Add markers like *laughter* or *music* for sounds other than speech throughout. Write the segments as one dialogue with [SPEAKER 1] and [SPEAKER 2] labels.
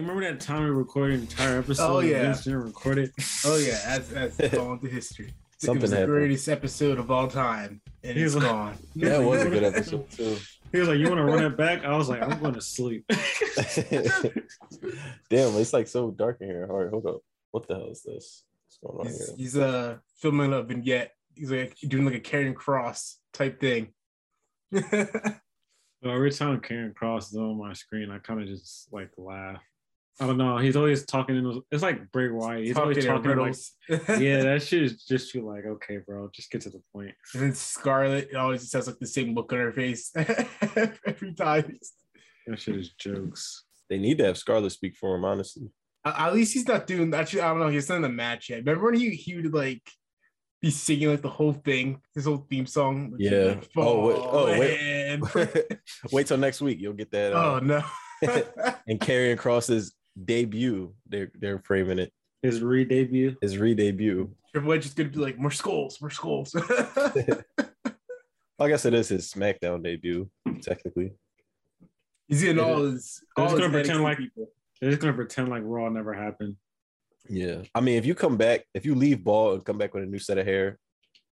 [SPEAKER 1] You remember that time we recorded an entire episode?
[SPEAKER 2] Oh,
[SPEAKER 1] and
[SPEAKER 2] yeah.
[SPEAKER 1] Vince didn't record it.
[SPEAKER 2] Oh yeah, that's that's gone to history.
[SPEAKER 3] Something *laughs*
[SPEAKER 2] it was the greatest episode of all time, and
[SPEAKER 1] He's
[SPEAKER 2] it's
[SPEAKER 1] like-
[SPEAKER 2] gone. *laughs*
[SPEAKER 3] That was a good episode *laughs* too.
[SPEAKER 1] He was like, "You want to run it back?" I was like, "I'm going to sleep."
[SPEAKER 3] Damn, it's like so dark in here. All right, hold up. What the hell is this? What's going on
[SPEAKER 2] He's,
[SPEAKER 3] here?
[SPEAKER 2] he's uh filming a vignette. He's like doing like a Karrion Kross type thing.
[SPEAKER 1] So every time Karrion Kross is on my screen, I kind of just like laugh. I don't know. He's always talking in. those- It's like Bray Wyatt. He's always
[SPEAKER 2] Talking
[SPEAKER 1] talking like, *laughs* yeah, that shit is just feel like, okay, bro, just get to the point.
[SPEAKER 2] And then Scarlett always just has like the same look on her face *laughs* every time.
[SPEAKER 1] That shit is jokes.
[SPEAKER 3] They need to have Scarlett speak for him, honestly.
[SPEAKER 2] At at least he's not doing. Actually, I don't know. He's not in the match yet. Remember when he he would like be singing like the whole thing, his whole theme song.
[SPEAKER 3] Yeah.
[SPEAKER 2] like,
[SPEAKER 3] Oh, wait- oh, wait.
[SPEAKER 2] man. *laughs*
[SPEAKER 3] Wait till next week. You'll get that.
[SPEAKER 2] oh
[SPEAKER 3] Uh,
[SPEAKER 2] no.
[SPEAKER 3] and Karrion Kross's debut. They're they're framing it.
[SPEAKER 1] His re-debut.
[SPEAKER 3] His re-debut.
[SPEAKER 2] Triple H is gonna be like more skulls, more skulls. *laughs*
[SPEAKER 3] I guess it is his *laughs* SmackDown debut, technically.
[SPEAKER 2] He's in
[SPEAKER 1] Yeah.
[SPEAKER 2] all his.
[SPEAKER 1] They're
[SPEAKER 2] All
[SPEAKER 1] just gonna pretend like-
[SPEAKER 2] people.
[SPEAKER 1] They're just gonna pretend like Raw never happened.
[SPEAKER 3] Yeah. I mean, if you come back, if you leave ball and come back with a new set of hair,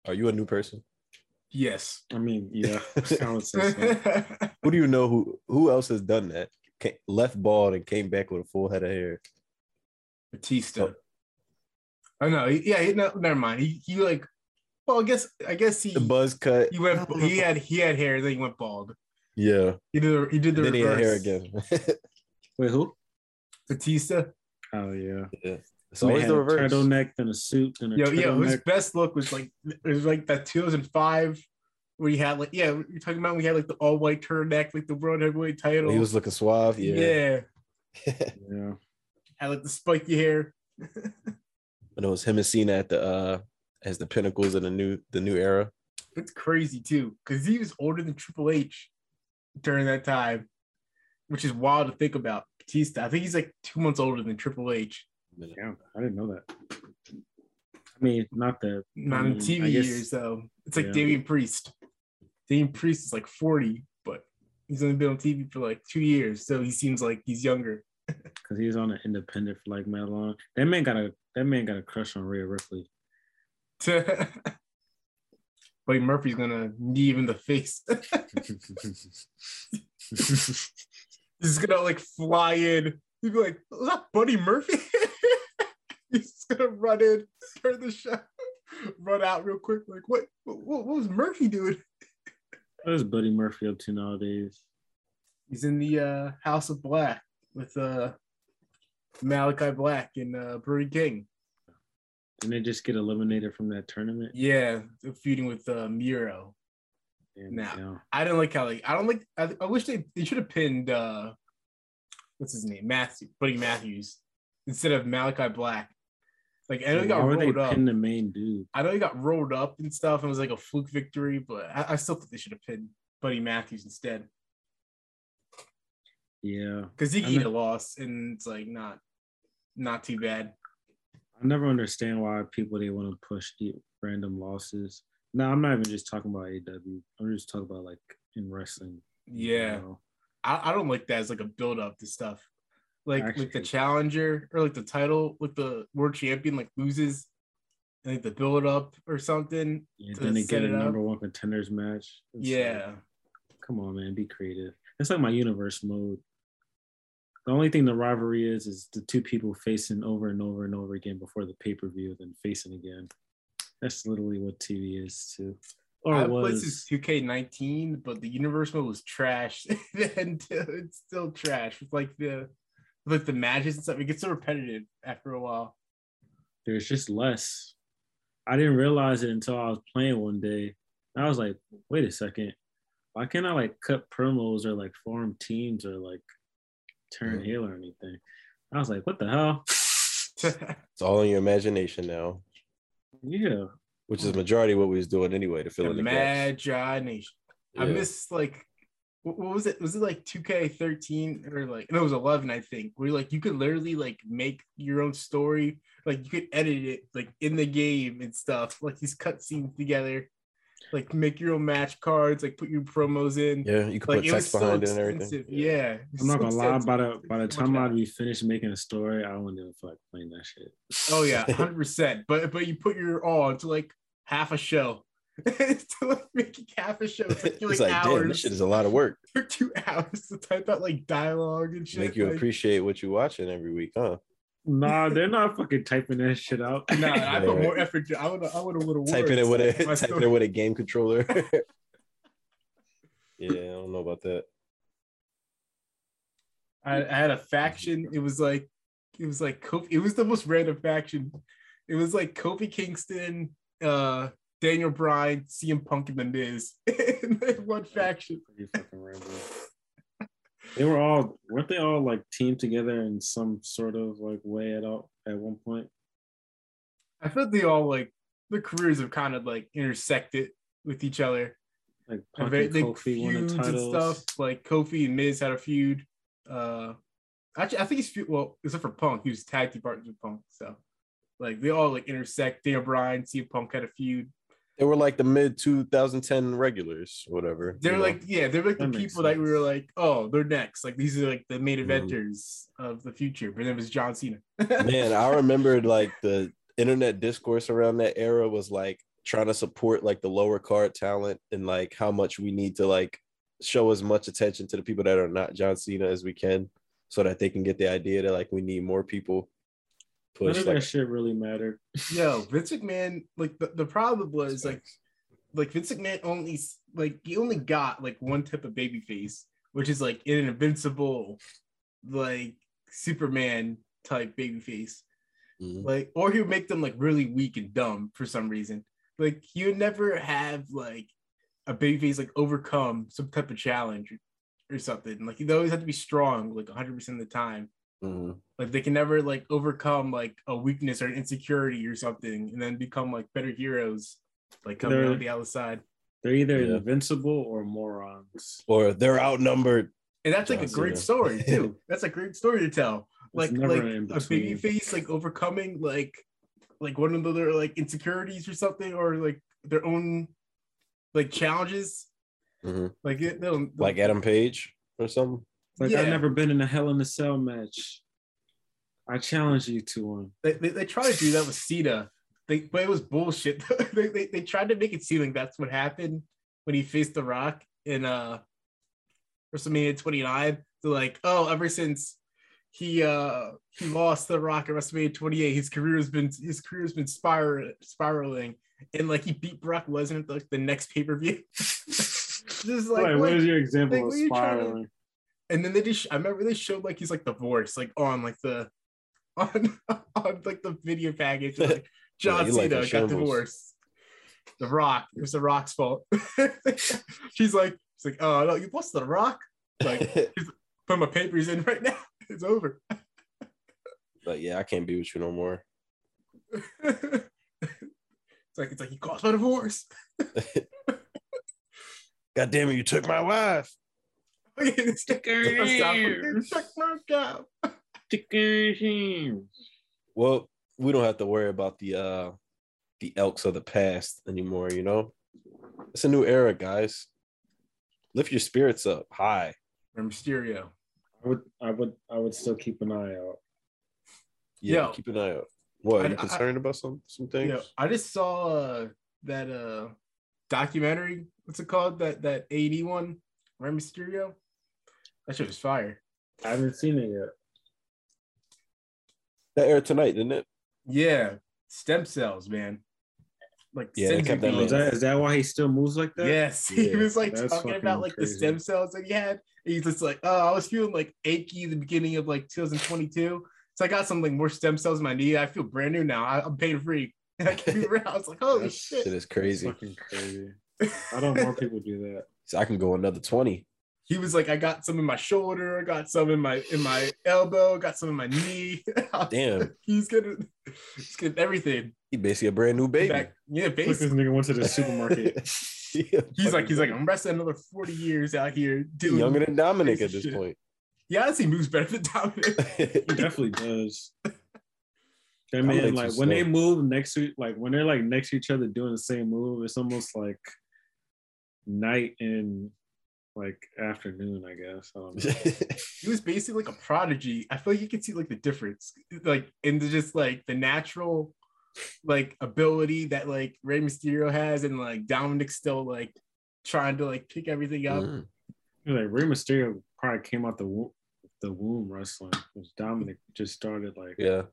[SPEAKER 3] are you a new person?
[SPEAKER 2] Yes.
[SPEAKER 1] I mean, yeah, *laughs* I would say so.
[SPEAKER 3] Who do you know who who else has done that? Ca- left bald and came back with a full head of hair.
[SPEAKER 2] Batista.
[SPEAKER 3] Oh.
[SPEAKER 2] Oh no, yeah, he, no, never mind. He, he like, well, I guess I guess he
[SPEAKER 3] The buzz cut.
[SPEAKER 2] he went he had he had hair, then he went bald.
[SPEAKER 3] Yeah.
[SPEAKER 2] He did he did the
[SPEAKER 3] then he had hair again. *laughs*
[SPEAKER 1] Wait, who?
[SPEAKER 2] Batista.
[SPEAKER 1] Oh yeah.
[SPEAKER 3] yeah. It's
[SPEAKER 1] Man
[SPEAKER 3] always
[SPEAKER 1] had
[SPEAKER 3] the
[SPEAKER 1] a
[SPEAKER 3] reverse.
[SPEAKER 1] turtleneck, then a suit, then a
[SPEAKER 2] Yo, yeah, his best look was like it was like that 2005 where he had like yeah, you're talking about we had like the all white turtleneck, like the world heavyweight title.
[SPEAKER 3] He was looking suave. Yeah.
[SPEAKER 2] yeah, *laughs*
[SPEAKER 1] Yeah.
[SPEAKER 2] had like the spiky hair. *laughs*
[SPEAKER 3] and it was him and Cena at the uh as the pinnacles of the new the new era.
[SPEAKER 2] It's crazy too, because he was older than Triple H during that time, which is wild to think about. Batista, I think he's like two months older than Triple H.
[SPEAKER 1] Yeah, I didn't know that. I mean, not that.
[SPEAKER 2] Not in
[SPEAKER 1] Mm,
[SPEAKER 2] TV
[SPEAKER 1] guess-
[SPEAKER 2] years though. It's like
[SPEAKER 1] yeah.
[SPEAKER 2] Damian Priest. Damian Priest is like 40, but he's only been on TV for like two years, so he seems like he's younger. *laughs*
[SPEAKER 1] because he was on an independent for like mad long. That man got a that man got a crush on Rhea Ripley. *laughs*
[SPEAKER 2] Buddy Murphy's gonna knee him in the face. *laughs* He's gonna like fly in. He'd be like, "Is that Buddy Murphy?" He's gonna run in, turn the show, run out real quick. Like, what? What, what was Murphy doing?
[SPEAKER 1] What is Buddy Murphy up to nowadays?
[SPEAKER 2] He's in the uh, House of Black with uh, Malachi Black and uh, Brody King.
[SPEAKER 1] Didn't they just get eliminated from that tournament?
[SPEAKER 2] Yeah, feuding with uh, Miro.
[SPEAKER 1] Damn, yeah.
[SPEAKER 2] I don't like how like I don't like. I, I wish they they should have pinned uh, what's his name, Matthew, Buddy Matthews, instead of Malachi Black. Like I know he got
[SPEAKER 1] Why would they
[SPEAKER 2] rolled up.
[SPEAKER 1] pin the main dude?
[SPEAKER 2] I know he got rolled up and stuff. and It was like a fluke victory, but I, I still think they should have pinned Buddy Matthews instead
[SPEAKER 1] Yeah,
[SPEAKER 2] because he eat
[SPEAKER 1] know-
[SPEAKER 2] a loss and it's like not not too bad.
[SPEAKER 1] I never understand why people they want to push eat random losses. No, I'm not even just talking about AW. I'm just talking about like in wrestling. in
[SPEAKER 2] Yeah.
[SPEAKER 1] general.
[SPEAKER 2] I, I don't like that as like a build up to stuff. Like like the challenger or like the title, like the world champion like loses, and like the build up or something.
[SPEAKER 1] Yeah, then they get a number one contenders match. It's like,
[SPEAKER 2] Yeah.
[SPEAKER 1] come on, man, be creative. It's like my universe mode. The only thing the rivalry is is the two people facing over and over and over again before the pay per view, then facing again. That's literally what TV is too. Or
[SPEAKER 2] I played
[SPEAKER 1] was.
[SPEAKER 2] since 2K19, but the universe mode was trash, *laughs* and it's still trash. With like the with like the matches and stuff, it gets so repetitive after a while.
[SPEAKER 1] There's just less. I didn't realize it until I was playing one day. I was like, wait a second. why can't I like cut promos or like form teams or like turn
[SPEAKER 3] Mhm.
[SPEAKER 1] heel or anything? I was like, what the hell? *laughs* *laughs*
[SPEAKER 3] It's all in your imagination now,
[SPEAKER 1] Yeah.
[SPEAKER 3] which is majority of what we was doing anyway to fill in the gaps.
[SPEAKER 2] Imagination. I
[SPEAKER 3] Yeah.
[SPEAKER 2] miss like what, what was it? Was it like 2K13 or like no, it was 11, I think, where like you could literally like make your own story, like you could edit it like in the game and stuff, like these cutscenes together, like make your own match cards, like put your promos in.
[SPEAKER 3] Yeah, you could
[SPEAKER 2] Like
[SPEAKER 3] put
[SPEAKER 2] it was
[SPEAKER 3] text
[SPEAKER 2] so
[SPEAKER 3] behind it and everything.
[SPEAKER 2] Yeah.
[SPEAKER 1] I'm not
[SPEAKER 2] so
[SPEAKER 1] gonna lie,
[SPEAKER 2] expensive.
[SPEAKER 1] by the by the time. I'd be finished making a story, I wouldn't even feel like playing that shit.
[SPEAKER 2] Oh yeah, *laughs* hundred percent. But but you put your all into like half a show. *laughs* to like making half a show. It's like, *laughs*
[SPEAKER 3] It's
[SPEAKER 2] like,
[SPEAKER 3] like,
[SPEAKER 2] hours.
[SPEAKER 3] damn, this shit is a lot of work. *laughs*
[SPEAKER 2] took two hours to type out like dialogue and shit.
[SPEAKER 3] Make you
[SPEAKER 2] like,
[SPEAKER 3] appreciate what you're watching every week, huh?
[SPEAKER 1] Nah, they're not fucking typing that shit out.
[SPEAKER 2] Nah, I put
[SPEAKER 3] Yeah.
[SPEAKER 2] more effort. I would I would have would have
[SPEAKER 3] Typing it with a
[SPEAKER 2] My
[SPEAKER 3] typing
[SPEAKER 2] story.
[SPEAKER 3] it with a game controller. yeah, I don't know about that.
[SPEAKER 2] I, I had a faction. It was like it was like Kofi. It was the most random faction. It was like Kofi Kingston, uh, Daniel Bryan, CM Punk, and The Miz *laughs* in one faction.
[SPEAKER 1] Pretty fucking random. They were all weren't they all like teamed together in some sort of like way at all at one point?
[SPEAKER 2] I felt they all like their careers have kind of like intersected with each other.
[SPEAKER 1] Like
[SPEAKER 2] And
[SPEAKER 1] Punk and
[SPEAKER 2] they
[SPEAKER 1] Kofi
[SPEAKER 2] feuds and
[SPEAKER 1] titles.
[SPEAKER 2] stuff. Like Kofi and Miz had a feud. Uh, actually, I think he's feud. Well, except for Punk, he was tag team partners with Punk. So, like, they all like intersect. Daniel Bryan, CM Punk had a feud.
[SPEAKER 3] They were like the mid 2010 regulars, whatever.
[SPEAKER 2] They're
[SPEAKER 3] you know?
[SPEAKER 2] like, yeah, they're like the
[SPEAKER 1] That makes
[SPEAKER 2] people that we were like, oh, they're next. Like, these are like the main
[SPEAKER 3] Mhm.
[SPEAKER 2] eventers of the future. But it was John Cena. *laughs*
[SPEAKER 3] man, I remembered like the internet discourse around that era was like trying to support like the lower card talent and like how much we need to like show as much attention to the people that are not John Cena as we can so that they can get the idea that like we need more people
[SPEAKER 1] None
[SPEAKER 3] push
[SPEAKER 1] of
[SPEAKER 3] like
[SPEAKER 1] that shit really mattered.
[SPEAKER 2] Yo, *laughs* Vince McMahon, like, the, the problem was like, like Vince McMahon only like he only got like one type of baby face, which is like an invincible, like Superman type baby face.
[SPEAKER 3] Mhm.
[SPEAKER 2] Like, or he would make them like really weak and dumb for some reason. Like he would never have like a baby face like overcome some type of challenge or, or something. Like they always have to be strong like 100 percent of the time.
[SPEAKER 3] Mhm.
[SPEAKER 2] Like they can never like overcome like a weakness or an insecurity or something and then become like better heroes, like coming
[SPEAKER 1] They're-
[SPEAKER 2] out the other side.
[SPEAKER 1] They're either
[SPEAKER 3] Yeah.
[SPEAKER 1] invincible or morons.
[SPEAKER 3] or they're outnumbered.
[SPEAKER 2] And that's like
[SPEAKER 3] John
[SPEAKER 2] a great
[SPEAKER 3] Cena.
[SPEAKER 2] story *laughs* too. That's a great story to tell. Like like a baby face like overcoming like like one of their like insecurities or something or like their own like challenges.
[SPEAKER 3] Mhm.
[SPEAKER 2] Like it, they'll,
[SPEAKER 3] Like Adam Page or something.
[SPEAKER 1] Like
[SPEAKER 2] Yeah.
[SPEAKER 1] I've never been in a Hell in a Cell match. I challenge you to one.
[SPEAKER 2] they, they, they tried to do that with Cena. They, but it was bullshit. *laughs* they, they, they tried to make it seem like that's what happened when he faced The Rock in uh WrestleMania 29. They're like, oh, ever since he uh he lost The Rock at WrestleMania 28, his career has been his career has been spiral, spiraling, and like he beat Brock Lesnar at like the next pay per view. Just *laughs* like,
[SPEAKER 1] Wait,
[SPEAKER 2] what?
[SPEAKER 1] what is your example
[SPEAKER 2] like,
[SPEAKER 1] of
[SPEAKER 2] what are you trying to-
[SPEAKER 1] spiraling?
[SPEAKER 2] And then they just I remember they showed like he's like divorced, like on like the *laughs* on on like the video package, like *laughs* John
[SPEAKER 3] like
[SPEAKER 2] Cena
[SPEAKER 3] a
[SPEAKER 2] got divorced. The Rock, it was the Rock's fault. *laughs* She's like, she's like, oh no, you lost the Rock. Like, put my papers in right now. It's over.
[SPEAKER 3] but yeah, I can't be with you no more.
[SPEAKER 2] it's like it's like he caused my divorce.
[SPEAKER 3] God damn it, you took my wife.
[SPEAKER 2] Check my job.
[SPEAKER 3] Well, we don't have to worry about the uh the elks of the past anymore, you know? It's a new era, guys. Lift your spirits up high.
[SPEAKER 2] Or Mysterio.
[SPEAKER 1] I would, I would, I would still keep an eye out.
[SPEAKER 3] Yeah,
[SPEAKER 2] Yo.
[SPEAKER 3] keep an eye out. What, are you
[SPEAKER 2] I-
[SPEAKER 3] concerned about some some things?
[SPEAKER 2] Yeah, I just saw uh, that uh documentary. What's it called? That that AD one, Rey Mysterio. That shit was fire.
[SPEAKER 1] I haven't seen it yet.
[SPEAKER 3] That aired tonight, didn't it?
[SPEAKER 2] Yeah, stem cells, man. Like
[SPEAKER 3] Yeah, they
[SPEAKER 2] senzu
[SPEAKER 3] kept that
[SPEAKER 2] beans.
[SPEAKER 1] is, that, is that why he still moves like that?
[SPEAKER 2] Yes, *laughs* he was like talking about
[SPEAKER 1] fucking
[SPEAKER 2] like
[SPEAKER 1] crazy.
[SPEAKER 2] the stem cells that he had. And he's just like, oh, I was feeling like achy the beginning of like 2022. So I got some like more stem cells in my knee. I feel brand new now. I, I'm pain free. *laughs* I can move around. Was like, holy
[SPEAKER 1] That's-
[SPEAKER 2] shit.
[SPEAKER 3] Shit is
[SPEAKER 1] It's
[SPEAKER 3] crazy.
[SPEAKER 1] fucking crazy. I don't more people to do that.
[SPEAKER 3] So I can go another 20.
[SPEAKER 2] He was like, I got some in my shoulder, I got some in my in my elbow, got some in my knee. *laughs*
[SPEAKER 3] Damn.
[SPEAKER 2] he's getting he's getting everything.
[SPEAKER 3] He basically a brand new baby.
[SPEAKER 2] Back, yeah,
[SPEAKER 1] Look, this
[SPEAKER 2] basically.
[SPEAKER 1] nigga went to the *laughs* supermarket. *laughs*
[SPEAKER 2] He's like, he's like, I'm resting another 40 years out here doing
[SPEAKER 3] younger than
[SPEAKER 2] Dominik
[SPEAKER 3] at this
[SPEAKER 2] shit.
[SPEAKER 3] point.
[SPEAKER 2] He honestly moves better than Dominik.
[SPEAKER 1] He definitely does. That
[SPEAKER 3] Dominik
[SPEAKER 1] man, like
[SPEAKER 3] was
[SPEAKER 1] when they move next to, like when they're like next to each other doing the same move, it's almost like night and like afternoon. I guess I don't know. *laughs*
[SPEAKER 2] he was basically like a prodigy. I feel like you can see like the difference, like in the just like the natural like ability that like Rey Mysterio has, and like Dominik's still like trying to like pick everything up.
[SPEAKER 3] Mm.
[SPEAKER 1] like Rey Mysterio probably came out the womb, the womb wrestling. Because Dominik just started like
[SPEAKER 3] yeah.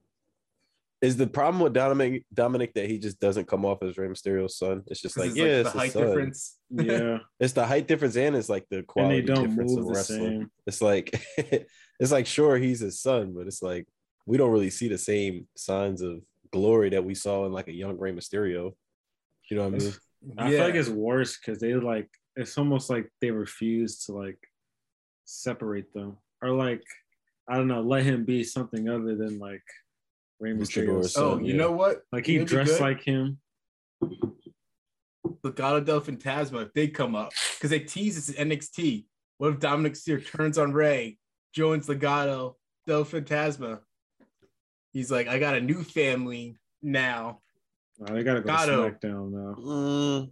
[SPEAKER 3] Is the problem with Dominik Dominik that he just doesn't come off as Rey Mysterio's son? It's just like,
[SPEAKER 2] it's,
[SPEAKER 3] yeah,
[SPEAKER 2] like,
[SPEAKER 3] it's
[SPEAKER 2] the height
[SPEAKER 3] son.
[SPEAKER 2] difference. *laughs*
[SPEAKER 1] yeah,
[SPEAKER 3] It's the height difference and it's like the
[SPEAKER 1] and
[SPEAKER 3] quality
[SPEAKER 1] they don't
[SPEAKER 3] difference
[SPEAKER 1] move
[SPEAKER 3] of
[SPEAKER 1] the
[SPEAKER 3] wrestling.
[SPEAKER 1] same.
[SPEAKER 3] It's like *laughs* it's like sure he's his son, but it's like we don't really see the same signs of glory that we saw in like a young Rey Mysterio. You know what I mean? *laughs*
[SPEAKER 1] I feel like it's worse because they like it's almost like they refuse to like separate them or like I don't know, let him be something other than like Rey
[SPEAKER 3] Luchador's
[SPEAKER 1] Mysterio's
[SPEAKER 2] Oh,
[SPEAKER 1] son.
[SPEAKER 2] you
[SPEAKER 3] yeah.
[SPEAKER 2] know what?
[SPEAKER 1] Like he
[SPEAKER 2] It'd be
[SPEAKER 1] dressed
[SPEAKER 2] good.
[SPEAKER 1] like him.
[SPEAKER 2] Legado del Fantasma if they come up because they tease this in NXT. What if Dominik Sear turns on Rey, joins Legado del Fantasma? He's like, I got a new family now.
[SPEAKER 1] Oh, they gotta go
[SPEAKER 2] Gato.
[SPEAKER 1] to SmackDown now.
[SPEAKER 3] Mm,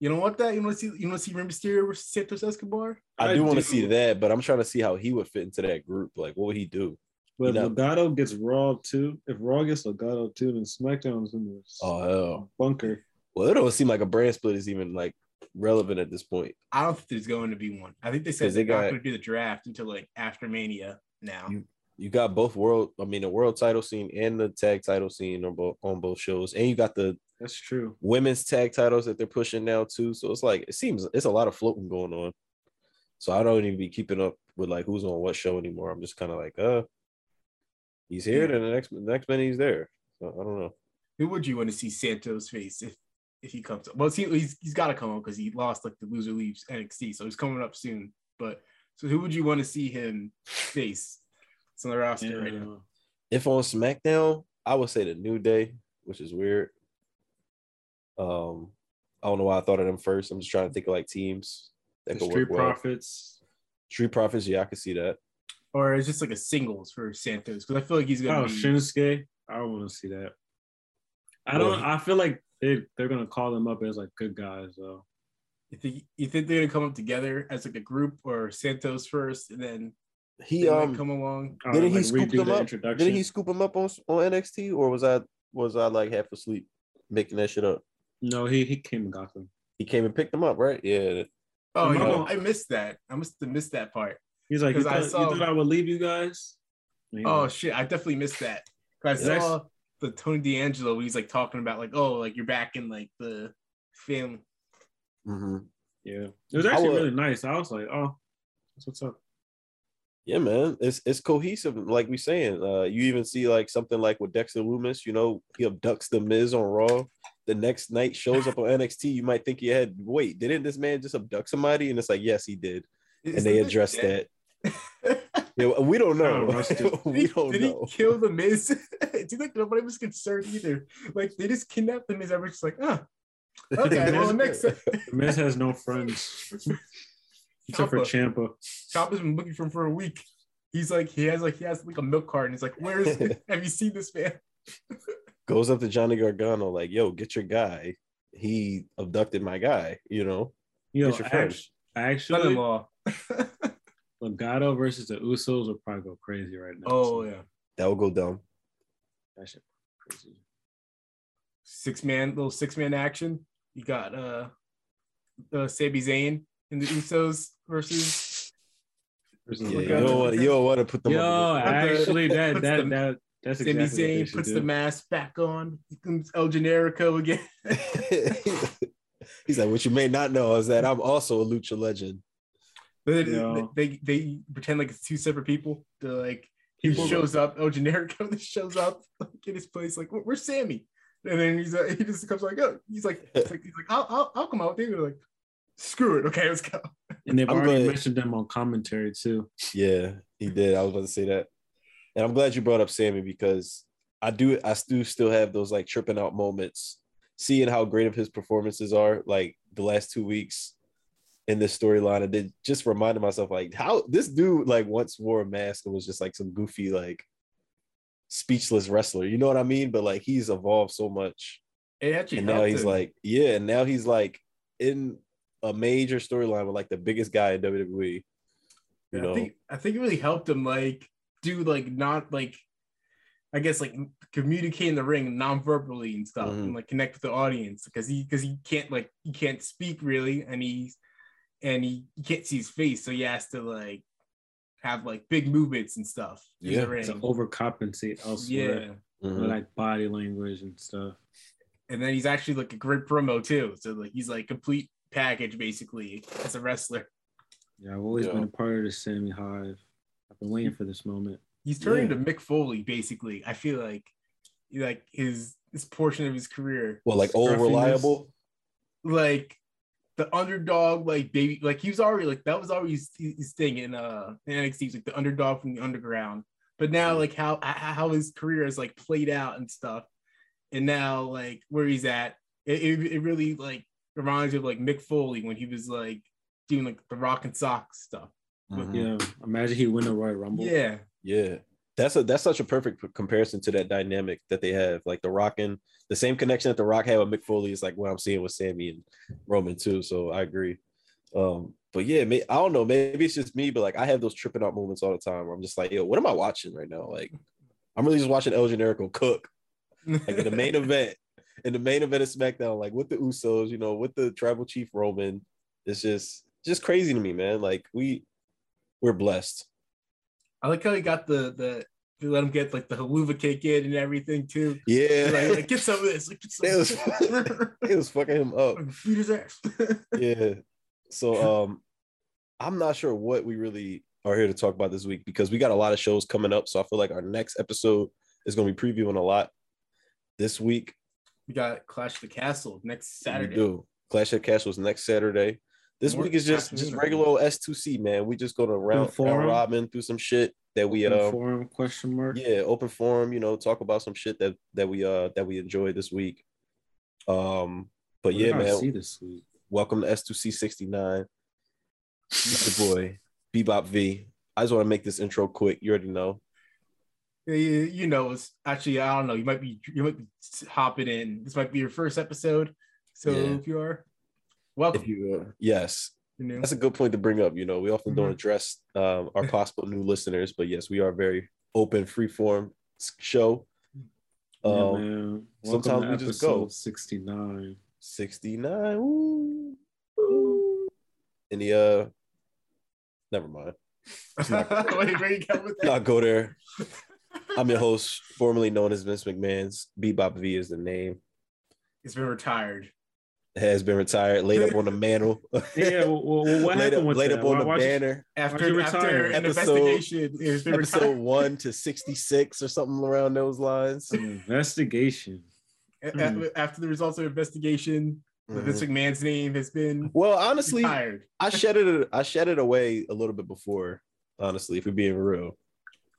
[SPEAKER 2] You don't want that? You want to see? You want to see Rey Mysterio versus Santos Escobar?
[SPEAKER 3] I,
[SPEAKER 1] I
[SPEAKER 3] do want to see that, but I'm trying to see how he would fit into that group. Like, what would he do?
[SPEAKER 1] But
[SPEAKER 3] You know.
[SPEAKER 1] Legado gets Raw too. If Raw gets Legado too, then SmackDown's in the
[SPEAKER 3] Oh hell.
[SPEAKER 1] bunker.
[SPEAKER 3] Well, it don't seem like a brand split is even like relevant at this point.
[SPEAKER 2] I don't think there's going to be one. I think they said they're not going to do the draft until like after Mania. Now,
[SPEAKER 3] You- You got both world, I mean, the world title scene and the tag title scene on both on both shows, and you got the
[SPEAKER 1] That's true.
[SPEAKER 3] women's tag titles that they're pushing now too. So it's like it seems it's a lot of floating going on. So I don't even be keeping up with like who's on what show anymore. I'm just kind of like, uh, he's here,
[SPEAKER 2] Yeah.
[SPEAKER 3] then the next the next minute he's there. So I don't know.
[SPEAKER 2] who would you want to see Santos face if if he comes up? Well, see, he's he's got to come up because he lost like the loser leaves NXT, so he's coming up soon. But so who would you want to see him face? It's on the roster right now.
[SPEAKER 3] If on SmackDown, I would say the New Day, which is weird. Um, I don't know why I thought of them first. I'm just trying to think of like teams that
[SPEAKER 1] The
[SPEAKER 3] could
[SPEAKER 1] Street
[SPEAKER 3] work well.
[SPEAKER 1] Profits.
[SPEAKER 3] Street Profits, yeah, I can see that.
[SPEAKER 2] Or it's just like a singles for Santos because I feel like he's gonna
[SPEAKER 1] Oh,
[SPEAKER 2] be.
[SPEAKER 1] Shinsuke. I don't want to see that. I don't. I feel like they they're gonna call them up as like good guys though.
[SPEAKER 2] You think you think they're gonna come up together as like a group or Santos first and then
[SPEAKER 3] He
[SPEAKER 2] they might
[SPEAKER 3] um
[SPEAKER 2] come along?
[SPEAKER 3] Didn't he
[SPEAKER 1] like,
[SPEAKER 3] scoop them up? Didn't he scoop them up on on NXT or was I was I like half asleep making that shit up?
[SPEAKER 1] No, he he came and got them.
[SPEAKER 3] He came and picked them up, right? Yeah.
[SPEAKER 2] Oh, you know, I missed that. I must have missed that part.
[SPEAKER 1] He's like, you
[SPEAKER 2] 'Cause I
[SPEAKER 1] thought, you thought I would leave you guys? And he
[SPEAKER 2] Oh shit, I definitely missed that. 'Cause I
[SPEAKER 1] Yeah,
[SPEAKER 2] saw the Tony D'Angelo. where He's like talking about like, oh, like you're back in like the film.
[SPEAKER 3] hmm
[SPEAKER 1] yeah. It was actually
[SPEAKER 3] would-
[SPEAKER 1] really nice. I was like, oh, that's what's up.
[SPEAKER 3] Yeah, man. It's it's cohesive, like we saying. Uh you even see like something like with Dexter Lumis, you know, he abducts the Miz on Raw. The next night shows up on NXT. You might think you had wait, didn't this man just abduct somebody? And it's like, yes, he did.
[SPEAKER 2] Is
[SPEAKER 3] And they
[SPEAKER 2] the
[SPEAKER 3] addressed that. Yeah, we don't know.
[SPEAKER 1] Oh, rusted. *laughs*
[SPEAKER 3] We don't
[SPEAKER 2] did
[SPEAKER 3] know.
[SPEAKER 2] he kill the Miz? it seems like nobody was concerned either. Like they just kidnapped the Miz. Everyone's just like, ah, *laughs* okay. well, next *laughs*
[SPEAKER 1] The Miz has no friends except for
[SPEAKER 2] Ciampa.
[SPEAKER 1] Ciampa.
[SPEAKER 2] Ciampa's been looking for him for a week. He's like, he has like he has like a milk cart, and he's like, where is? have you seen this man?
[SPEAKER 3] Goes up to Johnny Gargano, like, yo, get your guy. He abducted my guy, you know.
[SPEAKER 1] You know,
[SPEAKER 3] Get your friend.
[SPEAKER 1] act- actually,
[SPEAKER 2] Son-in-law.
[SPEAKER 1] Legado versus the Usos will probably go crazy right now.
[SPEAKER 2] oh
[SPEAKER 1] So
[SPEAKER 2] yeah.
[SPEAKER 3] That will go down.
[SPEAKER 1] that shit crazy.
[SPEAKER 2] six man little six man action. You got uh uh Sami Zayn and the Usos versus
[SPEAKER 1] Versus
[SPEAKER 3] Yeah, you
[SPEAKER 2] Legado.
[SPEAKER 3] don't want you don't want to put them
[SPEAKER 1] Yo,
[SPEAKER 3] up
[SPEAKER 1] actually, *laughs* that that
[SPEAKER 2] the-
[SPEAKER 1] that that's
[SPEAKER 2] Sami
[SPEAKER 1] exactly what
[SPEAKER 2] Zayn puts
[SPEAKER 1] do.
[SPEAKER 2] the mask back on. He El Generico again. *laughs*
[SPEAKER 3] He's like, what you may not know is that I'm also a lucha legend.
[SPEAKER 2] They,
[SPEAKER 1] Yo.
[SPEAKER 2] they they pretend like it's two separate people. They're like he
[SPEAKER 1] People-
[SPEAKER 2] shows up, El Generico *laughs* just shows up like, in his place, like, "Where's Sami?" And then he's uh, he just comes like, "Oh," he's like, *laughs* he's like, he's like I'll, I'll, I'll come out with you. They're like, Screw it. Okay, let's go.
[SPEAKER 1] And they've
[SPEAKER 3] I'm
[SPEAKER 1] already
[SPEAKER 3] glad-
[SPEAKER 1] mentioned them on commentary too.
[SPEAKER 3] Yeah, he did. I was about to say that. And I'm glad you brought up Sami because I do I do still have those like tripping out moments, seeing how great of his performances are like the last two weeks in this storyline. And then just reminded myself like how this dude like once wore a mask and was just like some goofy, like speechless wrestler. You know what I mean? But like he's evolved so much.
[SPEAKER 2] It actually
[SPEAKER 3] And now he's
[SPEAKER 2] him.
[SPEAKER 3] like, yeah, and now he's like in a major storyline with like the biggest guy in WWE. You
[SPEAKER 2] I
[SPEAKER 3] know,
[SPEAKER 2] think I think it really helped him like do like not like I guess like communicate in the ring non-verbally and stuff
[SPEAKER 3] Mhm.
[SPEAKER 2] and like connect with the audience because he because he can't like he can't speak really and he's and he, he can't see his face so he has to like have like big movements and stuff
[SPEAKER 3] Yeah.
[SPEAKER 1] To overcompensate elsewhere,
[SPEAKER 2] yeah.
[SPEAKER 1] with,
[SPEAKER 3] Mhm.
[SPEAKER 1] like body language and stuff.
[SPEAKER 2] And then he's actually like a great promo too. So like he's like complete package basically as a wrestler.
[SPEAKER 1] Yeah, I've always
[SPEAKER 3] Yeah.
[SPEAKER 1] been a part of the Sami Hive. I've been waiting for this moment.
[SPEAKER 2] He's turning
[SPEAKER 3] Yeah.
[SPEAKER 2] to Mick Foley basically. I feel like like his this portion of his career
[SPEAKER 3] well, like old reliable.
[SPEAKER 2] like the underdog, like baby, like he was already like that was always his, his thing in uh in NXT, He's like the underdog from the underground. But now, like how how his career has like played out and stuff, and now like where he's at, it, it, it really like reminds me of like Mick Foley when he was like doing like the rock and socks stuff.
[SPEAKER 3] Mhm.
[SPEAKER 1] Yeah, imagine he win a Royal Rumble.
[SPEAKER 2] Yeah,
[SPEAKER 3] Yeah. That's a that's such a perfect comparison to that dynamic that they have. Like the Rock and the same connection that the Rock had with Mick Foley is like what I'm seeing with Sami and Roman too. So I agree. Um, but yeah, may, I don't know. Maybe it's just me, but like I have those tripping out moments all the time where I'm just like, yo, what am I watching right now? Like, I'm really just watching El Generico cook like in the main *laughs* event, in the main event of SmackDown, like with the Usos, you know, with the Tribal Chief Roman. It's just just crazy to me, man. Like we we're blessed.
[SPEAKER 2] I like how he got the the they let him get like the Helluva cake in and everything too.
[SPEAKER 3] Yeah,
[SPEAKER 2] Like, like, get some of this. Like, some
[SPEAKER 3] It was- *laughs* it was fucking him up.
[SPEAKER 2] Beat his ass. *laughs*
[SPEAKER 3] Yeah. So um I'm not sure what we really are here to talk about this week because we got a lot of shows coming up. So I feel like our next episode is gonna be previewing a lot this week.
[SPEAKER 2] we got Clash of the Castle next
[SPEAKER 3] We
[SPEAKER 2] Saturday.
[SPEAKER 3] do. Clash of Castles next Saturday. This
[SPEAKER 2] More
[SPEAKER 3] week is just just regular old S2C, man. We just gonna round, round robin through some shit that we
[SPEAKER 1] Open
[SPEAKER 3] uh
[SPEAKER 1] forum question mark.
[SPEAKER 3] yeah, open forum, you know, talk about some shit that that we uh that we enjoyed this week. Um, but
[SPEAKER 1] What
[SPEAKER 3] yeah, man,
[SPEAKER 1] see this week.
[SPEAKER 3] welcome to S2C 69. the *laughs* boy, Bebop V. I just want to make this intro quick. You already know.
[SPEAKER 2] Yeah, You, you know, it's actually I don't know. You might be you might be hopping in. This might be your first episode. So
[SPEAKER 3] Yeah.
[SPEAKER 2] if you are, welcome.
[SPEAKER 3] If you uh, yes,
[SPEAKER 2] you
[SPEAKER 3] that's a good point to bring up. You know, we often don't
[SPEAKER 2] Mhm.
[SPEAKER 3] address um, our *laughs* possible new listeners, but yes, we are very open, free form show.
[SPEAKER 1] yeah,
[SPEAKER 3] Um,
[SPEAKER 1] man.
[SPEAKER 3] Sometimes
[SPEAKER 1] to
[SPEAKER 3] we just go.
[SPEAKER 1] episode 69.
[SPEAKER 3] 69. Woo, woo. Any uh never mind. *laughs*
[SPEAKER 2] Wait, where you with? *laughs*
[SPEAKER 3] Not go there. I'm your host, formerly known as Vince McMahon's. Bebop V is the name.
[SPEAKER 2] He's been retired.
[SPEAKER 3] Has been retired, laid up on the mantle. *laughs*
[SPEAKER 1] Yeah, well, well, well, what
[SPEAKER 3] laid
[SPEAKER 1] happened
[SPEAKER 3] up,
[SPEAKER 1] with
[SPEAKER 3] laid
[SPEAKER 1] that?
[SPEAKER 3] up on
[SPEAKER 1] Why-
[SPEAKER 3] the
[SPEAKER 1] why'd you-
[SPEAKER 3] banner.
[SPEAKER 2] After,
[SPEAKER 1] you
[SPEAKER 2] after
[SPEAKER 1] retire?
[SPEAKER 2] an
[SPEAKER 3] Episode-
[SPEAKER 2] investigation, he's
[SPEAKER 3] Episode one to 66 or something around those lines.
[SPEAKER 1] Investigation.
[SPEAKER 2] A-
[SPEAKER 1] Hmm.
[SPEAKER 2] After the results of the investigation, the Vince. McMahon's name has been
[SPEAKER 3] Well, honestly,
[SPEAKER 2] retired.
[SPEAKER 3] I shed it I shed it away a little bit before, honestly, if we're being real.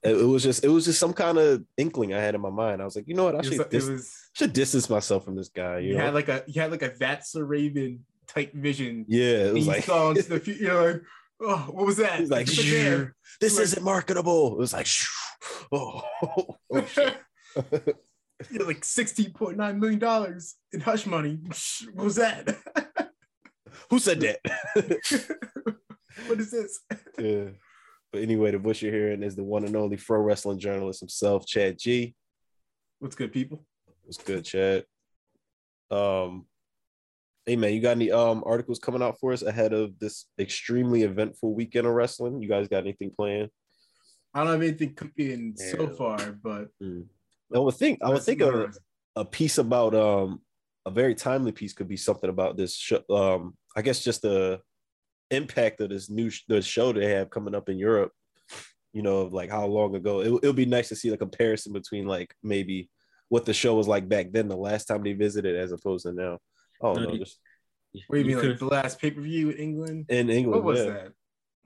[SPEAKER 3] It, it was just it was just some kind of inkling I had in my mind. I was like, you know what? I
[SPEAKER 2] It was,
[SPEAKER 3] should,
[SPEAKER 2] it
[SPEAKER 3] dis-
[SPEAKER 2] was
[SPEAKER 3] should distance myself from this guy.
[SPEAKER 2] you
[SPEAKER 3] You know?
[SPEAKER 2] had like a you had like a that's a Raven type vision.
[SPEAKER 3] yeah, it was *laughs*
[SPEAKER 2] you
[SPEAKER 3] like
[SPEAKER 2] the. You're like, oh, what was that?
[SPEAKER 3] He's like, this
[SPEAKER 2] Like-
[SPEAKER 3] isn't marketable. It was like, oh, *laughs* oh. *laughs*
[SPEAKER 2] You're like sixteen point nine million dollars in hush money. What was that?
[SPEAKER 3] Who said that?
[SPEAKER 2] what is this?
[SPEAKER 3] yeah. But anyway, the voice you're hearing is the one and only pro wrestling journalist himself, Chad G.
[SPEAKER 2] What's good, people?
[SPEAKER 3] What's good, Chad? Um, hey man, you got any um articles coming out for us ahead of this extremely eventful weekend of wrestling? You guys got anything planned?
[SPEAKER 2] I don't have anything cooking so far, but
[SPEAKER 3] I would think I would think of a piece about um a very timely piece could be something about this show. Um, I guess just the impact of this new sh- the show they have coming up in Europe. You know, of like how long ago it it'll be nice to see the comparison between like maybe what the show was like back then, the last time they visited, as opposed to now. Oh
[SPEAKER 1] No,
[SPEAKER 3] no,
[SPEAKER 1] you-
[SPEAKER 3] just
[SPEAKER 2] What do you
[SPEAKER 1] You
[SPEAKER 2] mean, like the last pay per view in England?
[SPEAKER 3] In England,
[SPEAKER 2] What was
[SPEAKER 3] yeah.
[SPEAKER 2] that?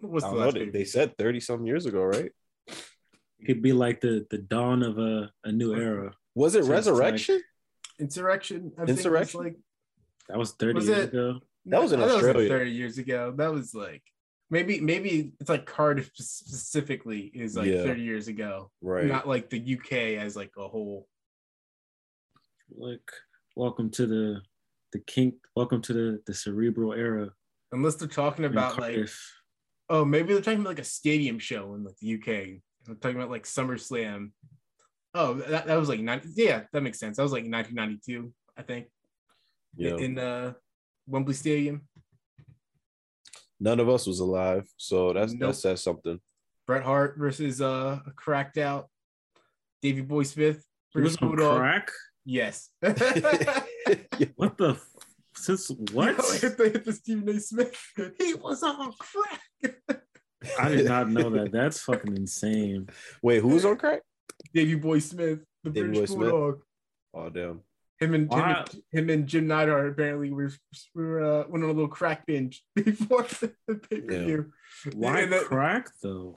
[SPEAKER 2] What was
[SPEAKER 3] I
[SPEAKER 2] the
[SPEAKER 3] don't know, they, said 30 some years ago, right?
[SPEAKER 1] It could be like the the dawn of a, a new era.
[SPEAKER 3] Was it
[SPEAKER 1] So it's like-
[SPEAKER 3] Resurrection?
[SPEAKER 2] Insurrextion. I
[SPEAKER 3] Insurrextion?
[SPEAKER 2] Think was
[SPEAKER 1] That was 30
[SPEAKER 2] Was
[SPEAKER 1] years
[SPEAKER 2] it-
[SPEAKER 1] ago.
[SPEAKER 3] That was in
[SPEAKER 2] I thought it
[SPEAKER 3] Australia.
[SPEAKER 2] Thirty years ago. That was like maybe maybe it's like Cardiff specifically is like
[SPEAKER 3] Yeah.
[SPEAKER 2] thirty years ago,
[SPEAKER 3] Right.
[SPEAKER 2] not like the UK as like a whole.
[SPEAKER 1] Like, welcome to the the kink. Welcome to the the cerebral era.
[SPEAKER 2] Unless they're talking about like oh maybe they're talking about like a stadium show in like the UK. They're talking about like SummerSlam. Oh, that, that was like 90, yeah, that makes sense. That was like 1992, I think,
[SPEAKER 3] yeah.
[SPEAKER 2] in uh Wembley Stadium.
[SPEAKER 3] None of us was alive, so that's
[SPEAKER 2] Nope.
[SPEAKER 3] that says something.
[SPEAKER 2] Bret Hart versus uh a cracked out Davy Boy Smith.
[SPEAKER 1] He was
[SPEAKER 2] versus
[SPEAKER 1] on
[SPEAKER 2] Bulldog.
[SPEAKER 1] crack.
[SPEAKER 2] Yes. *laughs*
[SPEAKER 1] What the? f- Since what?
[SPEAKER 2] hit the, hit the Stephen A. Smith. He was on crack.
[SPEAKER 1] I did not know that. That's fucking insane.
[SPEAKER 3] Wait, who's on crack?
[SPEAKER 2] Davy Boy Smith, the
[SPEAKER 3] Davey
[SPEAKER 2] British
[SPEAKER 3] Boy Smith?
[SPEAKER 2] Bulldog.
[SPEAKER 3] Oh damn.
[SPEAKER 2] Him and, him and him and Jim Neidhart apparently were, were uh, went on a little crack binge *laughs* before the pay per view.
[SPEAKER 1] Why
[SPEAKER 2] And that-
[SPEAKER 1] crack though?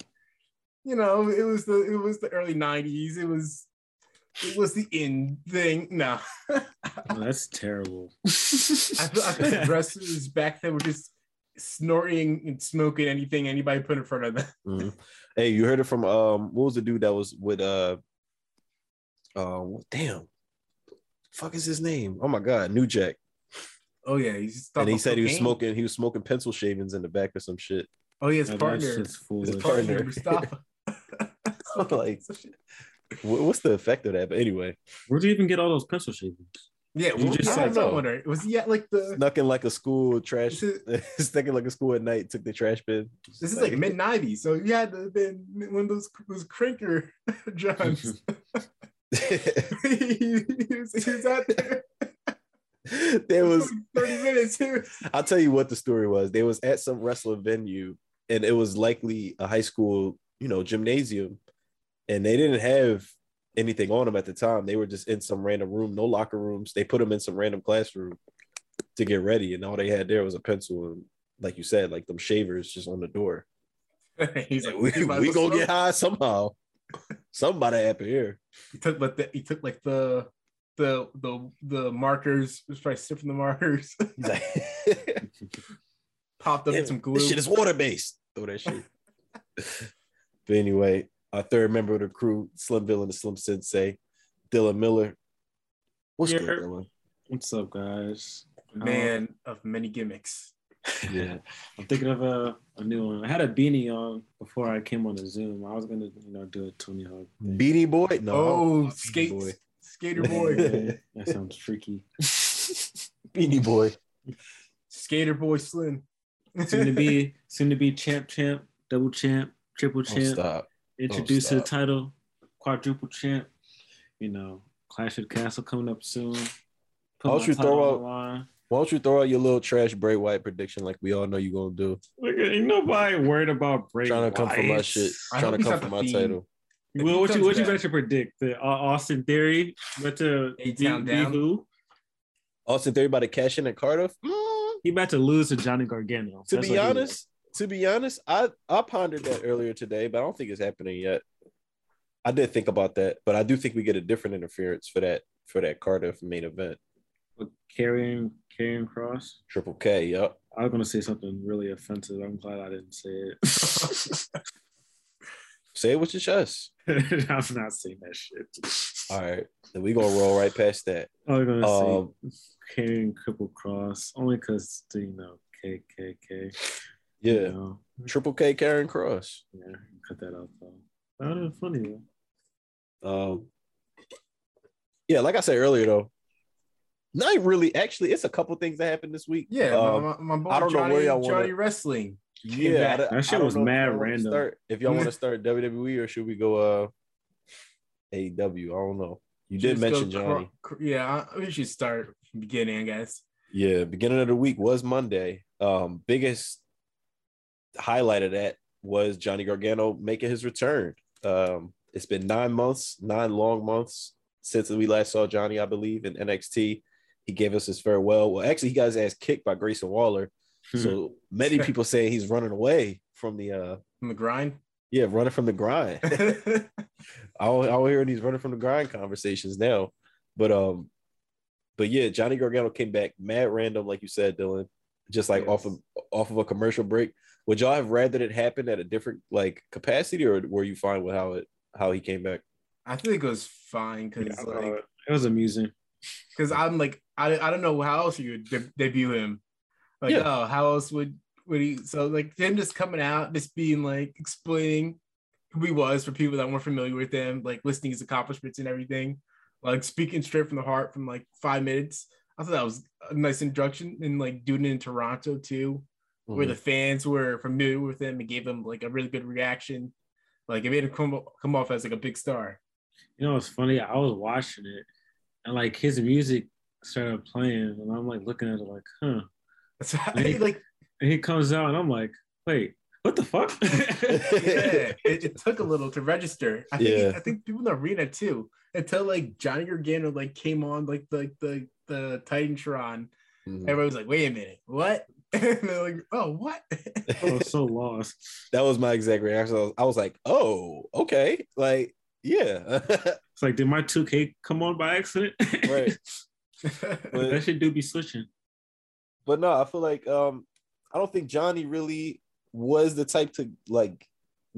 [SPEAKER 2] You know, it was the it was the early '90s. It was it was the in thing. No, *laughs*
[SPEAKER 1] Oh, that's terrible.
[SPEAKER 2] I, feel- I think wrestlers back then were just snorting and smoking anything anybody put in front of them.
[SPEAKER 3] Mhm. Hey, you heard it from um what was the dude that was with uh uh damn fuck is his name? Oh my god, New Jack.
[SPEAKER 2] Oh yeah, he's
[SPEAKER 3] And he said he was smoking he was smoking pencil shavings in the back or some shit.
[SPEAKER 2] Oh yeah, his
[SPEAKER 1] Now, that
[SPEAKER 2] partner, his
[SPEAKER 1] foolish.
[SPEAKER 2] partner,
[SPEAKER 3] partner.
[SPEAKER 2] Mustafa. *laughs* *laughs*
[SPEAKER 3] Like- Wha- What's the effect of that? But anyway,
[SPEAKER 1] Where'd you even get all those pencil shavings?
[SPEAKER 2] yeah,
[SPEAKER 1] You
[SPEAKER 2] well,
[SPEAKER 1] just
[SPEAKER 2] yeah,
[SPEAKER 3] said
[SPEAKER 2] that's what I
[SPEAKER 3] no.
[SPEAKER 2] wonder. Was he at like the?
[SPEAKER 3] snuck in like a school trash
[SPEAKER 2] This *laughs*
[SPEAKER 3] snuck in like a school at night, took the trash bin.
[SPEAKER 2] This is like mid '90s, so you had to have been one of those those cranker *laughs* Johns. he, *laughs* he was, he was out there
[SPEAKER 3] there was
[SPEAKER 2] 30 minutes. He was-
[SPEAKER 3] I'll tell you what the story was. They was at some wrestling venue, and it was likely a high school, you know, gymnasium, and they didn't have anything on them at the time. They were just in some random room, no locker rooms. They put them in some random classroom to get ready, and all they had there was a pencil and, like you said, like them shavers just on the door. *laughs*
[SPEAKER 2] He's like,
[SPEAKER 3] we
[SPEAKER 2] "You
[SPEAKER 3] we gonna get high somehow. *laughs* Somebody up here.
[SPEAKER 2] He took like the he took like the the the the markers. Was probably sniffing the markers. *laughs* Popped up
[SPEAKER 3] Yeah,
[SPEAKER 2] some glue.
[SPEAKER 3] This shit is water based. Throw that shit. but anyway, our third member of the crew, Slim Villain, and the Slim Sensei, Dylan Miller. What's
[SPEAKER 1] Yeah.
[SPEAKER 3] good, Dylan?
[SPEAKER 1] What's up, guys?
[SPEAKER 2] Man of many gimmicks. *laughs*
[SPEAKER 1] Yeah, I'm thinking of a, a new one. I had a beanie on before I came on the Zoom. I was gonna, you know, do a Tony Hawk. thing.
[SPEAKER 3] Beanie Boy? No.
[SPEAKER 2] oh,
[SPEAKER 3] Beanie
[SPEAKER 2] skate
[SPEAKER 3] Boy.
[SPEAKER 2] skater boy, *laughs*
[SPEAKER 1] Yeah, that sounds freaky. *laughs*
[SPEAKER 3] Beanie Boy.
[SPEAKER 2] skater boy Slim.
[SPEAKER 1] Soon to be, soon to be champ, champ, double champ, triple
[SPEAKER 3] Oh,
[SPEAKER 1] champ.
[SPEAKER 3] stop.
[SPEAKER 1] Introduced to the title, quadruple champ. You know, Clash of the Castle coming up soon. Put
[SPEAKER 3] Why don't you throw out-
[SPEAKER 1] line.
[SPEAKER 3] Why don't you throw out your little trash Bray Wyatt prediction like we all know you're gonna do?
[SPEAKER 1] Look, ain't nobody worried about Bray
[SPEAKER 3] trying to come for my shit.
[SPEAKER 2] I
[SPEAKER 3] Trying to come for my
[SPEAKER 2] Fiend.
[SPEAKER 3] title.
[SPEAKER 2] If
[SPEAKER 1] Well, what you
[SPEAKER 2] comes
[SPEAKER 1] what you
[SPEAKER 2] back-
[SPEAKER 1] better predict? The uh, Austin Theory, but to
[SPEAKER 2] A-Town
[SPEAKER 1] be- be who?
[SPEAKER 3] Austin Theory about to cash in at Cardiff.
[SPEAKER 1] He about to lose to Johnny Gargano.
[SPEAKER 3] To
[SPEAKER 1] That's
[SPEAKER 3] be honest, to be honest, I I pondered that earlier today, but I don't think it's happening yet. I did think about that, but I do think we get a different interference for that for that Cardiff main event.
[SPEAKER 1] Carrying Carrying Cross.
[SPEAKER 3] Triple K, yup.
[SPEAKER 1] I was gonna say something really offensive. I'm glad I didn't say it. *laughs*
[SPEAKER 3] Say it with your chest. *laughs*
[SPEAKER 1] I'm not saying that shit.
[SPEAKER 3] All right, then we gonna roll right past that.
[SPEAKER 1] I was gonna
[SPEAKER 3] Um,
[SPEAKER 1] say carrying Triple Cross only because you know KKK.
[SPEAKER 3] Yeah,
[SPEAKER 1] You know,
[SPEAKER 3] Triple K Karrion Kross.
[SPEAKER 1] yeah. Cut that out though. That would have funny though.
[SPEAKER 3] Um, yeah, like I said earlier though, not really. Actually, it's a couple things that happened this week.
[SPEAKER 2] Yeah,
[SPEAKER 3] Um,
[SPEAKER 2] my, my, my boy
[SPEAKER 3] I don't know
[SPEAKER 2] Johnny,
[SPEAKER 3] where y'all wanna-
[SPEAKER 2] Johnny Wrestling.
[SPEAKER 3] Yeah, I
[SPEAKER 2] back.
[SPEAKER 3] don't-
[SPEAKER 1] That shit was
[SPEAKER 3] know if
[SPEAKER 1] mad
[SPEAKER 3] y'all
[SPEAKER 1] random.
[SPEAKER 3] Start, if y'all want to *laughs* start WWE or should we go uh AEW? I don't know. You did mention Johnny.
[SPEAKER 2] cr- yeah, I- we should start beginning, I guess.
[SPEAKER 3] Yeah, beginning of the week was Monday. Um, biggest highlight of that was Johnny Gargano making his return. Um, it's been nine months, nine long months since we last saw Johnny, I believe, in NXT. he gave us his farewell. Well, actually, he got his ass kicked by Grayson Waller. So many *laughs* people say he's running away from the uh
[SPEAKER 2] From the grind.
[SPEAKER 3] yeah, running from the grind. *laughs* *laughs* I'll I'll hear these running from the grind conversations now. But um, but yeah, Johnny Gargano came back mad random, like you said, Dylan, just like off of off of a commercial break. Would y'all have rather it happened at a different like capacity, or were you fine with how it how he came back?
[SPEAKER 2] I think it was fine because
[SPEAKER 1] I thought
[SPEAKER 2] like
[SPEAKER 1] it was amusing.
[SPEAKER 2] because I'm like I, I don't know how else you would de- debut him. Like
[SPEAKER 3] Yeah.
[SPEAKER 2] oh how else would would he so like him just coming out just being like explaining who he was for people that weren't familiar with him like listing his accomplishments and everything like speaking straight from the heart from like five minutes. I thought that was a nice introduction and like doing it in Toronto too where
[SPEAKER 3] Mhm.
[SPEAKER 2] the fans were familiar with him and gave him like a really good reaction. Like it made him come come off as like a big star.
[SPEAKER 1] You know, it's funny. I was watching it, and like his music started playing, and I'm like looking at it like, huh.
[SPEAKER 2] That's why,
[SPEAKER 1] Right. *laughs*
[SPEAKER 2] like
[SPEAKER 1] And he comes out, and I'm like, wait, what the fuck? *laughs*
[SPEAKER 2] yeah, it, it took a little to register. I think
[SPEAKER 3] Yeah.
[SPEAKER 2] I think people in the arena too until like Johnny Gargano like came on like the the the Titantron.
[SPEAKER 3] Mhm.
[SPEAKER 2] Everybody was like, wait a minute, what? *laughs* and they're like, oh, what? *laughs*
[SPEAKER 1] I was so lost.
[SPEAKER 3] that was my exact reaction. I was, I was like, oh, okay, like yeah, *laughs*
[SPEAKER 1] It's like, did my 2K come on by accident?
[SPEAKER 3] right. But-
[SPEAKER 1] that shit do be switching.
[SPEAKER 3] but no, I feel like um, I don't think Johnny really was the type to like.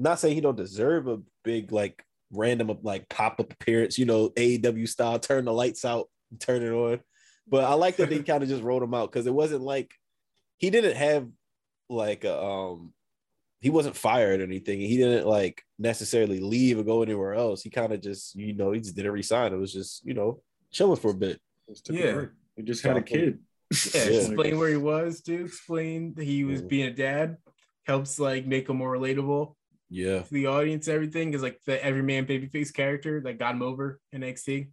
[SPEAKER 3] Not saying he don't deserve a big like random like pop up appearance, you know, AEW style, turn the lights out, turn it on. But I like that they kind of just rolled him out because it wasn't like he didn't have like a, um he wasn't fired or anything. He didn't like necessarily leave or go anywhere else. He kind of just you know he just didn't resign. It was just you know chilling for a bit.
[SPEAKER 1] Just
[SPEAKER 2] Yeah.
[SPEAKER 1] break. We just had a kid.
[SPEAKER 2] Yeah,
[SPEAKER 3] Yeah.
[SPEAKER 2] explain where he was, to explain that he was being a dad helps like make him more relatable
[SPEAKER 3] Yeah,
[SPEAKER 2] to the audience, everything is like the everyman babyface character that got him over in NXT.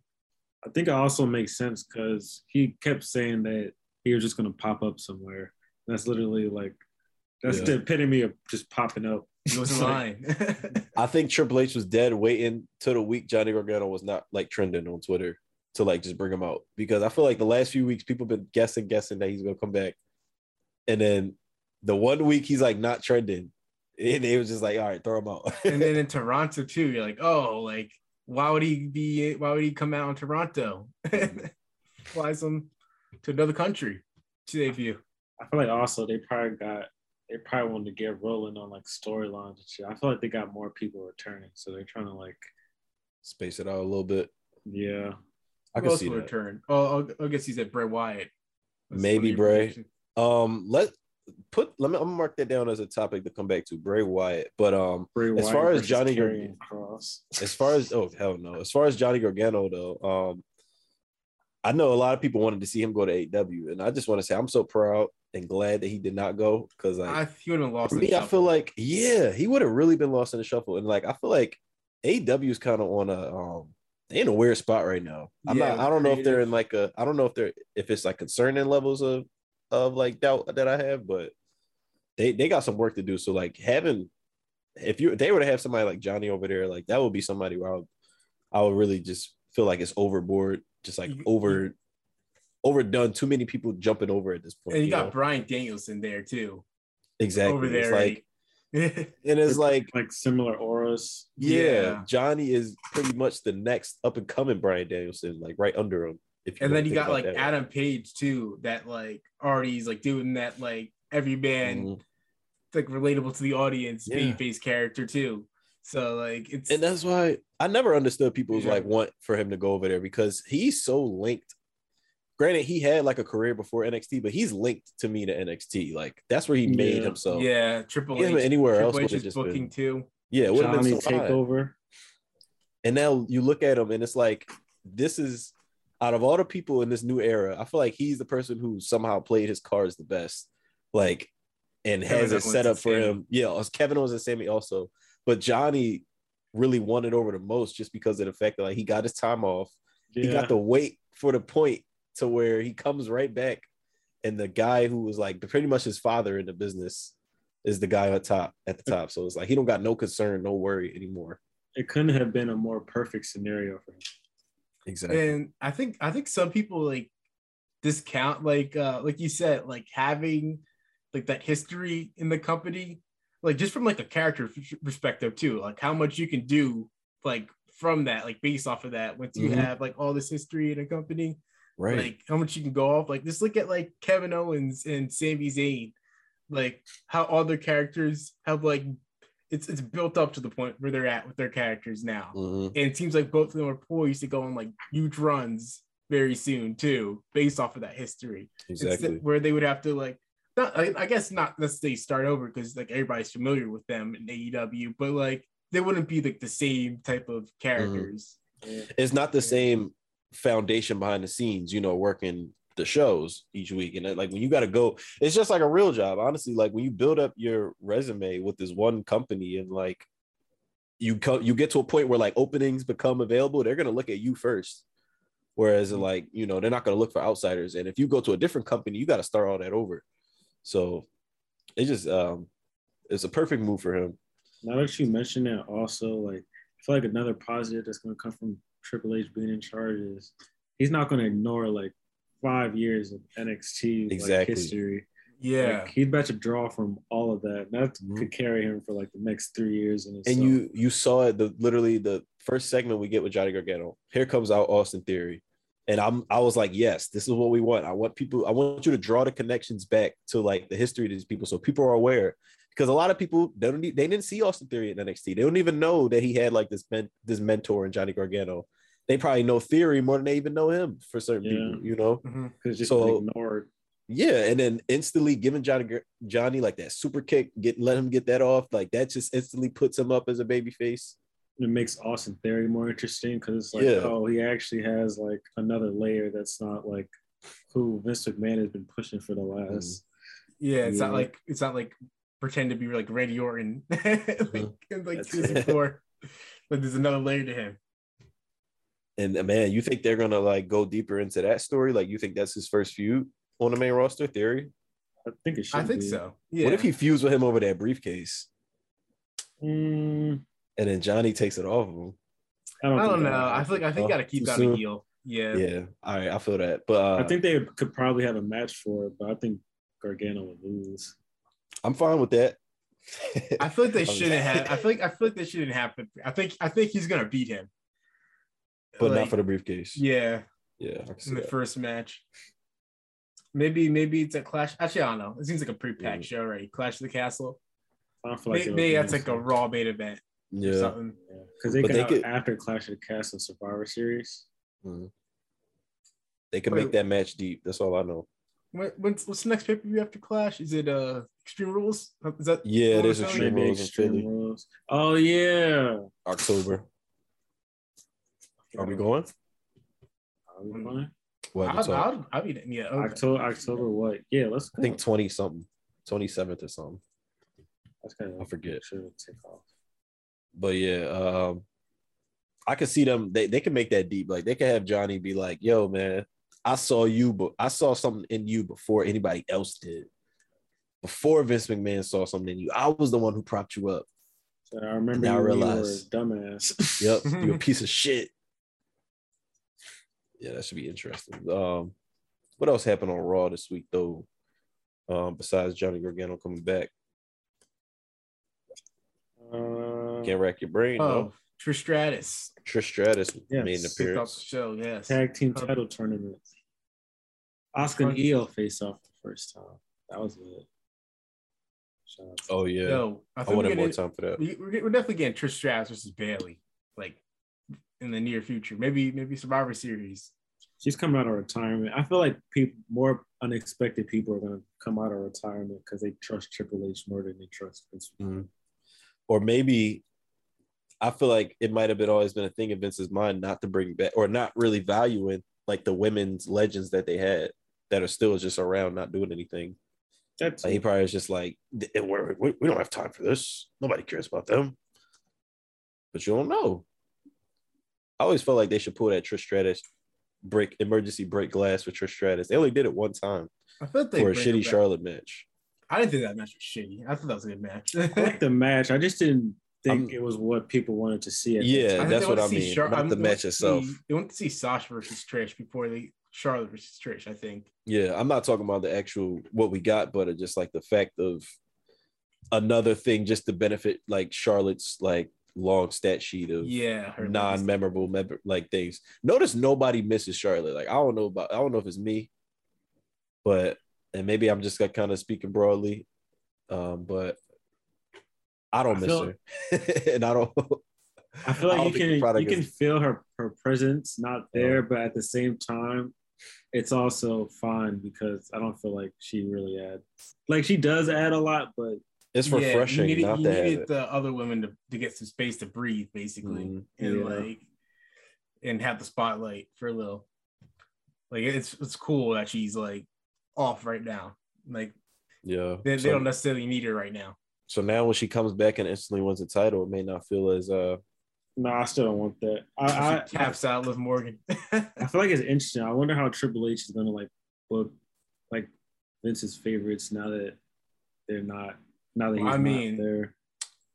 [SPEAKER 1] I think it also makes sense because he kept saying that he was just gonna pop up somewhere. That's literally like that's
[SPEAKER 3] Yeah.
[SPEAKER 1] the epitome of just popping up.
[SPEAKER 2] He wasn't lying. *laughs*
[SPEAKER 3] I think Triple H was dead waiting till the week Johnny Gargano was not like trending on Twitter to like just bring him out because I feel like the last few weeks people been guessing, guessing that he's gonna come back, and then the one week he's like not trending, and they was just like, all right, throw him out. *laughs*
[SPEAKER 2] and then in Toronto too, you're like, oh, like why would he be? Why would he come out in Toronto? *laughs* Flies him to another country to debut.
[SPEAKER 1] I feel like also they probably got they probably wanted to get rolling on like storylines and shit. I feel like they got more people returning, so they're trying to like
[SPEAKER 3] Space it out a little bit.
[SPEAKER 1] yeah.
[SPEAKER 3] I
[SPEAKER 2] Who
[SPEAKER 3] can see
[SPEAKER 2] will
[SPEAKER 3] that.
[SPEAKER 2] return? Oh, I guess he's at Bray Wyatt. That's
[SPEAKER 3] Maybe
[SPEAKER 2] funny
[SPEAKER 3] Bray. Um, let put let me I'm gonna mark that down as a topic to come back to Bray Wyatt. But um,
[SPEAKER 1] Bray
[SPEAKER 3] As far as Johnny
[SPEAKER 1] Karrion Kross.
[SPEAKER 3] as far as oh hell no, as far as Johnny Gargano though, um, I know a lot of people wanted to see him go to AW, and I just want to say I'm so proud and glad that he did not go because like
[SPEAKER 2] I he would have lost.
[SPEAKER 3] for me, I feel like yeah, he would have really been lost in the shuffle, and like I feel like AEW is kind of on a um they in a weird spot right now. I'm
[SPEAKER 2] Yeah,
[SPEAKER 3] not. I don't know if they're in like a. I don't know if they're if it's like concerning levels of of like doubt that I have, but they they got some work to do. So like having if you they were to have somebody like Johnny over there, like that would be somebody where I would I would really just feel like it's overboard, just like
[SPEAKER 2] You-
[SPEAKER 3] over overdone. Too many people jumping over at this point.
[SPEAKER 2] and you
[SPEAKER 3] you
[SPEAKER 2] got
[SPEAKER 3] know?
[SPEAKER 2] Bryan Danielson there too.
[SPEAKER 3] exactly.
[SPEAKER 2] over
[SPEAKER 3] It's
[SPEAKER 2] there,
[SPEAKER 3] like *laughs* and it's like
[SPEAKER 1] like similar auras.
[SPEAKER 3] yeah,
[SPEAKER 2] Yeah.
[SPEAKER 3] Johnny is pretty much the next up and coming Bryan Danielson, like right under him. If
[SPEAKER 2] and then you got like
[SPEAKER 3] that way.
[SPEAKER 2] Adam Page too, that like already is like doing that like every man
[SPEAKER 3] Mhm.
[SPEAKER 2] like relatable to the audience
[SPEAKER 3] Yeah.
[SPEAKER 2] babyface character too. So like it's
[SPEAKER 3] and that's why I never understood people's
[SPEAKER 2] Yeah.
[SPEAKER 3] like want for him to go over there because he's so linked. Granted, he had like a career before NXT, but he's linked to me to NXT. Like that's where he made himself.
[SPEAKER 2] yeah, Triple
[SPEAKER 3] Give him
[SPEAKER 2] H
[SPEAKER 3] anywhere else
[SPEAKER 2] Triple
[SPEAKER 3] would
[SPEAKER 2] H
[SPEAKER 3] have
[SPEAKER 2] is
[SPEAKER 3] just
[SPEAKER 2] booking
[SPEAKER 3] been.
[SPEAKER 2] too.
[SPEAKER 3] Yeah, it would have
[SPEAKER 1] Johnny
[SPEAKER 3] been so high.
[SPEAKER 1] takeover.
[SPEAKER 3] And now you look at him and it's like this is out of all the people in this new era, I feel like he's the person who somehow played his cards the best. Like and
[SPEAKER 2] Kevin
[SPEAKER 3] has it
[SPEAKER 2] Owens
[SPEAKER 3] set up for
[SPEAKER 2] Sami.
[SPEAKER 3] him. Yeah, it was Kevin Owens and Sammy also. But Johnny really won it over the most just because of the fact that like he got his time off. He got to wait for the point to where he comes right back. And the guy who was like pretty much his father in the business is the guy at top at the top. So it's like he don't got no concern, no worry anymore.
[SPEAKER 1] it couldn't have been a more perfect scenario for him.
[SPEAKER 3] Exactly.
[SPEAKER 2] And I think I think some people like discount like uh like you said like having like that history in the company like just from like a character f- perspective too like how much you can do like from that like based off of that once you
[SPEAKER 3] Mhm.
[SPEAKER 2] have like all this history in a company
[SPEAKER 3] Right.
[SPEAKER 2] like how much you can go off. Like just look at like Kevin Owens and Sami Zayn, like how all their characters have like it's it's built up to the point where they're at with their characters now.
[SPEAKER 3] Mhm.
[SPEAKER 2] And it seems like both of them are poised to go on like huge runs very soon too, based off of that history. It's
[SPEAKER 3] Exactly.
[SPEAKER 2] where they would have to like not I, I guess not necessarily start over because like everybody's familiar with them in AEW, but like they wouldn't be like the same type of characters.
[SPEAKER 3] It's not the same foundation behind the scenes, you know, working the shows each week. And like when you got to go, it's just like a real job. Honestly, like when you build up your resume with this one company and like you come, you get to a point where like openings become available, they're gonna look at you first. Whereas like you know they're not gonna look for outsiders. And if you go to a different company, you got to start all that over. So it just um, it's a perfect move for him.
[SPEAKER 1] Now that you mention that, also like I feel like another positive that's going to come from Triple H being in charge is he's not going to ignore like five years of NXT like, history.
[SPEAKER 2] Yeah.
[SPEAKER 1] Like, he's about to draw from all of that. And that
[SPEAKER 3] Mhm.
[SPEAKER 1] could carry him for like the next three years. In
[SPEAKER 3] and
[SPEAKER 1] itself.
[SPEAKER 3] you you saw it the literally the first segment we get with Johnny Gargano. Here comes out Austin Theory, and I'm I was like, yes, this is what we want. I want people. I want you to draw the connections back to like the history of these people, so people are aware. Because a lot of people they don't they didn't see Austin Theory at NXT. They don't even know that he had like this men, this mentor in Johnny Gargano. They probably know Theory more than they even know him for certain
[SPEAKER 1] Yeah.
[SPEAKER 3] people. You know.
[SPEAKER 2] Mhm.
[SPEAKER 1] Just
[SPEAKER 3] So-
[SPEAKER 1] ignored.
[SPEAKER 3] Yeah, and then instantly giving Johnny Johnny like that super kick, get let him get that off, like that just instantly puts him up as a baby face.
[SPEAKER 1] It makes Austin Theory more interesting because it's like,
[SPEAKER 3] Yeah.
[SPEAKER 1] oh, he actually has like another layer that's not like who Vince McMahon has been pushing for the last.
[SPEAKER 2] Yeah, it's not like it's not like pretend to be like Randy Orton *laughs* like, in like
[SPEAKER 1] That's
[SPEAKER 2] season four. But there's another layer to him.
[SPEAKER 3] And uh, man, you think they're gonna like go deeper into that story? Like you think that's his first feud on the main roster? Theory.
[SPEAKER 1] I think it should.
[SPEAKER 2] I think
[SPEAKER 1] be.
[SPEAKER 2] so. Yeah.
[SPEAKER 3] What if he feuds with him over that briefcase,
[SPEAKER 1] Mm,
[SPEAKER 3] and then Johnny takes it off of him?
[SPEAKER 1] I don't,
[SPEAKER 2] I don't
[SPEAKER 1] think
[SPEAKER 2] know. I
[SPEAKER 1] happen.
[SPEAKER 2] feel like I think
[SPEAKER 3] Oh,
[SPEAKER 2] you gotta keep
[SPEAKER 3] too
[SPEAKER 2] that
[SPEAKER 3] soon?
[SPEAKER 2] a heel. Yeah.
[SPEAKER 3] Yeah, all right, I feel that, but uh,
[SPEAKER 1] I think they could probably have a match for it, but I think Gargano would lose.
[SPEAKER 3] I'm fine with that.
[SPEAKER 2] I feel like they *laughs* shouldn't have. I feel like I feel like they shouldn't happen. I think I think he's gonna beat him.
[SPEAKER 3] But not for the briefcase.
[SPEAKER 2] Yeah,
[SPEAKER 3] yeah, I can see
[SPEAKER 2] in the
[SPEAKER 3] that.
[SPEAKER 2] first match. Maybe maybe it's a clash. Actually, I don't know. It seems like a pre-packed
[SPEAKER 3] Mm.
[SPEAKER 2] show already. Clash of the Castle.
[SPEAKER 1] I don't feel like
[SPEAKER 2] Maybe, maybe that's like a raw main event
[SPEAKER 3] yeah.
[SPEAKER 2] something.
[SPEAKER 1] because they
[SPEAKER 3] But
[SPEAKER 1] could
[SPEAKER 3] they
[SPEAKER 1] have
[SPEAKER 3] could-
[SPEAKER 1] after Clash of the Castle Survivor Series.
[SPEAKER 3] Mhm. They can
[SPEAKER 2] Wait.
[SPEAKER 3] make that match deep. That's all I know.
[SPEAKER 2] What, what's what's the next pay per view after Clash? Is it uh Extreme Rules? Is that
[SPEAKER 3] Yeah,
[SPEAKER 2] what
[SPEAKER 3] there's Extreme Rules
[SPEAKER 1] Extreme
[SPEAKER 3] Philly.
[SPEAKER 1] Rules. Oh yeah.
[SPEAKER 3] October. Are we going?
[SPEAKER 1] Are we going?
[SPEAKER 3] What?
[SPEAKER 2] I'll, I'll, I'll be yeah. Okay.
[SPEAKER 1] October. October. What? Yeah. Let's go.
[SPEAKER 3] I think 20 something, 27th or something.
[SPEAKER 1] That's kind of
[SPEAKER 3] I forget.
[SPEAKER 1] Sure, take off.
[SPEAKER 3] But yeah, um, I could see them. They, they can make that deep. Like they can have Johnny be like, "Yo, man, I saw you, but I saw something in you before anybody else did. Before Vince McMahon saw something in you, I was the one who propped you up.
[SPEAKER 1] So I remember
[SPEAKER 3] Now I
[SPEAKER 1] you, you
[SPEAKER 3] realize.
[SPEAKER 1] were a dumbass. *laughs*
[SPEAKER 3] Yep, you a *laughs* piece of shit. Yeah, that should be interesting. Um, what else happened on Raw this week though? Um, besides Johnny Gargano coming back,
[SPEAKER 1] Uh,
[SPEAKER 3] can't rack your brain.
[SPEAKER 2] Oh,
[SPEAKER 3] No,
[SPEAKER 2] Trish Stratus
[SPEAKER 3] Trish Stratus
[SPEAKER 1] Yes.
[SPEAKER 3] made an
[SPEAKER 2] picked up the
[SPEAKER 3] appearance.
[SPEAKER 2] show. Yes.
[SPEAKER 1] tag team title tournament. Asuka and Io faced off the first time. That was it. Shout out to-
[SPEAKER 3] Oh yeah,
[SPEAKER 2] Yo, I
[SPEAKER 3] I wanted more time for that.
[SPEAKER 2] we, we're, we're definitely getting Trish Stratus versus Bayley, like in the near future. Maybe maybe Survivor Series.
[SPEAKER 1] She's coming out of retirement. I feel like people more unexpected people are gonna come out of retirement because they trust Triple H more than they trust Vince.
[SPEAKER 3] Mhm. Or maybe I feel like it might have been always been a thing in Vince's mind not to bring back or not really valuing like the women's legends that they had that are still just around, not doing anything.
[SPEAKER 1] That's
[SPEAKER 3] Like he probably was just like, "Eh, we're- we, we don't have time for this. Nobody cares about them. But you don't know. I always felt like they should pull that Trish Stratus break emergency break glass for Trish Stratus. They only did it one time
[SPEAKER 2] I thought they
[SPEAKER 3] for a shitty. Charlotte match.
[SPEAKER 2] I didn't think that match was shitty. I thought that was a good match.
[SPEAKER 1] I like the match. I just didn't think
[SPEAKER 3] I'm-
[SPEAKER 1] it was what people wanted to see. At
[SPEAKER 3] Yeah,
[SPEAKER 1] time.
[SPEAKER 3] that's what I
[SPEAKER 2] see
[SPEAKER 3] mean,
[SPEAKER 2] Char-
[SPEAKER 3] not
[SPEAKER 2] I'm-
[SPEAKER 3] the match
[SPEAKER 2] to
[SPEAKER 3] itself.
[SPEAKER 2] see- They want to see Sasha versus Trish before they Charlotte versus Trish. I think.
[SPEAKER 3] Yeah, I'm not talking about the actual what we got, but it just like the fact of another thing just to benefit like Charlotte's like long stat sheet of
[SPEAKER 2] Yeah,
[SPEAKER 3] non-memorable mem- like things. Notice nobody misses Charlotte. Like I don't know about I don't know if it's me, but and maybe I'm just like kind of speaking broadly. Um, but I don't
[SPEAKER 1] I
[SPEAKER 3] miss
[SPEAKER 1] feel-
[SPEAKER 3] her. *laughs* and I don't
[SPEAKER 1] I feel like
[SPEAKER 3] don't
[SPEAKER 1] you can you can
[SPEAKER 3] is-
[SPEAKER 1] feel her her presence not there, but at the same time, it's also fine because I don't feel like she really adds. Like she does add a lot, but
[SPEAKER 3] it's
[SPEAKER 2] Yeah,
[SPEAKER 3] refreshing
[SPEAKER 2] you needed,
[SPEAKER 3] not
[SPEAKER 2] you
[SPEAKER 3] to have
[SPEAKER 2] needed
[SPEAKER 3] it.
[SPEAKER 2] the other women to, to get some space to breathe, basically,
[SPEAKER 3] Mhm.
[SPEAKER 2] and
[SPEAKER 1] Yeah.
[SPEAKER 2] like and have the spotlight for a little. Like it's it's cool that she's like off right now. Like
[SPEAKER 3] Yeah.
[SPEAKER 2] they, they
[SPEAKER 3] So-
[SPEAKER 2] don't necessarily need her right now.
[SPEAKER 3] So now when she comes back and instantly wins the title, it may not feel as uh
[SPEAKER 1] no, I still don't want that. I I,
[SPEAKER 2] she taps out Liv Morgan. *laughs*
[SPEAKER 1] I feel like it's interesting. I wonder how Triple H is gonna like book like Vince's favorites now that they're not now that he's
[SPEAKER 2] I
[SPEAKER 1] not
[SPEAKER 2] mean,
[SPEAKER 1] there.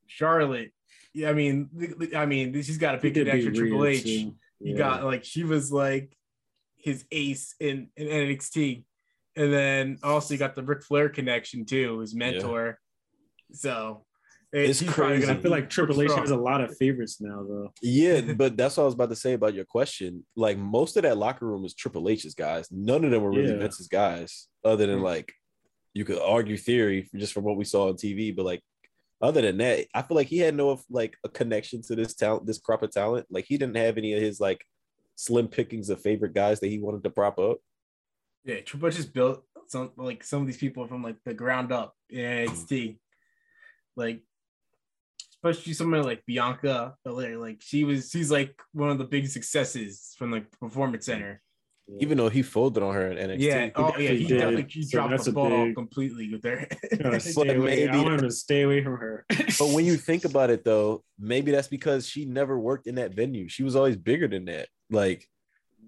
[SPEAKER 2] Charlotte. Yeah, I mean, th- th- I mean, she's got to
[SPEAKER 1] He
[SPEAKER 2] pick
[SPEAKER 1] did
[SPEAKER 2] an
[SPEAKER 1] beat
[SPEAKER 2] extra Triple H.
[SPEAKER 1] too.
[SPEAKER 2] You
[SPEAKER 1] Yeah.
[SPEAKER 2] got like she was like his ace in, in NXT, and then also you got the Ric Flair connection too, his mentor. So it-
[SPEAKER 3] It's crazy.
[SPEAKER 1] I
[SPEAKER 2] gonna
[SPEAKER 1] feel like Triple H has a lot of favorites now, though.
[SPEAKER 3] yeah, *laughs* but that's what I was about to say about your question. Like most of that locker room is Triple H's guys. None of them were really
[SPEAKER 1] Yeah.
[SPEAKER 3] Vince's guys, other than
[SPEAKER 2] Mm.
[SPEAKER 3] like you could argue theory just from what we saw on TV, but like other than that, I feel like he had no like a connection to this talent, this crop of talent. Like he didn't have any of his like slim pickings of favorite guys that he wanted to prop up.
[SPEAKER 2] Yeah, Triple just built some like some of these people from like the ground up in NXT. Like especially someone like Bianca Belair. Like she was she's like one of the big successes from like the performance center.
[SPEAKER 3] Even though he folded on her in NXT.
[SPEAKER 2] Yeah, oh yeah, he
[SPEAKER 1] definitely
[SPEAKER 2] definitely he
[SPEAKER 1] So
[SPEAKER 2] dropped the ball
[SPEAKER 1] big-
[SPEAKER 2] completely with her. *laughs*
[SPEAKER 1] Gotta stay away. I
[SPEAKER 3] maybe-
[SPEAKER 1] want him to stay away from her.
[SPEAKER 3] But when you *laughs* think about it though, maybe that's because she never worked in that venue. She was always bigger than that. Like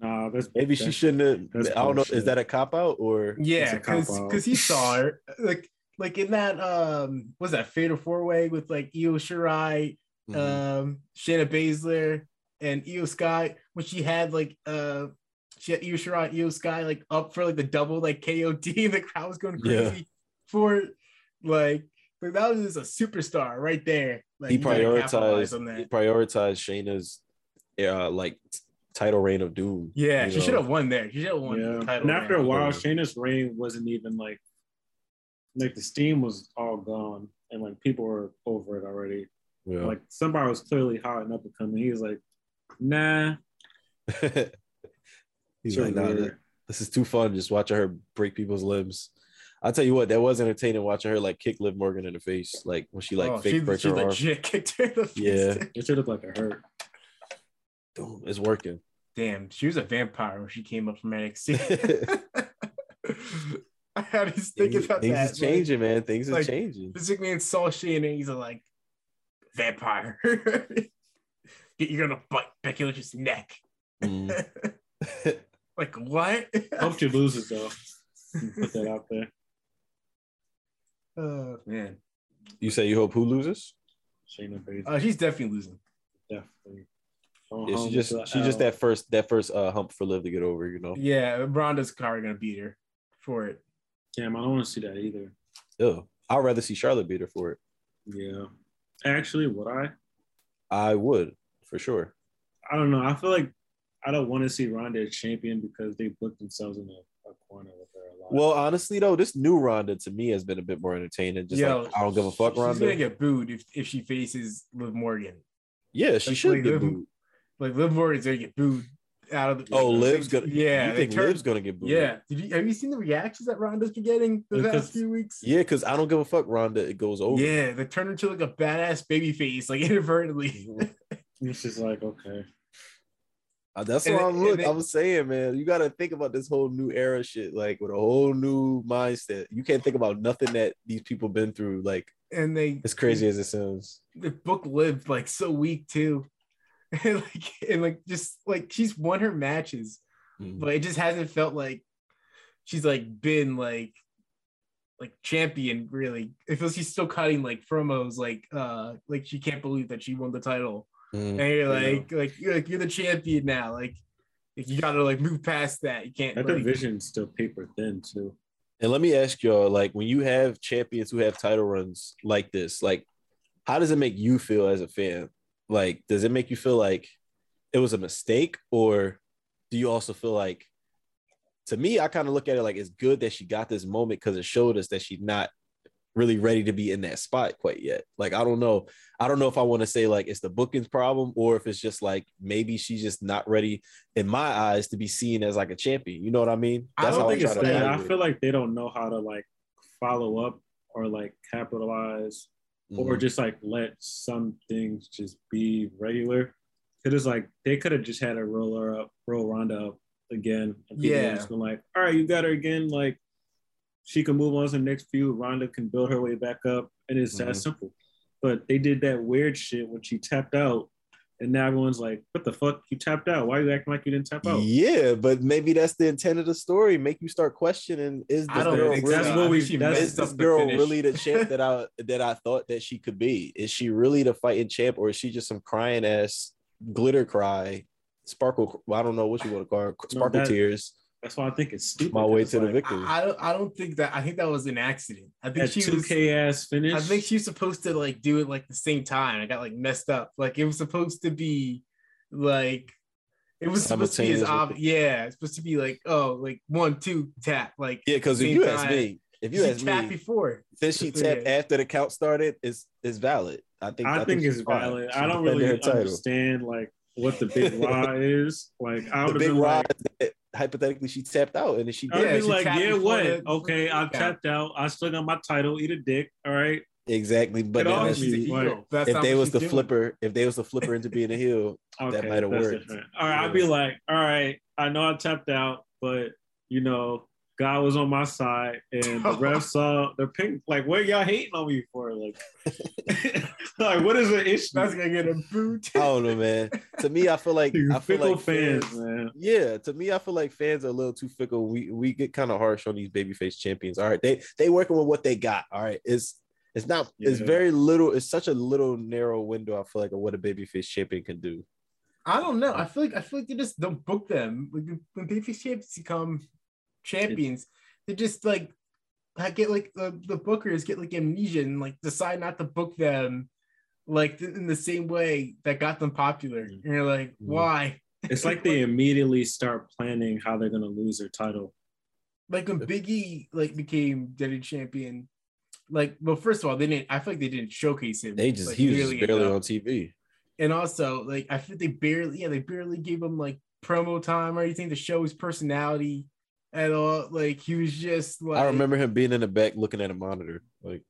[SPEAKER 1] nah, that's
[SPEAKER 3] maybe she shouldn't have. I don't know. Is that a cop out or
[SPEAKER 2] yeah, because because he saw *laughs* her like like in that um was that fatal four way with like Io Shirai,
[SPEAKER 3] Mhm.
[SPEAKER 2] um Shayna Baszler, and Iyo Sky when she had like uh she had Io Shirai, Iyo Sky like up for like the double like KOD *laughs* the crowd was going
[SPEAKER 3] Yeah.
[SPEAKER 2] crazy for it. like like that was just a superstar right there. Like
[SPEAKER 3] he
[SPEAKER 2] you gotta capitalize
[SPEAKER 3] prioritized
[SPEAKER 2] on
[SPEAKER 3] he prioritized Shayna's uh like t- title reign of doom.
[SPEAKER 2] Yeah, she should have won there. She should have won
[SPEAKER 1] Yeah.
[SPEAKER 2] the title.
[SPEAKER 1] And after a while, Shayna's reign wasn't even like like the steam was all gone and like people were over it already.
[SPEAKER 3] Yeah.
[SPEAKER 1] Like somebody was clearly hot and up and coming. He was like, nah. *laughs*
[SPEAKER 3] He's
[SPEAKER 1] sure
[SPEAKER 3] like, nah,
[SPEAKER 1] weird."
[SPEAKER 3] this is too fun just watching her break people's limbs. I'll tell you what, that was entertaining watching her like kick Liv Morgan in the face, like when she like
[SPEAKER 2] oh,
[SPEAKER 3] fake
[SPEAKER 2] she,
[SPEAKER 3] broke
[SPEAKER 2] she
[SPEAKER 3] her arm.
[SPEAKER 2] legit *laughs* kicked her in the face.
[SPEAKER 3] Yeah.
[SPEAKER 1] It should look like a hurt.
[SPEAKER 3] Boom, It's working.
[SPEAKER 2] Damn, she was a vampire when she came up from NXT. *laughs* *laughs* I had to think
[SPEAKER 3] Things,
[SPEAKER 2] about
[SPEAKER 3] things
[SPEAKER 2] that.
[SPEAKER 3] is changing, man. Things
[SPEAKER 2] like-
[SPEAKER 3] is changing.
[SPEAKER 2] Like, Vince McMahon saw Shane and he's like, vampire. You're gonna bite Becky Lynch's neck.
[SPEAKER 3] Mm.
[SPEAKER 2] Like what?
[SPEAKER 1] Hope she loses though. Put that out there.
[SPEAKER 2] oh *laughs* man,
[SPEAKER 3] you say you hope who loses?
[SPEAKER 1] Shayna Baszler,
[SPEAKER 2] uh, she's definitely losing.
[SPEAKER 1] definitely. Going
[SPEAKER 3] Yeah,
[SPEAKER 1] home
[SPEAKER 3] she just she just that first that first uh hump for Liv to get over, you know.
[SPEAKER 2] Yeah, Ronda's probably gonna beat her for it.
[SPEAKER 1] Damn, I don't want to see that either.
[SPEAKER 3] Ugh. I'd rather see Charlotte beat her for it.
[SPEAKER 1] Yeah. Actually, would I?
[SPEAKER 3] I would for sure.
[SPEAKER 1] I don't know. I feel like I don't want to see Ronda as champion because they booked themselves in a, a corner with her a lot.
[SPEAKER 3] Well, honestly though, this new Ronda to me has been a bit more entertaining. Just
[SPEAKER 2] Yo,
[SPEAKER 3] like I don't give a fuck,
[SPEAKER 2] She's gonna get booed if, if she faces Liv Morgan.
[SPEAKER 3] Yeah, she
[SPEAKER 2] Like,
[SPEAKER 3] should
[SPEAKER 2] like,
[SPEAKER 3] get
[SPEAKER 2] Liv-
[SPEAKER 3] booed.
[SPEAKER 2] Like Liv Morgan's gonna get booed out of the.
[SPEAKER 3] Oh, Liv's gonna.
[SPEAKER 2] Yeah,
[SPEAKER 3] you think
[SPEAKER 2] turned-
[SPEAKER 3] Liv's gonna get booed?
[SPEAKER 2] Yeah. Did you have you seen the reactions that Ronda's been getting the
[SPEAKER 1] Because-
[SPEAKER 2] past few weeks?
[SPEAKER 3] yeah, because I don't give a fuck, Ronda. It goes over.
[SPEAKER 2] Yeah, they turned into like a badass baby face, like *laughs* inadvertently.
[SPEAKER 3] Mhm.
[SPEAKER 1] it's just like okay.
[SPEAKER 3] Uh, That's
[SPEAKER 2] And
[SPEAKER 3] what I'm
[SPEAKER 2] and
[SPEAKER 3] look. I was saying, man, you got to think about this whole new era shit, like with a whole new mindset. You can't think about nothing that these people been through. Like
[SPEAKER 2] and they
[SPEAKER 3] as crazy as it sounds.
[SPEAKER 2] the book lived like so weak too. *laughs* And like and like just like she's won her matches,
[SPEAKER 3] Mhm.
[SPEAKER 2] but it just hasn't felt like she's like been like like champion really. It feels she's still cutting like promos like uh like she can't believe that she won the title.
[SPEAKER 3] Mhm.
[SPEAKER 2] And you're
[SPEAKER 1] Yeah.
[SPEAKER 2] like like you're like you're the champion now. Like Like, you gotta like move past that. You can't.
[SPEAKER 1] That
[SPEAKER 2] like,
[SPEAKER 1] division's still paper thin too.
[SPEAKER 3] And let me ask y'all, like, when you have champions who have title runs like this, like, how does it make you feel as a fan? Like, does it make you feel like it was a mistake, or do you also feel like, to me, I kind of look at it like it's good that she got this moment because it showed us that she's not really ready to be in that spot quite yet. Like, I don't know. I don't know if I want to say like it's the bookings problem or if it's just like maybe she's just not ready in my eyes to be seen as like a champion. You know what I mean?
[SPEAKER 1] I don't
[SPEAKER 3] how
[SPEAKER 1] think
[SPEAKER 3] try
[SPEAKER 1] it's that. I feel like they don't know how to like follow up or like capitalize
[SPEAKER 3] it.
[SPEAKER 1] or
[SPEAKER 3] mm-hmm.
[SPEAKER 1] just like let some things just be regular. Cause it's like they could have just had a roller up, roll Ronda up again. And people
[SPEAKER 2] Yeah.
[SPEAKER 1] yeah. just been like, all right, you got her again. Like she can move on to the next feud. Ronda can build her way back up. And it's that
[SPEAKER 3] Mhm.
[SPEAKER 1] simple. But they did that weird shit when she tapped out. And now everyone's like, what the fuck? You tapped out. Why are you acting like you didn't tap out?
[SPEAKER 3] Yeah, but maybe that's the intent of the story. Make you start questioning: Is
[SPEAKER 2] I
[SPEAKER 3] this girl
[SPEAKER 2] think
[SPEAKER 3] really,
[SPEAKER 1] that's what we- that's-
[SPEAKER 3] is this
[SPEAKER 2] up the
[SPEAKER 3] girl really the champ that I *laughs* that I thought that she could be? Is she really the fighting champ, or is she just some crying ass glitter cry, sparkle? I don't know what you want to call her, sparkle
[SPEAKER 1] that-
[SPEAKER 3] tears.
[SPEAKER 1] That's why I think it's stupid.
[SPEAKER 3] My way
[SPEAKER 1] It's
[SPEAKER 3] to the victory.
[SPEAKER 2] I, I don't. I don't think that. I think that was an accident. I think
[SPEAKER 1] That
[SPEAKER 2] she
[SPEAKER 1] two
[SPEAKER 2] was.
[SPEAKER 1] K ass finish.
[SPEAKER 2] I think she was supposed to like do it like the same time. I got like messed up. Like it was supposed to be like it was supposed to be as
[SPEAKER 3] Simultaneous
[SPEAKER 2] obvious. Yeah, it's supposed to be like oh like one two tap like
[SPEAKER 3] Yeah, because if
[SPEAKER 2] same
[SPEAKER 3] you ask me, if you
[SPEAKER 2] she
[SPEAKER 3] ask
[SPEAKER 2] tapped
[SPEAKER 3] me,
[SPEAKER 2] before.
[SPEAKER 3] since she
[SPEAKER 2] Yeah.
[SPEAKER 3] tapped after the count started, is is valid. I think.
[SPEAKER 1] I, think, it's valid. I don't really understand like what the big lie *laughs* is. Like I
[SPEAKER 3] The
[SPEAKER 1] would have
[SPEAKER 3] big
[SPEAKER 1] been like,
[SPEAKER 3] that hypothetically she tapped out and then she
[SPEAKER 1] I'd
[SPEAKER 3] did
[SPEAKER 2] Yeah,
[SPEAKER 1] be
[SPEAKER 2] she
[SPEAKER 1] like, yeah, what?
[SPEAKER 2] the-
[SPEAKER 1] Okay, I
[SPEAKER 2] Yeah.
[SPEAKER 1] tapped out. I still got my title. Eat a dick. All right.
[SPEAKER 3] exactly. But
[SPEAKER 1] Get
[SPEAKER 3] then
[SPEAKER 1] off
[SPEAKER 3] that's-
[SPEAKER 1] me.
[SPEAKER 2] She's a heel.
[SPEAKER 1] like,
[SPEAKER 2] That's
[SPEAKER 3] if they was the
[SPEAKER 2] doing.
[SPEAKER 3] flipper, if they was the flipper into being a heel,
[SPEAKER 1] Okay,
[SPEAKER 3] might have worked.
[SPEAKER 1] different. All right, I'd be like, all right, I know I tapped out, but you know, God was on my side, and the *laughs* ref saw the pink. Like, what y'all hating on me for? Like, *laughs* *laughs* like what is the issue?
[SPEAKER 2] That's gonna get a boot.
[SPEAKER 3] I don't know, man. to me, I feel like *laughs*
[SPEAKER 1] You
[SPEAKER 3] I feel
[SPEAKER 1] fickle
[SPEAKER 3] like
[SPEAKER 1] fans,
[SPEAKER 3] fans,
[SPEAKER 1] man.
[SPEAKER 3] yeah. To me, I feel like fans are a little too fickle. We we get kind of harsh on these babyface champions. All right, they they working with what they got. All right, it's it's not it's very little. It's such a little narrow window. I feel like of what a babyface champion can do.
[SPEAKER 2] I don't know. I feel like I feel like they just don't book them. Like when babyface champions become champions, they just like I get like the, the bookers get like amnesia and like decide not to book them like in the same way that got them popular. And you're like,
[SPEAKER 3] Mhm.
[SPEAKER 2] why?
[SPEAKER 1] It's *laughs* like they immediately start planning how they're gonna lose their title.
[SPEAKER 2] Like when Biggie like became Daddy champion, like well, first of all, they didn't I feel like they didn't showcase him.
[SPEAKER 3] They just
[SPEAKER 2] like,
[SPEAKER 3] he was just barely
[SPEAKER 2] enough.
[SPEAKER 3] on TV.
[SPEAKER 2] and also like I think they barely yeah they barely gave him like promo time or anything to show his personality at all. Like he was just like
[SPEAKER 3] I remember him being in the back looking at a monitor. Like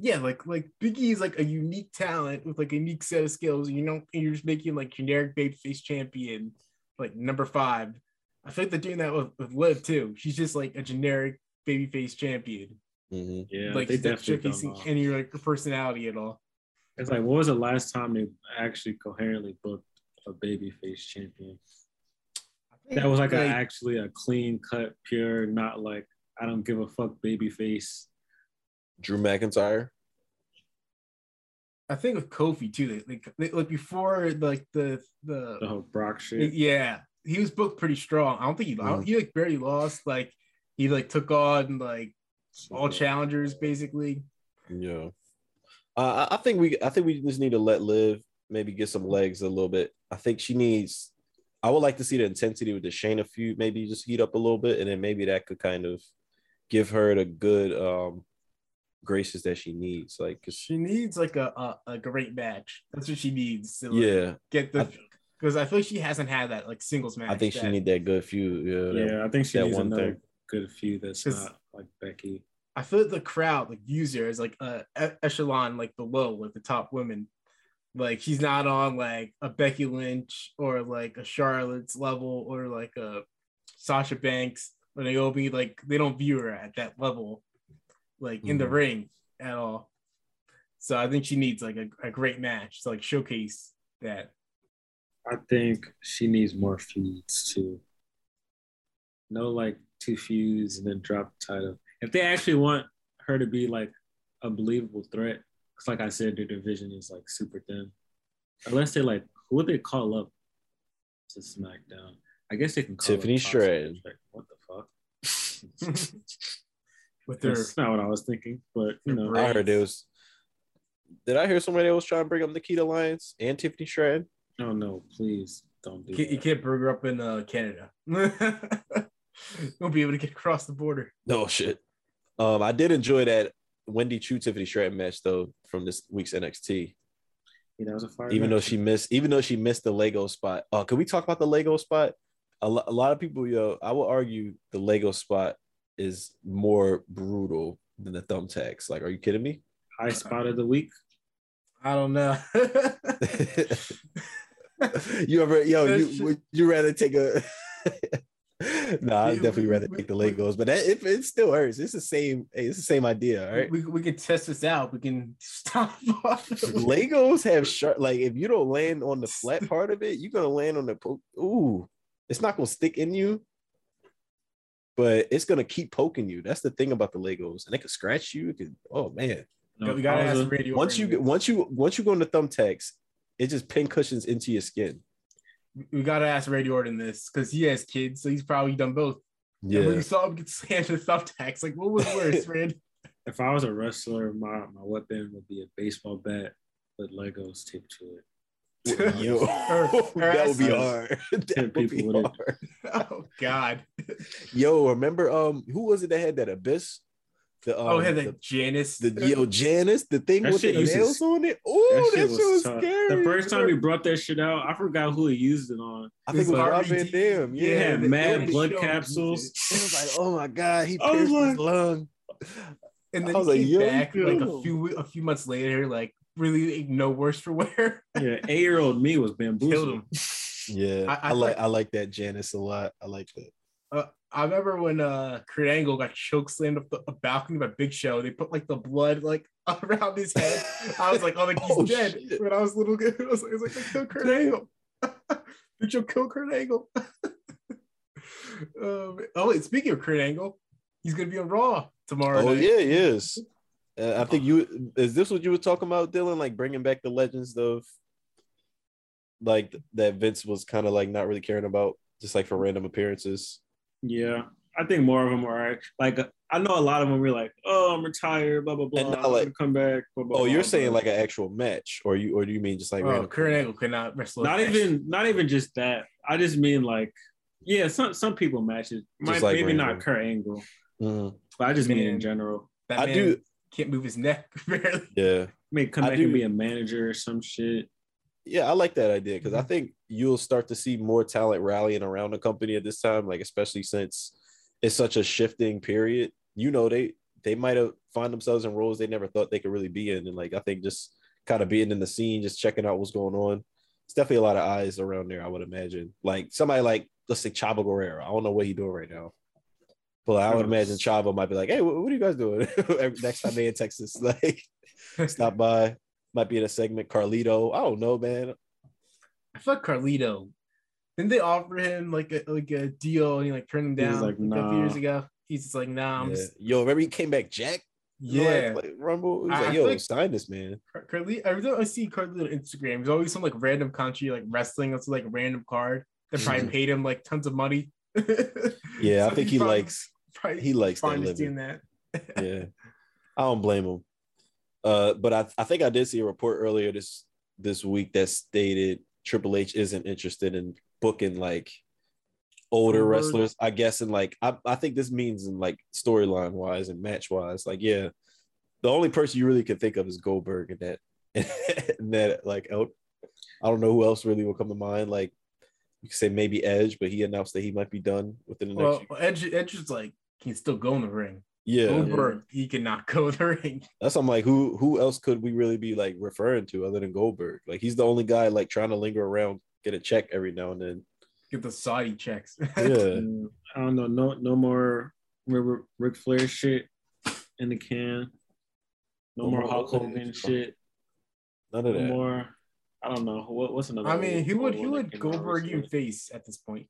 [SPEAKER 2] yeah like like Biggie is like a unique talent with like a unique set of skills. You know, and you're just making like generic babyface champion like number five. I feel like they're doing that with, with Liv too. She's just like a generic babyface champion.
[SPEAKER 3] mhm.
[SPEAKER 1] Yeah,
[SPEAKER 2] like
[SPEAKER 1] they
[SPEAKER 2] she's not
[SPEAKER 1] definitely don't
[SPEAKER 2] showcasing any like personality at all.
[SPEAKER 1] It's like, what was the last time they actually coherently booked a babyface champion? That was like, a, actually a clean cut, pure, not like I don't give a fuck babyface.
[SPEAKER 3] Drew McIntyre.
[SPEAKER 2] I think with Kofi too. Like, like, like before, like the the
[SPEAKER 1] The whole Brock shit.
[SPEAKER 2] Yeah, he was booked pretty strong. I don't think he, I don't, he like barely lost. Like he like took on like all challengers basically.
[SPEAKER 3] Yeah. Uh, I I think we I think we just need to let Liv maybe get some legs a little bit. I think she needs I would like to see the intensity with the Shayna feud maybe just heat up a little bit and then maybe that could kind of give her the good um graces that she needs. Like 'cause-
[SPEAKER 2] She needs like a, a a great match. That's what she needs to like,
[SPEAKER 3] yeah,
[SPEAKER 2] get the because I feel like she hasn't had that like singles match.
[SPEAKER 3] I think she
[SPEAKER 2] that-
[SPEAKER 3] need that good feud. Yeah. that-
[SPEAKER 1] Yeah, I think she
[SPEAKER 3] that
[SPEAKER 1] needs
[SPEAKER 3] one
[SPEAKER 1] another
[SPEAKER 3] thing.
[SPEAKER 1] good feud that's not like Becky.
[SPEAKER 2] I feel like the crowd like views her as like a e- echelon like below like the top women. Like she's not on like a Becky Lynch or like a Charlotte's level or like a Sasha Banks or Naomi. Like they don't view her at that level, like in the
[SPEAKER 3] Mhm.
[SPEAKER 2] ring at all. So I think she needs like a, a great match to like showcase that.
[SPEAKER 1] I think she needs more feuds too. No, like two feuds and then drop the title. If they actually want her to be like a believable threat, because like I said, their division is like super thin. Unless they like, who would they call up to SmackDown? I guess they can call
[SPEAKER 3] Tiffany
[SPEAKER 1] it top What the fuck? *laughs* *laughs* *laughs*
[SPEAKER 2] With their
[SPEAKER 1] That's not what I was thinking, but you know,
[SPEAKER 2] Right.
[SPEAKER 3] I heard there was. Did I hear somebody that was trying to bring up Nikita Lyons and Tiffany Stratton?
[SPEAKER 1] no, no, please don't do
[SPEAKER 2] you can't, you can't bring her up in uh, Canada. *laughs* Won't be able to get across the border.
[SPEAKER 3] No shit. Um, I did enjoy that Wendy Choo Tiffany Stratton match though from this week's NXT.
[SPEAKER 1] Yeah, that was a fire.
[SPEAKER 3] Even though she missed, even though she missed the Lego spot. Uh, can we talk about the Lego spot? A, lo- a lot of people, yo, I will argue the Lego spot is more brutal than the thumbtacks. Like, are you kidding me?
[SPEAKER 1] high spot of the week.
[SPEAKER 2] I don't know. *laughs*
[SPEAKER 3] you ever, yo, you would you rather take a? *laughs* no, I'd definitely rather take the Legos, but that, it, it still hurts. It's the same. Hey, it's the same idea, all right?
[SPEAKER 2] we, we can test this out. We can stop. *laughs*
[SPEAKER 3] Legos have sharp. Like if you don't land on the flat part of it, you're gonna land on the. Po- Ooh, it's not gonna stick in you, but it's gonna keep poking you. That's the thing about the Legos, and they could scratch you. It could. Oh man.
[SPEAKER 1] No,
[SPEAKER 2] we gotta
[SPEAKER 1] I
[SPEAKER 2] ask Radio.
[SPEAKER 3] Once you
[SPEAKER 2] Orton
[SPEAKER 3] get once you once you go into thumbtacks, it just pin cushions into your skin.
[SPEAKER 2] we gotta ask Randy Orton this because he has kids, so he's probably done both. And when
[SPEAKER 3] Yeah.
[SPEAKER 2] you saw him get slammed with thumbtacks, like what was worse, *laughs* Randy?
[SPEAKER 1] If I was a wrestler, my, my weapon would be a baseball bat with Legos taped to it.
[SPEAKER 3] Yo,
[SPEAKER 2] Or- *laughs* or
[SPEAKER 3] that would be hard. *laughs* that
[SPEAKER 1] Hit
[SPEAKER 3] would be
[SPEAKER 1] people with it.
[SPEAKER 3] hard. *laughs*
[SPEAKER 2] oh God.
[SPEAKER 3] Yo, remember um who was it that had that abyss? The um,
[SPEAKER 2] oh, had
[SPEAKER 3] the,
[SPEAKER 2] that Janice.
[SPEAKER 3] the yo Janice, the thing
[SPEAKER 1] That
[SPEAKER 3] with the
[SPEAKER 1] shit used to-
[SPEAKER 3] nails on it. Oh, that, shit was,
[SPEAKER 1] tough.
[SPEAKER 3] scary.
[SPEAKER 1] The first time
[SPEAKER 3] bro.
[SPEAKER 1] he brought that shit out, I forgot who he used it on.
[SPEAKER 3] I think it was
[SPEAKER 2] It's
[SPEAKER 3] Rob
[SPEAKER 2] RVD.
[SPEAKER 3] Van Dam. Yeah,
[SPEAKER 1] He had
[SPEAKER 2] they- they
[SPEAKER 1] mad
[SPEAKER 2] only
[SPEAKER 1] blood capsules.
[SPEAKER 3] It was like, oh my god, he
[SPEAKER 1] I was
[SPEAKER 3] pierced his lung.
[SPEAKER 2] and
[SPEAKER 3] I
[SPEAKER 2] then
[SPEAKER 3] was
[SPEAKER 2] he
[SPEAKER 3] like,
[SPEAKER 2] came
[SPEAKER 3] yo,
[SPEAKER 2] back like a few a few months later, like really like, no worse for wear.
[SPEAKER 1] Yeah, eight year old me was
[SPEAKER 2] Killed
[SPEAKER 1] bamboozled.
[SPEAKER 2] him.
[SPEAKER 3] Yeah, *laughs*
[SPEAKER 2] I-
[SPEAKER 3] I,
[SPEAKER 2] I
[SPEAKER 3] like I like that Janice a lot. I like that.
[SPEAKER 2] Uh, I remember when uh Kurt Angle got choke slammed up the a balcony by Big Show. They put like the blood like *laughs* around his head. I was like, oh, like he's *laughs*
[SPEAKER 3] Oh,
[SPEAKER 2] dead.
[SPEAKER 3] shit.
[SPEAKER 2] When I was a little kid, I was like, I was like, they killed Kurt Angle. Big Show kill Kurt Angle. um, oh wait, speaking of Kurt Angle, he's gonna be on Raw tomorrow.
[SPEAKER 3] Oh
[SPEAKER 2] night.
[SPEAKER 3] yeah, he is. Uh, I think you is this what you were talking about, Dylan? Like bringing back the legends of like that Vince was kind of like not really caring about, just like for random appearances.
[SPEAKER 1] Yeah, I think more of them are like I know a lot of them were like, "Oh, I'm retired," blah blah blah.
[SPEAKER 3] And not
[SPEAKER 1] I'm
[SPEAKER 3] like-
[SPEAKER 1] come back. Blah, blah,
[SPEAKER 3] Oh, you're
[SPEAKER 1] blah,
[SPEAKER 3] saying
[SPEAKER 1] but
[SPEAKER 3] like an actual match, or you or do you mean just like
[SPEAKER 2] Oh,
[SPEAKER 3] random?
[SPEAKER 2] Kurt Angle could not wrestle. a
[SPEAKER 1] not
[SPEAKER 2] match.
[SPEAKER 1] even not even just that. I just mean like, yeah, some some people matches, Might,
[SPEAKER 3] like
[SPEAKER 1] maybe
[SPEAKER 3] random.
[SPEAKER 1] not Kurt Angle,
[SPEAKER 3] Mhm.
[SPEAKER 1] but I just mean in general.
[SPEAKER 2] That
[SPEAKER 3] I
[SPEAKER 2] man
[SPEAKER 3] do.
[SPEAKER 2] Can't move his neck *laughs* barely.
[SPEAKER 3] Yeah,
[SPEAKER 1] mean, come
[SPEAKER 3] I
[SPEAKER 1] back
[SPEAKER 3] do-
[SPEAKER 1] and be a manager or some shit.
[SPEAKER 3] yeah, I like that idea because
[SPEAKER 2] Mm-hmm.
[SPEAKER 3] I think you'll start to see more talent rallying around the company at this time, like especially since it's such a shifting period. You know, they they might have find themselves in roles they never thought they could really be in, and like I think just kind of being in the scene, just checking out what's going on. It's definitely a lot of eyes around there. I would imagine, like somebody like let's say Chavo Guerrero. I don't know what he's doing right now, but I would imagine Chavo might be like, "Hey, what, what are you guys doing?" *laughs* Next time they in Texas, *laughs* like stop by. Might be in a segment. Carlito, I don't know, man.
[SPEAKER 2] I feel like Carlito. Didn't they offer him like a like a deal and he like turned him down
[SPEAKER 1] was like,
[SPEAKER 2] a couple years ago? He's just like, nah, I'm
[SPEAKER 3] Yeah.
[SPEAKER 2] just
[SPEAKER 3] Yo, remember he came back Jack?
[SPEAKER 2] yeah.
[SPEAKER 3] Like, like Rumble. He was like, yo,
[SPEAKER 2] think-
[SPEAKER 3] sign this man.
[SPEAKER 2] Car- Carlito, every time I see Carlito on Instagram, there's always some like random country like wrestling. That's like a random card that probably
[SPEAKER 3] Mhm.
[SPEAKER 2] paid him like tons of money. *laughs*
[SPEAKER 3] Yeah, I think
[SPEAKER 2] he's
[SPEAKER 3] he
[SPEAKER 2] probably-
[SPEAKER 3] likes
[SPEAKER 2] probably
[SPEAKER 3] he likes that
[SPEAKER 2] fine just
[SPEAKER 3] living.
[SPEAKER 2] that. *laughs*
[SPEAKER 3] yeah. I don't blame him. Uh, but I, I think I did see a report earlier this this week that stated Triple H isn't interested in booking like older wrestlers. I guess in like I, I think this means in like storyline wise and match wise. Like, yeah, the only person you really can think of is Goldberg and that *laughs* and that like out. I don't know who else really will come to mind. Like you could say maybe Edge, but he announced that he might be done within the next.
[SPEAKER 2] Well, Edge Edge is like can still go in the ring.
[SPEAKER 3] yeah,
[SPEAKER 2] Goldberg, he cannot *laughs* go in the ring.
[SPEAKER 3] That's I'm like, who who else could we really be like referring to other than Goldberg? Like he's the only guy like trying to linger around, get a check every now and then.
[SPEAKER 2] Get the Saudi checks. *laughs*
[SPEAKER 3] Yeah,
[SPEAKER 1] I don't know. No, no more Ric, Ric Flair shit in the can. No,
[SPEAKER 3] No
[SPEAKER 1] more
[SPEAKER 3] more
[SPEAKER 1] Hulk
[SPEAKER 3] Hogan
[SPEAKER 1] Hogan
[SPEAKER 3] shit.
[SPEAKER 1] shit.
[SPEAKER 3] none of
[SPEAKER 1] No
[SPEAKER 3] that.
[SPEAKER 1] more. I don't know. What, what's another?
[SPEAKER 2] I mean, who would who would
[SPEAKER 1] that came out
[SPEAKER 2] Goldberg even face at this point?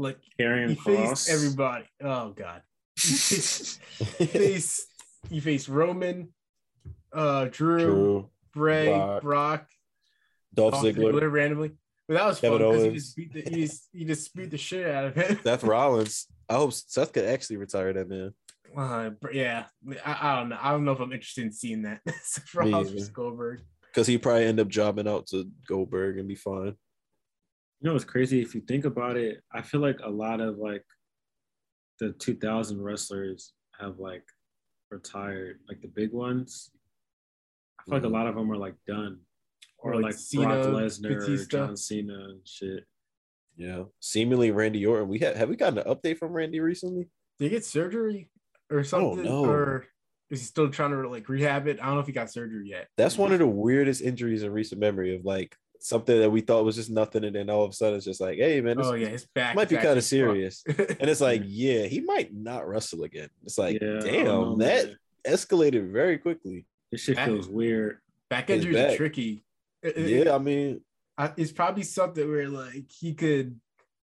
[SPEAKER 2] Like
[SPEAKER 1] Karrion
[SPEAKER 2] he Kross. everybody. Oh god. *laughs* Faced, he faced he faced Roman, uh Drew,
[SPEAKER 3] True.
[SPEAKER 2] Bray,
[SPEAKER 3] Brock,
[SPEAKER 2] Brock,
[SPEAKER 3] Dolph Ziggler.
[SPEAKER 2] Ziggler randomly. But that was
[SPEAKER 3] Kevin
[SPEAKER 2] fun because he just beat the he just, he just beat the shit out of him.
[SPEAKER 3] Seth *laughs* Rollins. I hope Seth could actually retire that man.
[SPEAKER 2] Uh, yeah, I, I don't know. I don't know if I'm interested in seeing that. *laughs*
[SPEAKER 3] Me
[SPEAKER 2] Rollins versus Goldberg.
[SPEAKER 3] Because he probably end up jobbing out to Goldberg and be fine.
[SPEAKER 1] You know it's crazy? If you think about it, I feel like a lot of like the 2000 wrestlers have like retired, like the big ones. I feel like a mm-hmm. lot of them are like done, or,
[SPEAKER 2] Or, like,
[SPEAKER 1] like,
[SPEAKER 2] Cena,
[SPEAKER 1] Brock Lesnar, or
[SPEAKER 2] Batista.
[SPEAKER 1] John Cena, and shit.
[SPEAKER 3] Yeah. Seemingly Randy Orton. We had have we gotten an update from Randy recently?
[SPEAKER 2] Did he get surgery or oh, something?
[SPEAKER 3] know.
[SPEAKER 2] Or is he still trying to like rehab it? I don't know if he got surgery yet.
[SPEAKER 3] That's one of the weirdest injuries in recent memory of like something that we thought was just nothing, and then all of a sudden it's just like, hey man, this
[SPEAKER 2] Oh yeah, his back
[SPEAKER 3] might be kind of serious. *laughs* And it's like, yeah, he might not wrestle again. It's like,
[SPEAKER 1] yeah,
[SPEAKER 3] damn,
[SPEAKER 1] know,
[SPEAKER 3] that
[SPEAKER 1] man.
[SPEAKER 3] escalated very quickly.
[SPEAKER 1] this shit
[SPEAKER 2] That-
[SPEAKER 1] feels weird.
[SPEAKER 2] back
[SPEAKER 3] His
[SPEAKER 2] injuries are tricky. It- it-
[SPEAKER 3] Yeah, I mean,
[SPEAKER 2] I- it's probably something where like he could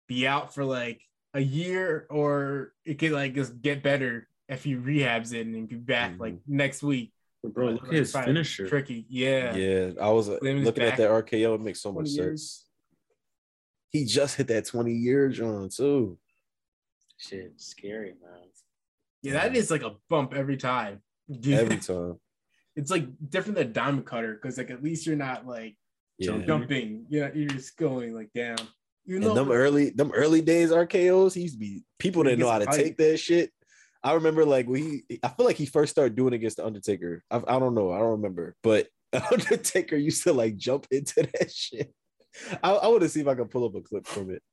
[SPEAKER 2] be out for like a year, or it could like just get better if he rehabs it and be back like mm-hmm. next week.
[SPEAKER 1] But bro, look at his finisher.
[SPEAKER 2] Tricky, yeah.
[SPEAKER 3] yeah, I was uh,
[SPEAKER 2] Him is
[SPEAKER 3] looking at
[SPEAKER 2] back
[SPEAKER 3] that RKO. It makes so much
[SPEAKER 2] years.
[SPEAKER 3] sense. He just hit that 20 year John too.
[SPEAKER 1] Shit, scary, man.
[SPEAKER 2] Yeah, that is like a bump every time. Yeah. *laughs*
[SPEAKER 3] Every time.
[SPEAKER 2] it's like different than diamond cutter because like at least you're not like
[SPEAKER 3] Yeah.
[SPEAKER 1] Jumping.
[SPEAKER 2] jumping. Yeah, you're just going like down. You
[SPEAKER 3] And them early, them early days RKOs, he used to be people didn't know how to
[SPEAKER 2] hype.
[SPEAKER 3] take that shit. I remember like we I feel like he first started doing it against the Undertaker. I, I don't know, I don't remember, but *laughs* Undertaker used to like jump into that *laughs* shit. I, I want to see if I can pull up a clip from it.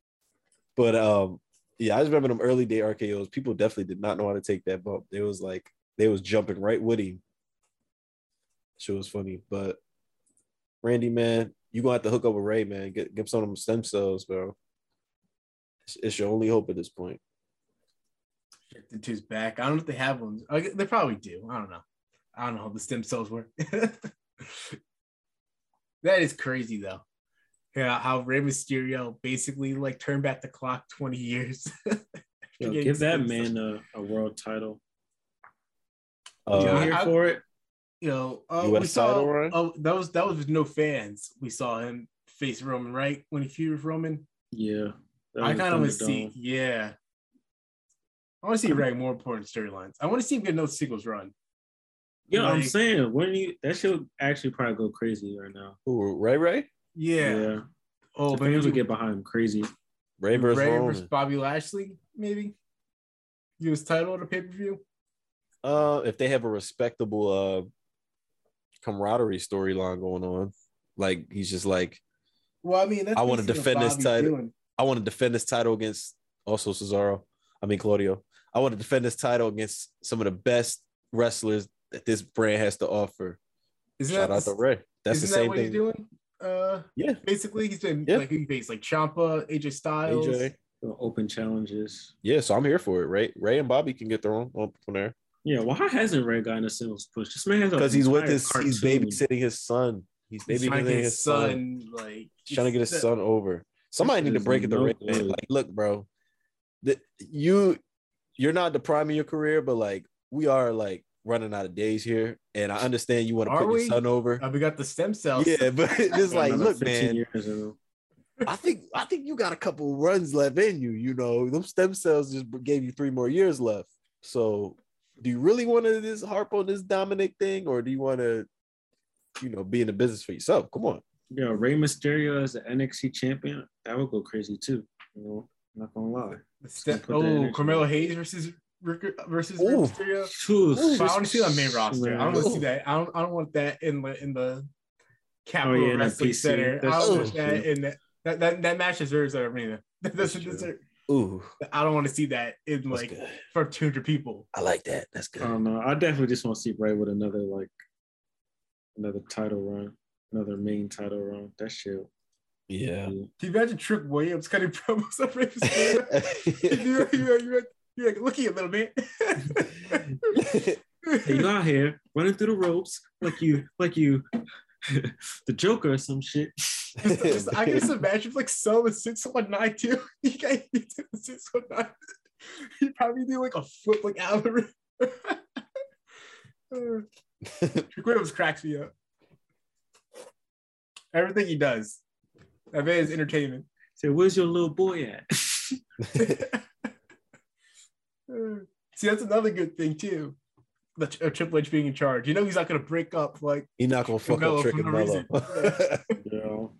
[SPEAKER 3] But um, yeah, I just remember them early day RKOs. People definitely did not know how to take that bump. They was like they was jumping right with him. Shit was funny, but Randy, man, you gonna have to hook up with Rey, man. Get get some of them stem cells, bro. It's, it's your only hope at this point.
[SPEAKER 2] To his back. I don't know if they have ones. They probably do. I don't know. I don't know how the stem cells work. *laughs* that is crazy though. Yeah, how Rey Mysterio basically like turned back the clock 20 years. *laughs*
[SPEAKER 1] Yo, give that
[SPEAKER 2] stem
[SPEAKER 1] man a, a world title.
[SPEAKER 3] Uh,
[SPEAKER 1] you
[SPEAKER 2] I-
[SPEAKER 1] here
[SPEAKER 2] I-
[SPEAKER 1] for it?
[SPEAKER 2] you know, uh,
[SPEAKER 3] US
[SPEAKER 2] we saw
[SPEAKER 3] title run?
[SPEAKER 2] oh that was that was with no fans. We saw him face Roman, right? When he feuded with Roman.
[SPEAKER 1] Yeah.
[SPEAKER 2] I kind of want to see, yeah. I want to see Rey more important storylines. I want to see him get no sequels run.
[SPEAKER 1] Yeah, I'm saying when you that should actually probably go crazy right now.
[SPEAKER 3] who, Rey Rey?
[SPEAKER 2] Yeah. yeah. Oh,
[SPEAKER 1] the
[SPEAKER 2] maybe
[SPEAKER 1] fans would get behind him crazy.
[SPEAKER 3] Rey versus Rey
[SPEAKER 2] versus Bobby Lashley, maybe. Give his title at a pay per view.
[SPEAKER 3] Uh, if they have a respectable uh camaraderie storyline going on, like he's just like,
[SPEAKER 2] Well, I mean, that's
[SPEAKER 3] I wanna defend this title.
[SPEAKER 2] doing.
[SPEAKER 3] I want to defend this title against also Cesaro. I mean Claudio. I want to defend this title against some of the best wrestlers that this brand has to offer.
[SPEAKER 2] Isn't
[SPEAKER 3] Shout
[SPEAKER 2] that,
[SPEAKER 3] out to Rey. That's the same
[SPEAKER 2] that what
[SPEAKER 3] thing.
[SPEAKER 2] he's doing? Uh,
[SPEAKER 3] Yeah,
[SPEAKER 2] basically, he's been
[SPEAKER 3] Yeah.
[SPEAKER 2] like he faced like Ciampa, AJ Styles.
[SPEAKER 3] AJ.
[SPEAKER 1] Open challenges.
[SPEAKER 3] Yeah, so I'm here for it. Rey, Rey and Bobby can get their own on from there
[SPEAKER 1] Yeah, why hasn't Rey gotten a singles push? This man has
[SPEAKER 3] because he's with
[SPEAKER 1] entire
[SPEAKER 3] his. He's babysitting his son. He's
[SPEAKER 2] He's trying to
[SPEAKER 3] babysitting
[SPEAKER 2] get
[SPEAKER 3] his
[SPEAKER 2] his
[SPEAKER 3] son.
[SPEAKER 2] son, like
[SPEAKER 3] He's trying to get his son over. Somebody need to break it the
[SPEAKER 1] no Rey.
[SPEAKER 3] Like, look, bro, that you you're not the prime of your career, but like we are like running out of days here, and I understand you want to
[SPEAKER 2] Are
[SPEAKER 3] put
[SPEAKER 2] we?
[SPEAKER 3] your son over.
[SPEAKER 2] Uh, we got the stem cells.
[SPEAKER 3] Yeah, but *laughs* it's like,
[SPEAKER 1] Another
[SPEAKER 3] look,
[SPEAKER 1] 15
[SPEAKER 3] man,
[SPEAKER 1] years ago.
[SPEAKER 3] I think I think you got a couple runs left in you. You know, them stem cells just gave you three more years left. So, do you really want to just harp on this Dominik thing, or do you want to, you know, be in the business for yourself? Come on.
[SPEAKER 1] Yeah, Rey Mysterio as the NXT champion, that would go crazy too. You know, not gonna lie.
[SPEAKER 2] The stem-
[SPEAKER 1] Just gonna put that
[SPEAKER 2] oh,
[SPEAKER 1] energy
[SPEAKER 2] Carmelo. Hayes versus Rick- versus Rey
[SPEAKER 3] Ooh.
[SPEAKER 2] Mysterio.
[SPEAKER 1] Ooh,
[SPEAKER 2] But I want to see that main roster. I don't want to see that. I don't. I don't want that in the in the Capitol
[SPEAKER 1] Oh, yeah, that
[SPEAKER 2] Wrestling
[SPEAKER 1] PC.
[SPEAKER 2] Center. I
[SPEAKER 1] That's
[SPEAKER 2] don't want that in that. That, that, that match deserves an arena. That *laughs*
[SPEAKER 1] That's
[SPEAKER 2] doesn't deserve.
[SPEAKER 3] Ooh,
[SPEAKER 2] I don't want to see that in
[SPEAKER 3] that's
[SPEAKER 2] like
[SPEAKER 3] good.
[SPEAKER 2] for 200 people.
[SPEAKER 3] I like that. That's good.
[SPEAKER 1] I don't know. I definitely just want to see Rey with another like another title run, another main title run. That shit.
[SPEAKER 3] Yeah.
[SPEAKER 2] Can you imagine Trick Williams cutting *laughs* promos on Rey Mysterio? you're, you're, you're, you're like, look at you, little man. *laughs*
[SPEAKER 1] Hey, you out here running through the ropes like you like you *laughs* the Joker or some shit.
[SPEAKER 2] Just- just- I can just imagine like selling six one nine too. You can't do the six one nine. He probably do like a flip like out of the ring. Trick Williams cracks me up. Everything he does. That man is entertainment.
[SPEAKER 1] Say, where's your little boy at? *laughs* *laughs*
[SPEAKER 2] See, that's another good thing too. The uh, Triple H being in charge. You know he's not gonna break up like
[SPEAKER 3] he's not gonna fuck
[SPEAKER 2] Melo
[SPEAKER 3] up Trick
[SPEAKER 2] for
[SPEAKER 3] and
[SPEAKER 2] no
[SPEAKER 3] Melo.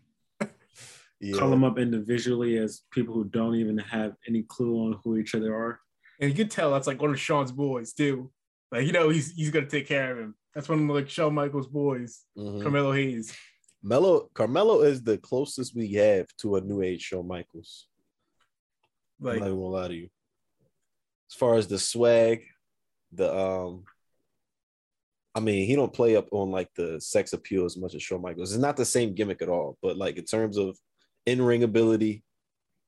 [SPEAKER 1] you
[SPEAKER 3] yeah.
[SPEAKER 1] call them up individually as people who don't even have any clue on who each other are.
[SPEAKER 2] and you can tell that's like one of Shawn's boys too. Like you know he's he's gonna take care of him. That's one of like Shawn Michaels' boys,
[SPEAKER 3] Mhm.
[SPEAKER 2] Carmelo Hayes.
[SPEAKER 3] Melo Carmelo is the closest we have to a new age Shawn Michaels.
[SPEAKER 2] Like
[SPEAKER 3] I'm not gonna lie to you. As far as the swag, the um, I mean, he don't play up on like the sex appeal as much as Shawn Michaels. It's not the same gimmick at all, but like in terms of in ring ability,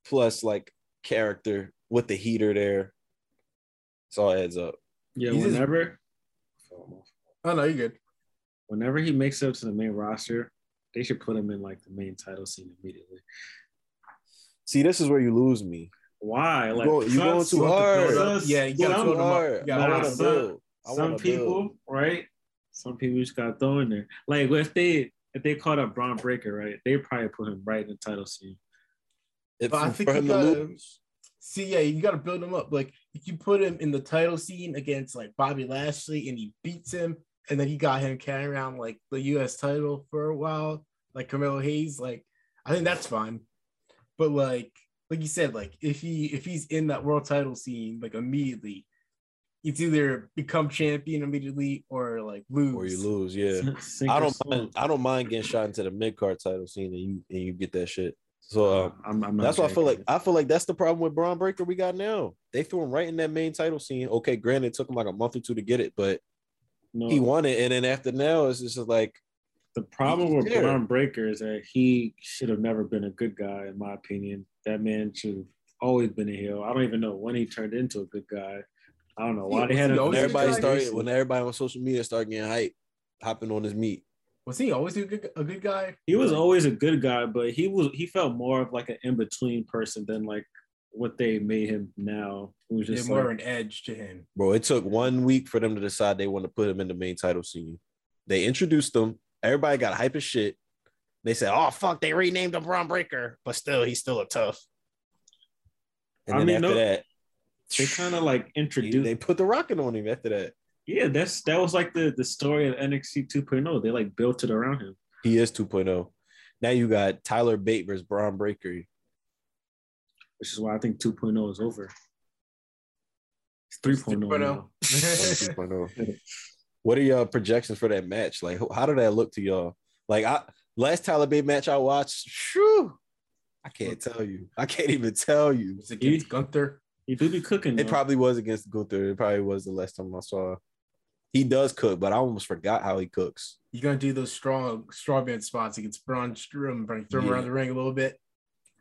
[SPEAKER 3] plus like character with the heater there, it's all adds up.
[SPEAKER 1] Yeah,
[SPEAKER 2] He's just-
[SPEAKER 1] whenever
[SPEAKER 2] oh no, you're good.
[SPEAKER 1] whenever he makes it up to the main roster, they should put him in like the main title scene immediately.
[SPEAKER 3] See, this is where you lose me.
[SPEAKER 1] Why?
[SPEAKER 3] You
[SPEAKER 1] Like
[SPEAKER 3] go- you
[SPEAKER 1] some-
[SPEAKER 3] going too hard.
[SPEAKER 2] Yeah, you
[SPEAKER 3] Go
[SPEAKER 2] gotta
[SPEAKER 1] some-
[SPEAKER 3] too
[SPEAKER 2] build
[SPEAKER 3] hard.
[SPEAKER 2] You
[SPEAKER 3] I
[SPEAKER 1] Nah,
[SPEAKER 3] want to
[SPEAKER 2] build
[SPEAKER 1] some- some
[SPEAKER 3] want
[SPEAKER 1] people, right? Some people just got thrown in there. Like if they if they caught up Bron Breakker, right? They probably put him right in the title scene.
[SPEAKER 3] If,
[SPEAKER 2] But I think
[SPEAKER 3] for
[SPEAKER 2] you
[SPEAKER 3] him to
[SPEAKER 2] gotta-
[SPEAKER 3] lose,
[SPEAKER 2] See, yeah, you gotta build him up. Like if you put him in the title scene against like Bobby Lashley and he beats him, and then he got him carrying around like the US title for a while, like Carmelo Hayes, like I think that's fine. But like like you said, like if he if he's in that world title scene, like immediately, it's either become champion immediately or like lose.
[SPEAKER 3] or you lose, yeah.
[SPEAKER 1] Sink
[SPEAKER 3] I don't mind, I don't mind getting shot into the mid card title scene and you and you get that shit. So um,
[SPEAKER 1] I'm, I'm
[SPEAKER 3] that's why I feel like. I feel like that's the problem with Bron Breakker we got now. They threw him right in that main title scene. Okay, granted, it took him like a month or two to get it, but
[SPEAKER 1] no,
[SPEAKER 3] he won it. And then after now, it's just like
[SPEAKER 1] the problem with
[SPEAKER 3] Yeah.
[SPEAKER 1] Bron Breakker is that he should have never been a good guy, in my opinion. That man should have always been a heel. I don't even know when he turned into a good guy. I don't know why
[SPEAKER 2] Yeah,
[SPEAKER 1] they had
[SPEAKER 2] was he
[SPEAKER 1] him.
[SPEAKER 3] when everybody
[SPEAKER 2] guy?
[SPEAKER 3] started when everybody on social media started getting hype, hopping on his meat.
[SPEAKER 2] Was he always a good, a good guy?
[SPEAKER 1] He was always a good guy, but he was he felt more of like an in between person than like what they made him now. It was
[SPEAKER 2] yeah,
[SPEAKER 1] just
[SPEAKER 2] more
[SPEAKER 1] like,
[SPEAKER 2] of an edge to him.
[SPEAKER 3] Bro, it took one week for them to decide they want to put him in the main title scene. They introduced him. Everybody got hype as shit. They said, "Oh fuck, they renamed him Bron Breakker, but still, he's still a tough." And
[SPEAKER 1] I
[SPEAKER 3] then
[SPEAKER 1] mean,
[SPEAKER 3] after
[SPEAKER 1] no-
[SPEAKER 3] that,
[SPEAKER 1] they kind of like
[SPEAKER 3] he-
[SPEAKER 1] introduced.
[SPEAKER 3] they put the rocket on him. After that,
[SPEAKER 1] yeah, that's that was like the the story of NXT 2.0. They like built it around him.
[SPEAKER 3] he is 2.0. Now you got Tyler Bate versus Bron Breakker.
[SPEAKER 1] Which is why I think 2.0 is over. It's 3.0.
[SPEAKER 2] 3.0. *laughs*
[SPEAKER 3] what are your projections for that match? Like, how did that look to y'all? Like, I last Tyler Bate match I watched, shoo, I can't tell you. I can't even tell you.
[SPEAKER 2] Was it against Gunther?
[SPEAKER 1] He do be cooking.
[SPEAKER 3] It
[SPEAKER 1] though.
[SPEAKER 3] probably was against Gunther. It probably was the last time I saw. He does cook, but I almost forgot how he cooks.
[SPEAKER 2] You're gonna do those strong straw band spots against Braun Strowman, bring throw him
[SPEAKER 3] Yeah.
[SPEAKER 2] around the ring a little bit.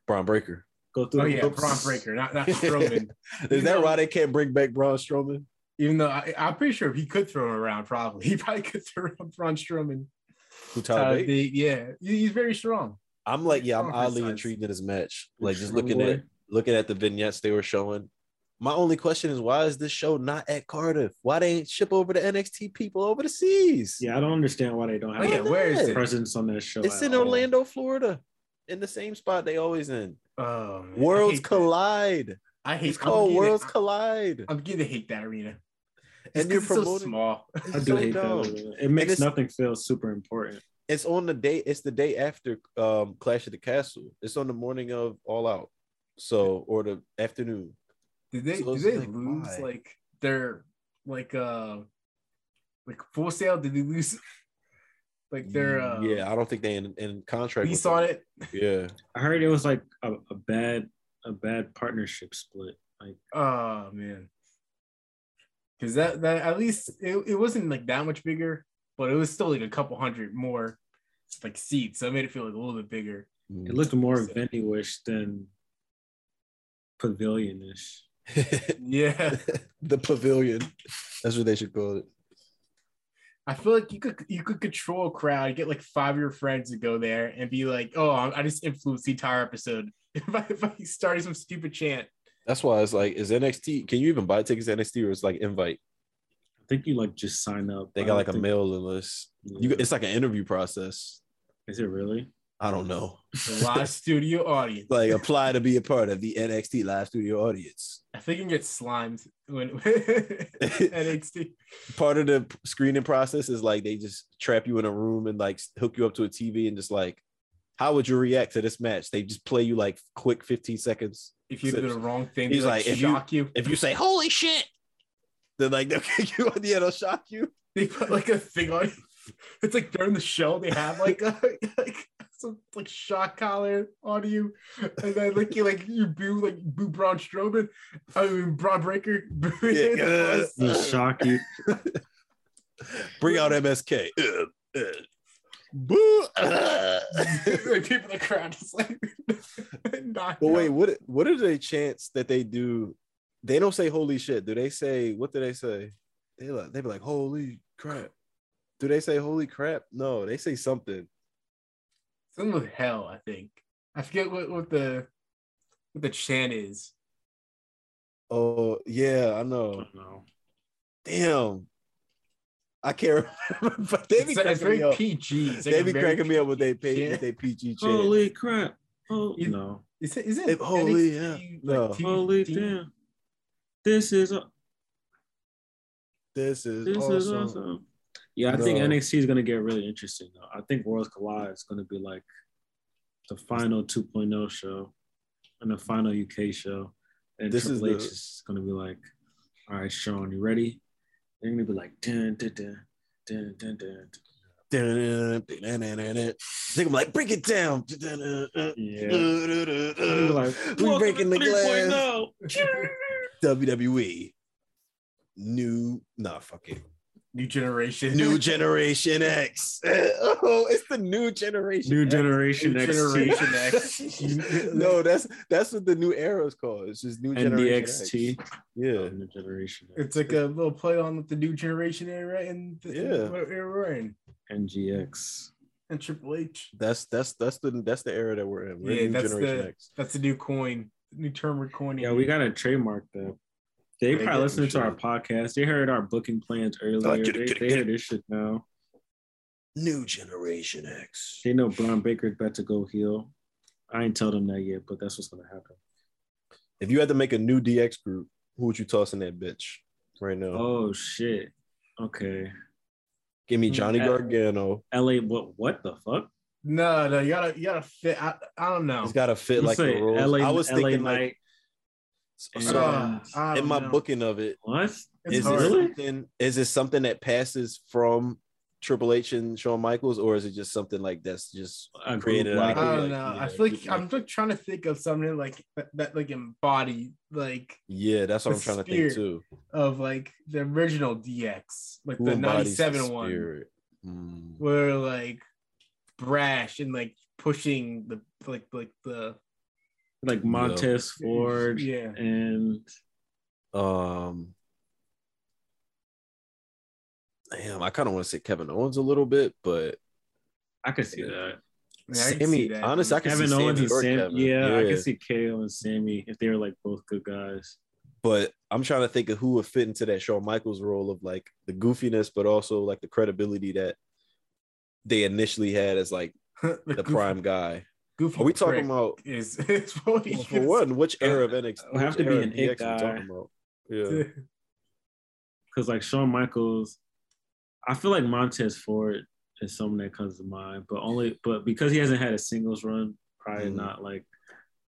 [SPEAKER 3] Bron Breakker.
[SPEAKER 1] Go through.
[SPEAKER 2] Oh
[SPEAKER 1] the
[SPEAKER 2] yeah,
[SPEAKER 1] ropes.
[SPEAKER 2] Bron Breakker, not not *laughs* Strowman.
[SPEAKER 3] Is that why they can't bring back Braun Strowman?
[SPEAKER 2] Even though I, I'm pretty sure he could throw him around, probably *laughs* he probably could throw around Braun Strowman.
[SPEAKER 3] Who Tyler
[SPEAKER 2] Uh,
[SPEAKER 3] Bate?
[SPEAKER 2] the- yeah, He- he's very strong.
[SPEAKER 3] I'm like, yeah, I'm
[SPEAKER 2] Strong for his
[SPEAKER 3] oddly
[SPEAKER 2] size.
[SPEAKER 3] intrigued in this match. Like just looking at looking at the vignettes they were showing. My only question is why is this show not at Cardiff? Why they ain't ship over the NXT people over the seas?
[SPEAKER 1] Yeah, I don't understand why they don't have
[SPEAKER 2] Oh, yeah, where is it?
[SPEAKER 1] presence on that show.
[SPEAKER 3] It's in
[SPEAKER 1] all.
[SPEAKER 3] Orlando, Florida, in the same spot they always in.
[SPEAKER 2] Oh, man. I
[SPEAKER 3] Worlds
[SPEAKER 2] that.
[SPEAKER 3] collide.
[SPEAKER 2] I hate.
[SPEAKER 3] It's
[SPEAKER 2] I'm
[SPEAKER 3] called
[SPEAKER 2] beginning-
[SPEAKER 3] Worlds Collide.
[SPEAKER 2] I'm beginning to hate that arena.
[SPEAKER 3] And
[SPEAKER 2] And
[SPEAKER 3] you're
[SPEAKER 2] you're so small.
[SPEAKER 1] I do
[SPEAKER 3] so
[SPEAKER 1] hate
[SPEAKER 3] dumb.
[SPEAKER 1] that. It makes nothing feel super important.
[SPEAKER 3] It's on the day. It's the day after um, Clash of the Castle. It's on the morning of All Out. So or the afternoon.
[SPEAKER 2] Did they?
[SPEAKER 3] So
[SPEAKER 2] did they
[SPEAKER 3] like,
[SPEAKER 2] lose
[SPEAKER 3] why?
[SPEAKER 2] like their like uh like Full Sail? Did they lose like their uh,
[SPEAKER 3] yeah, I don't think they in, in contract.
[SPEAKER 2] lease saw
[SPEAKER 3] them.
[SPEAKER 2] it?
[SPEAKER 3] Yeah.
[SPEAKER 1] I heard it was like a, a bad a bad partnership split. Like
[SPEAKER 2] Oh man. Cause that that at least it, it wasn't like that much bigger, but it was still like a couple hundred more like seats. So it made it feel like a little bit bigger.
[SPEAKER 1] it looked more
[SPEAKER 2] So-
[SPEAKER 1] venue-ish than pavilionish. *laughs*
[SPEAKER 2] Yeah.
[SPEAKER 3] the pavilion. That's what they should call it.
[SPEAKER 2] I feel like you could you could control a crowd, get like five of your friends to go there and be like, oh, I just influenced the entire episode. *laughs* If I, if I started some stupid chant,
[SPEAKER 3] That's why it's like, is NXT? Can you even buy tickets to NXT or it's like invite?
[SPEAKER 1] I think you like just sign up.
[SPEAKER 3] They got like a
[SPEAKER 1] think-
[SPEAKER 3] mailing list. You, it's like an interview process.
[SPEAKER 1] Is it really?
[SPEAKER 3] I don't know.
[SPEAKER 2] The live *laughs* studio audience.
[SPEAKER 3] Like apply to be a part of the NXT live studio audience.
[SPEAKER 2] I think you can get slimed when *laughs* *laughs* NXT.
[SPEAKER 3] Part of the screening process is like they just trap you in a room and like hook you up to a TV and just like, how would you react to this match? They just play you like quick 15 seconds.
[SPEAKER 2] If you do the wrong thing,
[SPEAKER 3] He's
[SPEAKER 2] like,
[SPEAKER 3] like, if you-
[SPEAKER 2] shock you,
[SPEAKER 3] If you say holy shit, then like they'll kick you yeah, they'll shock you.
[SPEAKER 2] They put like a thing on. It's like during the show they have like a like some like shock collar on you, and then like you like you boo like boo Braun Strowman, I mean Bron Breakker. *laughs*
[SPEAKER 3] Yeah.
[SPEAKER 1] He'll shock you. *laughs*
[SPEAKER 3] Bring out MSK. Uh, uh. Boo. Uh. *laughs*
[SPEAKER 2] like people in the crowd just like knock
[SPEAKER 3] But wait,
[SPEAKER 2] out.
[SPEAKER 3] what what are the chance that they do? They don't say holy shit. Do they say what do they say? They like they be like holy crap. Do they say holy crap? No, they say something.
[SPEAKER 2] Something with hell. I think I forget what what the what the chant is.
[SPEAKER 3] Oh yeah, I know.
[SPEAKER 1] No.
[SPEAKER 3] Damn, I can't *laughs* remember. But they be
[SPEAKER 2] It's, it's
[SPEAKER 3] cracking
[SPEAKER 2] very
[SPEAKER 3] me up.
[SPEAKER 2] PG. It's like
[SPEAKER 3] They be
[SPEAKER 2] very
[SPEAKER 3] cracking me up with they
[SPEAKER 2] PG
[SPEAKER 3] pay
[SPEAKER 2] chant.
[SPEAKER 3] they PG chant.
[SPEAKER 1] Holy crap. Oh
[SPEAKER 2] You-
[SPEAKER 1] no.
[SPEAKER 2] Is it? Is it?
[SPEAKER 3] If holy,
[SPEAKER 2] NXT,
[SPEAKER 3] yeah.
[SPEAKER 2] like,
[SPEAKER 3] No.
[SPEAKER 2] TV
[SPEAKER 1] Holy damn. This is a-
[SPEAKER 3] This is
[SPEAKER 1] this
[SPEAKER 3] awesome.
[SPEAKER 1] is awesome. Yeah, I think NXT is gonna get really interesting though. I think Worlds Collide is gonna be like the final 2.0 show and the final UK show. And
[SPEAKER 3] This
[SPEAKER 1] Triple
[SPEAKER 3] is
[SPEAKER 1] H
[SPEAKER 3] the-
[SPEAKER 1] is gonna be like, all right, Shawn, you ready? They're gonna be like dun dun dun dun dun dun.
[SPEAKER 3] Think I'm like, break it down.
[SPEAKER 1] Yeah.
[SPEAKER 3] we
[SPEAKER 1] like,
[SPEAKER 3] breaking the glass. WWE. New, nah, fuck it.
[SPEAKER 2] New generation.
[SPEAKER 3] New Generation X. *laughs* Oh, it's the new generation.
[SPEAKER 1] New
[SPEAKER 3] X.
[SPEAKER 1] generation
[SPEAKER 2] New
[SPEAKER 1] XT.
[SPEAKER 2] Generation X. *laughs*
[SPEAKER 3] no, that's that's what the new era is called. It's just new generation
[SPEAKER 1] NDXT.
[SPEAKER 3] X. Yeah.
[SPEAKER 1] Oh, new generation.
[SPEAKER 2] It's like a little play on with the new generation era and the
[SPEAKER 3] Yeah.
[SPEAKER 2] era we're in.
[SPEAKER 1] NGX.
[SPEAKER 2] And Triple H.
[SPEAKER 3] That's that's that's the that's the era that we're in. We're
[SPEAKER 2] Yeah,
[SPEAKER 3] in new
[SPEAKER 2] that's
[SPEAKER 3] generation
[SPEAKER 2] the-
[SPEAKER 3] X.
[SPEAKER 2] That's the new coin. New term we're coining.
[SPEAKER 1] Yeah, we gotta trademark that. They
[SPEAKER 2] They
[SPEAKER 1] probably
[SPEAKER 2] get
[SPEAKER 1] listening to our podcast. They heard our booking plans earlier.
[SPEAKER 3] get it,
[SPEAKER 1] they
[SPEAKER 3] get it,
[SPEAKER 1] they
[SPEAKER 3] get
[SPEAKER 1] heard this shit now.
[SPEAKER 3] New generation X.
[SPEAKER 1] They know Bron Breakker's about to go heel. I ain't tell them that yet, but that's what's gonna happen.
[SPEAKER 3] If you had to make a new DX group, who would you toss in that bitch right now?
[SPEAKER 1] Oh shit. Okay.
[SPEAKER 3] Give me Johnny
[SPEAKER 1] Uh,
[SPEAKER 3] Gargano.
[SPEAKER 1] LA what what the fuck?
[SPEAKER 2] No, no, you gotta you gotta fit. I, I don't know.
[SPEAKER 3] He's got to fit
[SPEAKER 1] You
[SPEAKER 3] like
[SPEAKER 1] say
[SPEAKER 3] the rules.
[SPEAKER 1] LA,
[SPEAKER 3] I was
[SPEAKER 1] LA
[SPEAKER 3] thinking
[SPEAKER 1] Knight.
[SPEAKER 3] like
[SPEAKER 1] and-
[SPEAKER 3] so
[SPEAKER 2] Uh,
[SPEAKER 3] in my
[SPEAKER 2] know.
[SPEAKER 3] booking of it,
[SPEAKER 1] what?
[SPEAKER 2] It's
[SPEAKER 3] is it
[SPEAKER 1] Really?
[SPEAKER 3] something? Is it something that passes from Triple H and Shawn Michaels, or is it just something like that's just
[SPEAKER 1] A group
[SPEAKER 3] created?
[SPEAKER 1] like-
[SPEAKER 2] I don't
[SPEAKER 3] like,
[SPEAKER 2] know.
[SPEAKER 3] yeah,
[SPEAKER 2] I feel like I'm like trying to think of something like that, that like embody like
[SPEAKER 3] yeah, that's what I'm trying to think too.
[SPEAKER 2] of like the original DX, like
[SPEAKER 3] Who
[SPEAKER 2] the
[SPEAKER 3] embodies
[SPEAKER 2] '97 one,
[SPEAKER 3] spirit? Hmm.
[SPEAKER 2] where like brash and like pushing the like like the
[SPEAKER 1] Like Montez *laughs* Ford
[SPEAKER 2] yeah.
[SPEAKER 1] and
[SPEAKER 3] Um, damn, I kind of want to say Kevin Owens a little bit, but
[SPEAKER 1] I could see that.
[SPEAKER 2] Yeah, I can
[SPEAKER 3] Sami,
[SPEAKER 2] see
[SPEAKER 3] honestly, I can
[SPEAKER 1] Kevin
[SPEAKER 3] see
[SPEAKER 1] Owens
[SPEAKER 3] Sami
[SPEAKER 1] and Sam.
[SPEAKER 3] Kevin.
[SPEAKER 1] Yeah, I can see KO and Sami if they were like both good guys.
[SPEAKER 3] but I'm trying to think of who would fit into that Shawn Michaels role of like the goofiness, but also like the credibility that they initially had as like *laughs*
[SPEAKER 2] the,
[SPEAKER 3] the prime guy.
[SPEAKER 2] Goofy
[SPEAKER 3] Are we talking about
[SPEAKER 2] is, *laughs* is what
[SPEAKER 3] well, for one? Which era of
[SPEAKER 1] Uh,
[SPEAKER 3] NXT?
[SPEAKER 1] it'll have to be
[SPEAKER 3] era
[SPEAKER 1] an
[SPEAKER 3] of
[SPEAKER 1] it
[SPEAKER 3] DX we
[SPEAKER 1] guy.
[SPEAKER 3] talking about? Yeah, *laughs*
[SPEAKER 1] Because like Shawn Michaels, I feel like Montez Ford is someone that comes to mind, but only but because he hasn't had a singles run, probably
[SPEAKER 3] Mm.
[SPEAKER 1] not like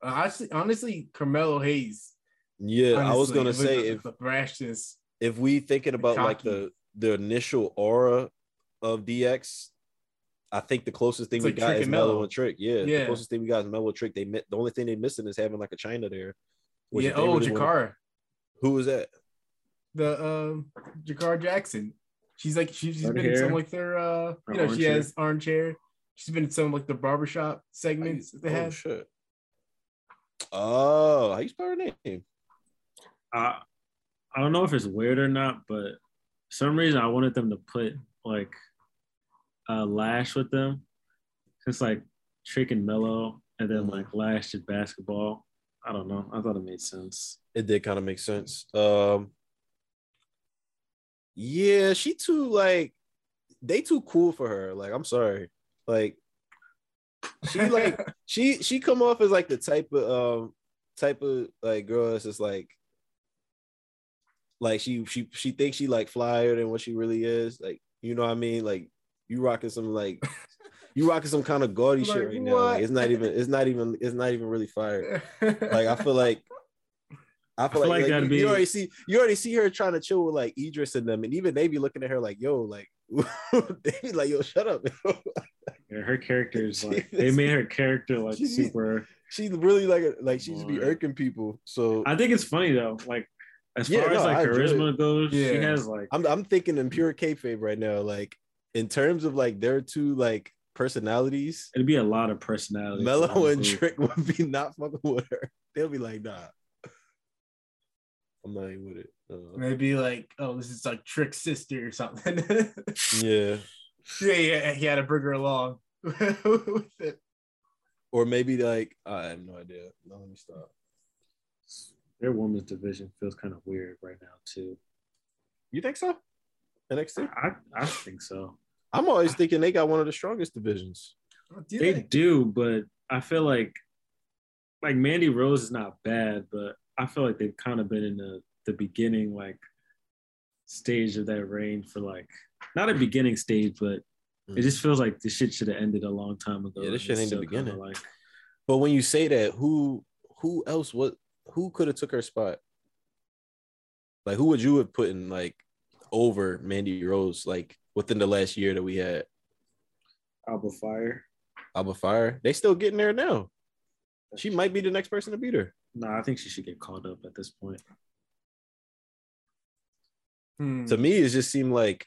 [SPEAKER 2] Uh, honestly, honestly, Carmelo Hayes.
[SPEAKER 3] yeah. I was gonna say
[SPEAKER 2] the,
[SPEAKER 3] if
[SPEAKER 2] the brashness.
[SPEAKER 3] if we thinking about like the the initial aura of DX, I think the closest thing
[SPEAKER 2] It's
[SPEAKER 3] we
[SPEAKER 2] like
[SPEAKER 3] got is
[SPEAKER 2] and
[SPEAKER 3] Melo
[SPEAKER 2] Melo.
[SPEAKER 3] and Trick. Yeah, the closest thing we got is Melo Trick. They met the only thing they're missing is having like a China there. which
[SPEAKER 2] Yeah.
[SPEAKER 3] if they
[SPEAKER 2] Oh,
[SPEAKER 3] really
[SPEAKER 2] Jakara,
[SPEAKER 3] Who was that?
[SPEAKER 2] the um, Jakara Jackson. She's like she's, she's
[SPEAKER 1] Red
[SPEAKER 2] been in some like their uh, you know,
[SPEAKER 1] orange
[SPEAKER 2] she
[SPEAKER 1] hair.
[SPEAKER 2] has orange hair. She's been in some like the barbershop segments that they
[SPEAKER 3] oh
[SPEAKER 2] had.
[SPEAKER 3] shit. Oh, how you spell her name?
[SPEAKER 1] I I don't know if it's weird or not, but for some reason I wanted them to put like a Lash with them. It's like Trick and Melo, and then
[SPEAKER 3] Mhm.
[SPEAKER 1] like Lash did basketball. I don't know. I thought it made sense.
[SPEAKER 3] It did kind of make sense. Um, yeah, she too like they too cool for her. Like, I'm sorry. Like, She like *laughs* she she come off as like the type of um type of like girl that's just like like she she she thinks she like flyer than what she really is. Like you know what I mean? Like you rocking some like you rocking some kind of gaudy shit
[SPEAKER 2] Like,
[SPEAKER 3] right now. Like, it's not even it's not even it's not even really fire. *laughs* Like I feel like I feel
[SPEAKER 1] feel
[SPEAKER 3] like,
[SPEAKER 1] like
[SPEAKER 3] like,
[SPEAKER 1] that'd
[SPEAKER 3] you,
[SPEAKER 1] be-
[SPEAKER 3] you already see you already see her trying to chill with like Idris and them, and even they be looking at her like, yo, like *laughs* they be like, yo, shut up.
[SPEAKER 1] Yeah, her character is *laughs* like they made her character like
[SPEAKER 3] She-
[SPEAKER 1] super.
[SPEAKER 3] She's really like a, like she just be irking people. So
[SPEAKER 1] I think it's funny though. Like as
[SPEAKER 3] Yeah,
[SPEAKER 1] far as like
[SPEAKER 3] I enjoy
[SPEAKER 1] charisma goes, she has like
[SPEAKER 3] I'm I'm thinking in pure kayfabe right now, like in terms of like their two like personalities,
[SPEAKER 1] it'd be a lot of personality.
[SPEAKER 3] Melo and. Trick *laughs* would be not fucking with her. They'll be like, nah. I'm not even with it. Uh,
[SPEAKER 2] Maybe like, oh, this is like Trick's sister or something. *laughs*
[SPEAKER 3] yeah.
[SPEAKER 2] yeah, yeah, he had to bring her along *laughs* with it.
[SPEAKER 3] Or maybe like I have no idea. No, let me stop.
[SPEAKER 1] Their women's division feels kind of weird right now too.
[SPEAKER 3] You think so? NXT?
[SPEAKER 1] I I think so.
[SPEAKER 3] I'm always thinking they got one of the strongest divisions.
[SPEAKER 2] Oh, do
[SPEAKER 1] They
[SPEAKER 2] they?
[SPEAKER 1] do, but I feel like like Mandy Rose is not bad, but I feel like they've kind of been in the the beginning like stage of that reign for like not a beginning stage, but it mm. just feels like the shit should have ended a long time ago.
[SPEAKER 3] Yeah, this shit ain't the beginning.
[SPEAKER 1] Like
[SPEAKER 3] But when you say that, who who else what who could have took her spot? Like who would you have put in like over Mandy Rose like within the last year that we had
[SPEAKER 1] Alba Fyre.
[SPEAKER 3] Alba Fyre? They still getting there now. She might be the next person to beat her.
[SPEAKER 1] No, I think she should get called up at this point.
[SPEAKER 2] Hmm.
[SPEAKER 3] To me, it just seemed like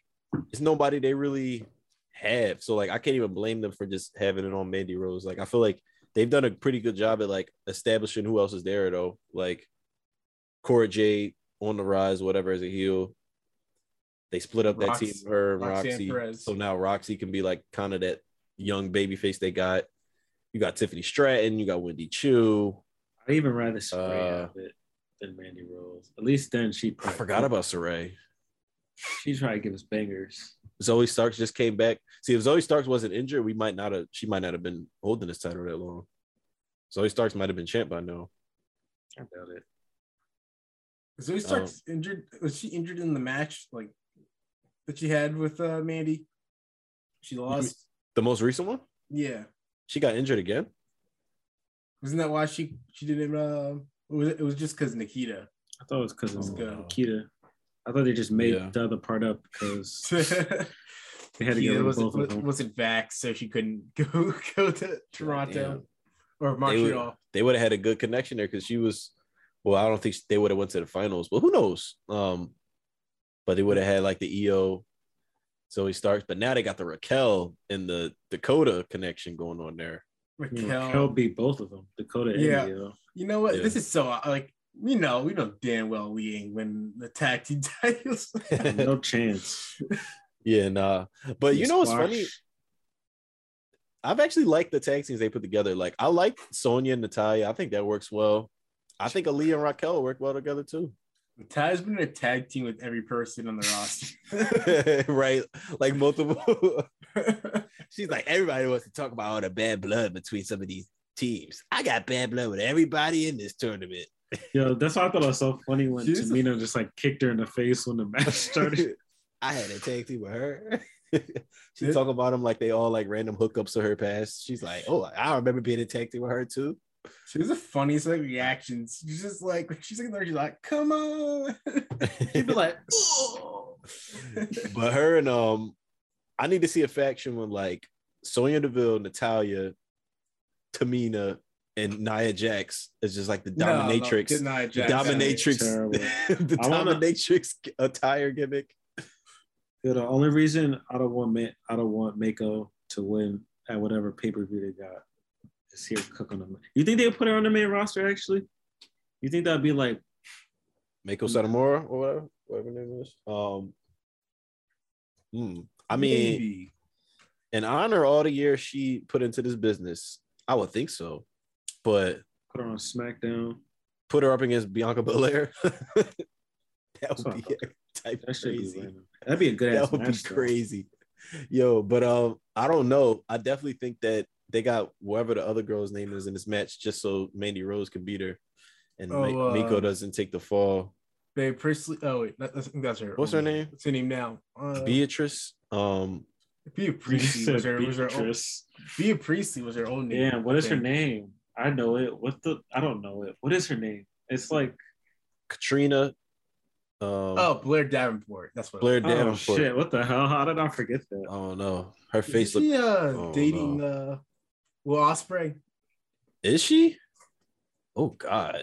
[SPEAKER 3] it's nobody they really have. So like I can't even blame them for just having it on Mandy Rose. Like I feel like they've done a pretty good job at like establishing who else is there though. Like Cora Jade on the rise, whatever as a heel. They split up that
[SPEAKER 2] Rox-
[SPEAKER 3] team, her and
[SPEAKER 2] Roxanne
[SPEAKER 3] Roxy.
[SPEAKER 2] Perez.
[SPEAKER 3] So now Roxy can be like kind of that young baby face they got. You got Tiffany Stratton, you got Wendy Choo.
[SPEAKER 1] I'd even rather Sarray
[SPEAKER 3] Uh,
[SPEAKER 1] have it than Mandy Rose. At least then she
[SPEAKER 3] I forgot about Sarray.
[SPEAKER 1] She's trying to give us bangers.
[SPEAKER 3] Zoey Starks just came back. See, if Zoey Starks wasn't injured, we might not have. She might not have been holding this title that long. Zoey Starks might have been champ by now.
[SPEAKER 1] I doubt it.
[SPEAKER 2] Zoey Stark's injured. Was she injured in the match like that she had with uh, Mandy? She lost.
[SPEAKER 3] The most recent one,
[SPEAKER 2] Yeah,
[SPEAKER 3] she got injured again.
[SPEAKER 2] wasn't that why she she didn't? Uh, it was it was just because Nikkita.
[SPEAKER 1] I thought it was because of
[SPEAKER 2] Oh.
[SPEAKER 1] Nikkita. I thought they just made
[SPEAKER 3] Yeah.
[SPEAKER 1] the other part up because
[SPEAKER 2] Nikkita *laughs*
[SPEAKER 1] they had to get rid of
[SPEAKER 2] wasn't
[SPEAKER 1] both of them.
[SPEAKER 2] wasn't vaxxed, so she couldn't *laughs* go go to Toronto or Montreal.
[SPEAKER 3] would, they would have had a good connection there because she was. Well, I don't think they would have went to the finals, but who knows? Um, but they would have had like the Io, Zoey Starks. But now they got the Raquel and the Dakota connection going on there. Hmm.
[SPEAKER 2] Raquel.
[SPEAKER 1] Raquel beat both of them. Dakota and
[SPEAKER 2] Yeah.
[SPEAKER 1] Io.
[SPEAKER 2] You know what?
[SPEAKER 3] Yeah.
[SPEAKER 2] This is so like we know we know damn well we ain't win the tag team *laughs* titles. *laughs*
[SPEAKER 1] No chance.
[SPEAKER 3] yeah, nah. But you know what's funny? I've actually liked the tag teams they put together. Like I like Sonya and Natalya. I think that works well. I think Ali and Raquel work well together too.
[SPEAKER 2] Ty's been in a tag team with every person on the roster. *laughs*
[SPEAKER 3] right? Like multiple. *laughs* She's like, everybody wants to talk about all the bad blood between some of these teams. I got bad blood with everybody in this tournament.
[SPEAKER 1] Yo, that's why I thought it was so funny when
[SPEAKER 2] She's a-
[SPEAKER 1] Tamina just like kicked her in the face when the match *laughs* started.
[SPEAKER 3] I had a tag team with her. she talk about them like they all like random hookups of her past. She's like, oh, I remember being a tag team with her too.
[SPEAKER 2] She was the funniest like reactions. She's just like she's like there, she's like, come on. *laughs* She'd be like, oh.
[SPEAKER 3] but her and um, I need to see a faction with like Sonya Deville, Natalya, Tamina, and Nia Jax. It's just like the
[SPEAKER 2] No, no,
[SPEAKER 3] dominatrix, the dominatrix, *laughs* the
[SPEAKER 1] I wanna-
[SPEAKER 3] dominatrix attire gimmick.
[SPEAKER 1] Yo, the only reason I don't want Ma- I don't want Meiko to win at whatever pay per view they got is here cooking them. You think they'll put her on the main roster? Actually, you think that'd be like
[SPEAKER 3] Meiko Satomura or whatever, whatever name is. Um, hmm. I mean,
[SPEAKER 2] Maybe.
[SPEAKER 3] in honor all the years she put into this business, I would think so. But
[SPEAKER 1] put her on SmackDown?
[SPEAKER 3] put her up against Bianca Belair, *laughs* that would be *laughs* type
[SPEAKER 1] That should be
[SPEAKER 3] crazy.
[SPEAKER 1] That'd be a good
[SPEAKER 3] That would be
[SPEAKER 1] match. though.
[SPEAKER 3] crazy. Yo, but um, I don't know. I definitely think that they got whatever the other girl's name is in this match just so Mandy Rose can beat her, and
[SPEAKER 2] Oh,
[SPEAKER 3] Ma-
[SPEAKER 2] uh,
[SPEAKER 3] Meiko doesn't take the fall.
[SPEAKER 2] Babe Priestley. Oh wait, that, that's, I think that's her.
[SPEAKER 3] What's her name?
[SPEAKER 2] What's her name now? Uh,
[SPEAKER 3] Beatrice. Um,
[SPEAKER 2] Bea *laughs*
[SPEAKER 1] You
[SPEAKER 2] Priestley was her. Was her old,
[SPEAKER 1] Beatrice.
[SPEAKER 2] Bea Priestley was her old name.
[SPEAKER 1] Yeah, what is her name? I know it. What the? I don't know it. What is her name? It's like
[SPEAKER 3] Katrina. Um,
[SPEAKER 2] Oh, Blair Davenport. That's what.
[SPEAKER 3] Blair
[SPEAKER 1] oh
[SPEAKER 3] Davenport.
[SPEAKER 1] shit! What the hell? How did I forget that?
[SPEAKER 3] Oh no, her face look.
[SPEAKER 2] she uh,
[SPEAKER 3] oh,
[SPEAKER 2] dating uh, Will Ospreay?
[SPEAKER 3] Is she? Oh God.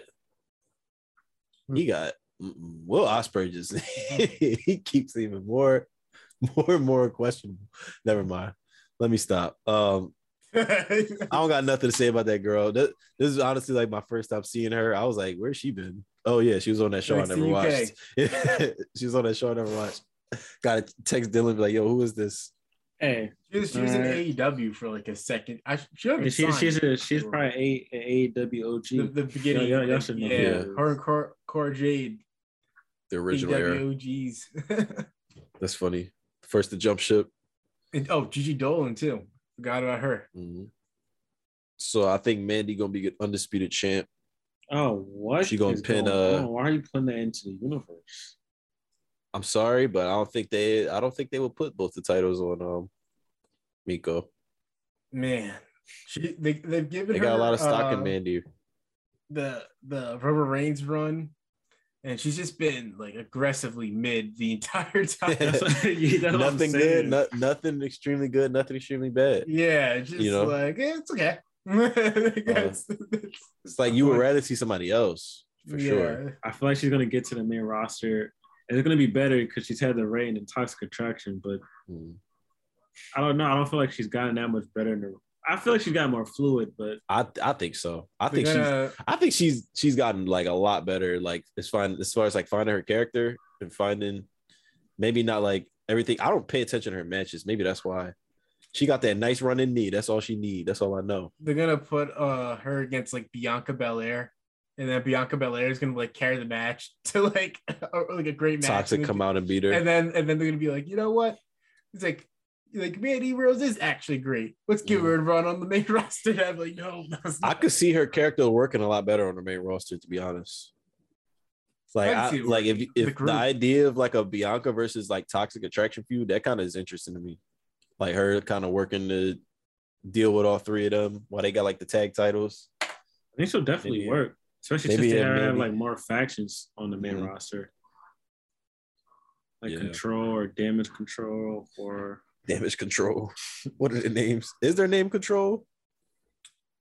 [SPEAKER 2] Hmm.
[SPEAKER 3] He got mm-mm. Will Ospreay just *laughs* he keeps even more, *laughs* more and more questionable. Never mind. Let me stop. Um, *laughs* I don't got nothing to say about that girl. This, this is honestly like my first time seeing her. I was like, where's she been? Oh yeah, she was on that show I never watched. she was on that show I never watched. Got to text Dylan be like, yo, who is this?
[SPEAKER 1] Hey,
[SPEAKER 2] She was, she was in
[SPEAKER 1] Alright.
[SPEAKER 2] AEW for like a second. I she haven't
[SPEAKER 1] she,
[SPEAKER 2] signed
[SPEAKER 1] she's a, she's
[SPEAKER 2] for
[SPEAKER 1] probably a, a AEW OG.
[SPEAKER 2] the, the beginning.
[SPEAKER 1] Yeah, yeah, y'all should know
[SPEAKER 2] yeah,
[SPEAKER 3] who
[SPEAKER 1] it is.
[SPEAKER 2] her and Cora, Cora Jade,
[SPEAKER 3] The original era.
[SPEAKER 2] OGs. *laughs*
[SPEAKER 3] That's funny. First to jump ship.
[SPEAKER 2] and, oh, Gigi Dolin too. Forgot about her.
[SPEAKER 3] Mhm. So I think Mandy gonna be undisputed champ.
[SPEAKER 1] oh, what?
[SPEAKER 3] She gonna
[SPEAKER 1] is
[SPEAKER 3] pin,
[SPEAKER 1] going
[SPEAKER 3] uh,
[SPEAKER 1] on? Why are you putting that into the universe?
[SPEAKER 3] I'm sorry, but I don't think they I don't think they will put both the titles on um Meiko.
[SPEAKER 2] Man, she they they've given
[SPEAKER 3] They
[SPEAKER 2] her
[SPEAKER 3] got a lot of stock
[SPEAKER 2] uh,
[SPEAKER 3] in Mandy.
[SPEAKER 2] the the Rubber Reigns run, and she's just been like aggressively mid the *laughs* entire time. *laughs*
[SPEAKER 1] That's what, yeah, that's what
[SPEAKER 3] nothing good,
[SPEAKER 1] saying.
[SPEAKER 3] no, nothing extremely good, nothing extremely bad.
[SPEAKER 2] yeah, just
[SPEAKER 3] You know?
[SPEAKER 2] like eh, it's okay. *laughs* It's-
[SPEAKER 3] It's like you would rather see somebody else for sure.
[SPEAKER 1] I feel like she's gonna get to the main roster, and it's gonna be better because she's had the reign and toxic attraction. But
[SPEAKER 3] Mm.
[SPEAKER 1] I don't know. I don't feel like she's gotten that much better. In her. I feel like she's gotten more fluid, but
[SPEAKER 3] I I think so. I
[SPEAKER 2] They're
[SPEAKER 3] think she's I think she's she's gotten like a lot better. Like as far as far as like finding her character and finding maybe not like everything. I don't pay attention to her matches. Maybe that's why. She got that nice running knee. That's all she need. That's all I know.
[SPEAKER 2] they're gonna put uh her against like Bianca Belair, and then Bianca Belair is gonna like carry the match *laughs* to like a, like a great match.
[SPEAKER 3] Toxic come out and beat her.
[SPEAKER 2] and then and then they're gonna be like, you know what? It's like like Mandy Rose is actually great. Let's give mm. her a run on the main *laughs* roster. And I'm like, no, that's
[SPEAKER 3] I
[SPEAKER 2] not.
[SPEAKER 3] could see her character working a lot better on the main roster, to be honest. Like,
[SPEAKER 2] I
[SPEAKER 3] I, like if if
[SPEAKER 2] The
[SPEAKER 3] the, idea of like a Bianca versus like Toxic Attraction feud, that kind of is interesting to me. Like her kind of working to deal with all three of them while they got like the tag titles.
[SPEAKER 1] I think she'll definitely
[SPEAKER 3] Maybe-
[SPEAKER 1] work, especially
[SPEAKER 3] maybe,
[SPEAKER 1] since they
[SPEAKER 3] yeah,
[SPEAKER 1] have like more factions on the main roster, like
[SPEAKER 3] Yeah.
[SPEAKER 1] Control or Damage Control or
[SPEAKER 3] Damage Control. *laughs* what are the names? Is their name Control?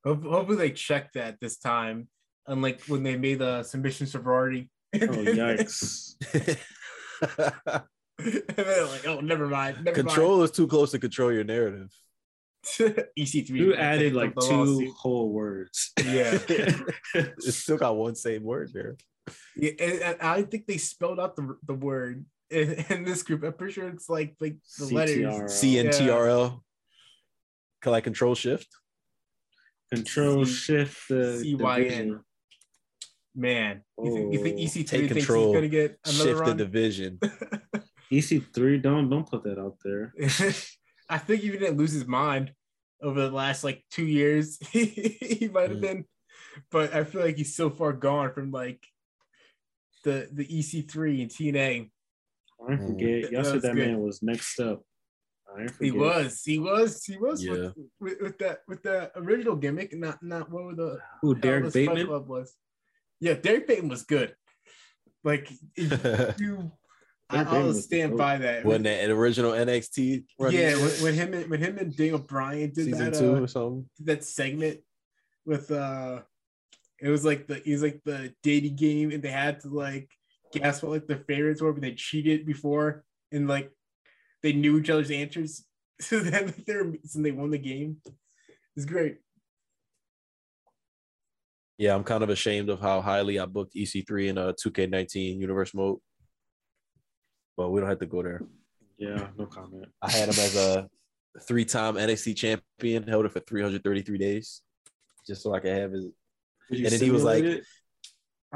[SPEAKER 2] Hopefully they check that this time. Unlike when they made the submission sorority.
[SPEAKER 1] oh yikes! *laughs*
[SPEAKER 2] and they're like, oh, never mind. Never
[SPEAKER 3] control is too close to control your narrative. *laughs*
[SPEAKER 2] mind. EC3.
[SPEAKER 1] You added like two
[SPEAKER 2] lawsuit.
[SPEAKER 1] whole words.
[SPEAKER 2] Yeah. *laughs*
[SPEAKER 3] It's still got one same word there.
[SPEAKER 2] yeah and, and I think they spelled out the, the word in, in this group. I'm pretty sure it's like like the letters.
[SPEAKER 1] CTR.
[SPEAKER 3] CNTRL. Like control shift.
[SPEAKER 1] Control
[SPEAKER 2] C-
[SPEAKER 1] Shift the
[SPEAKER 2] CYN.
[SPEAKER 1] division.
[SPEAKER 2] Man, you think, you think
[SPEAKER 1] Oh,
[SPEAKER 2] EC3
[SPEAKER 3] take
[SPEAKER 2] thinks
[SPEAKER 3] control.
[SPEAKER 2] he's gonna get another
[SPEAKER 3] Shift the division. *laughs*
[SPEAKER 1] EC3. Don't don't put that out there.
[SPEAKER 2] I think he didn't lose his mind over the last like two years. *laughs* he might have
[SPEAKER 3] Mm.
[SPEAKER 2] been, but I feel like he's so far gone from like the the EC3 and TNA.
[SPEAKER 1] I ain't
[SPEAKER 3] Mm.
[SPEAKER 1] forget.
[SPEAKER 2] That
[SPEAKER 1] Y'all said that
[SPEAKER 2] good.
[SPEAKER 1] man was next up. I ain't
[SPEAKER 2] He was, he was, he was
[SPEAKER 3] Yeah.
[SPEAKER 2] with, with, with that with the original gimmick, not not what were the
[SPEAKER 1] Who
[SPEAKER 2] hell Derrick
[SPEAKER 1] Bateman?
[SPEAKER 2] Was. Yeah, Derrick Bateman was good. Like *laughs* you, I,
[SPEAKER 1] Derrick Bateman
[SPEAKER 2] I'll stand
[SPEAKER 1] dope.
[SPEAKER 2] by that.
[SPEAKER 3] when that original NXT
[SPEAKER 2] yeah, when, when *laughs* him and when him and Daniel Bryan did
[SPEAKER 3] season
[SPEAKER 2] that
[SPEAKER 3] two
[SPEAKER 2] uh,
[SPEAKER 3] or something.
[SPEAKER 2] that segment with uh it was like the it was like the dating game and they had to like guess what like their favorites were but they cheated before and like they knew each other's answers *laughs* so then they were so they won the game it's great
[SPEAKER 3] Yeah, I'm kind of ashamed of how highly I booked EC3 in a 2K19 universe mode. But we don't have to go there.
[SPEAKER 1] Yeah, no comment.
[SPEAKER 3] I had him as a three-time NXT champion, held it for 333 days, just so I could have his.
[SPEAKER 1] Did you
[SPEAKER 3] And then he was like-
[SPEAKER 1] simulate it?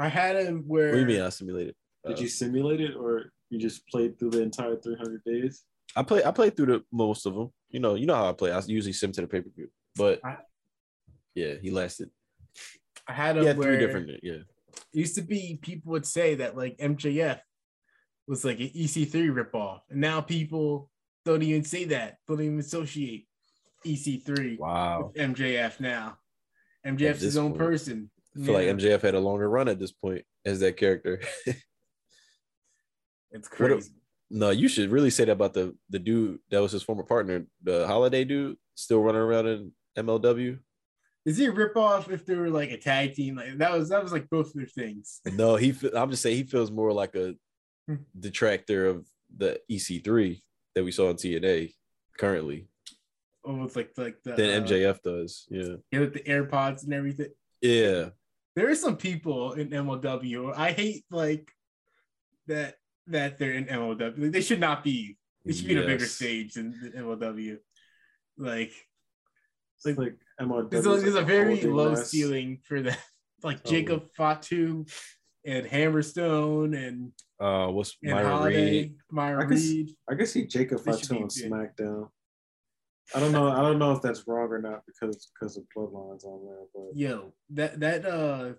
[SPEAKER 2] i had him where
[SPEAKER 3] What do you mean I simulated?
[SPEAKER 1] Did
[SPEAKER 3] Uh,
[SPEAKER 1] you simulate it, or you just played through the entire 300 days?
[SPEAKER 3] I play. I played through the most of them. You know. You know how I play. I usually sim to the pay per view. but
[SPEAKER 2] I-
[SPEAKER 3] yeah, he lasted.
[SPEAKER 2] I had
[SPEAKER 3] He
[SPEAKER 2] him
[SPEAKER 3] had
[SPEAKER 2] where
[SPEAKER 3] three different. Yeah,
[SPEAKER 2] used to be people would say that like MJF was like an EC3 ripoff, and now people don't even say that, don't even associate EC3
[SPEAKER 3] wow.
[SPEAKER 2] with MJF now. MJF's his own
[SPEAKER 3] point,
[SPEAKER 2] person.
[SPEAKER 3] I feel
[SPEAKER 2] Yeah,
[SPEAKER 3] like MJF had a longer run at this point as that character. *laughs*
[SPEAKER 2] it's
[SPEAKER 3] What a-
[SPEAKER 2] crazy.
[SPEAKER 3] no, you should really say that about the the dude that was his former partner, the Holliday dude, still running around in MLW.
[SPEAKER 2] Is he a ripoff if they were like a tag team? Like that was that was like both of their things.
[SPEAKER 3] No, he. I'm just saying he feels more like a. detractor of the EC3 that we saw in TNA currently
[SPEAKER 2] Almost like like the
[SPEAKER 3] than
[SPEAKER 2] uh,
[SPEAKER 3] MJF does. Yeah,
[SPEAKER 2] yeah, with the AirPods and everything.
[SPEAKER 3] yeah.
[SPEAKER 2] There are some people in MLW. I hate like that that they're in MLW. Like, they should not be. They should be in a bigger stage than the MLW. Like
[SPEAKER 1] It's like MLW.
[SPEAKER 2] there's a, there's a very low
[SPEAKER 1] less.
[SPEAKER 2] ceiling for that. *laughs* Like
[SPEAKER 3] Oh.
[SPEAKER 2] Jacob Fatu and Hammerstone and,
[SPEAKER 3] Uh, what's
[SPEAKER 2] and
[SPEAKER 3] Myron
[SPEAKER 2] Holliday,
[SPEAKER 3] Reed?
[SPEAKER 2] Myron
[SPEAKER 1] I guess-
[SPEAKER 2] Reed.
[SPEAKER 1] I guess he Jacob
[SPEAKER 2] They
[SPEAKER 1] Fatu on. SmackDown. I don't know. I don't know if that's wrong or not because because of bloodlines on there. But
[SPEAKER 2] Yo, that that uh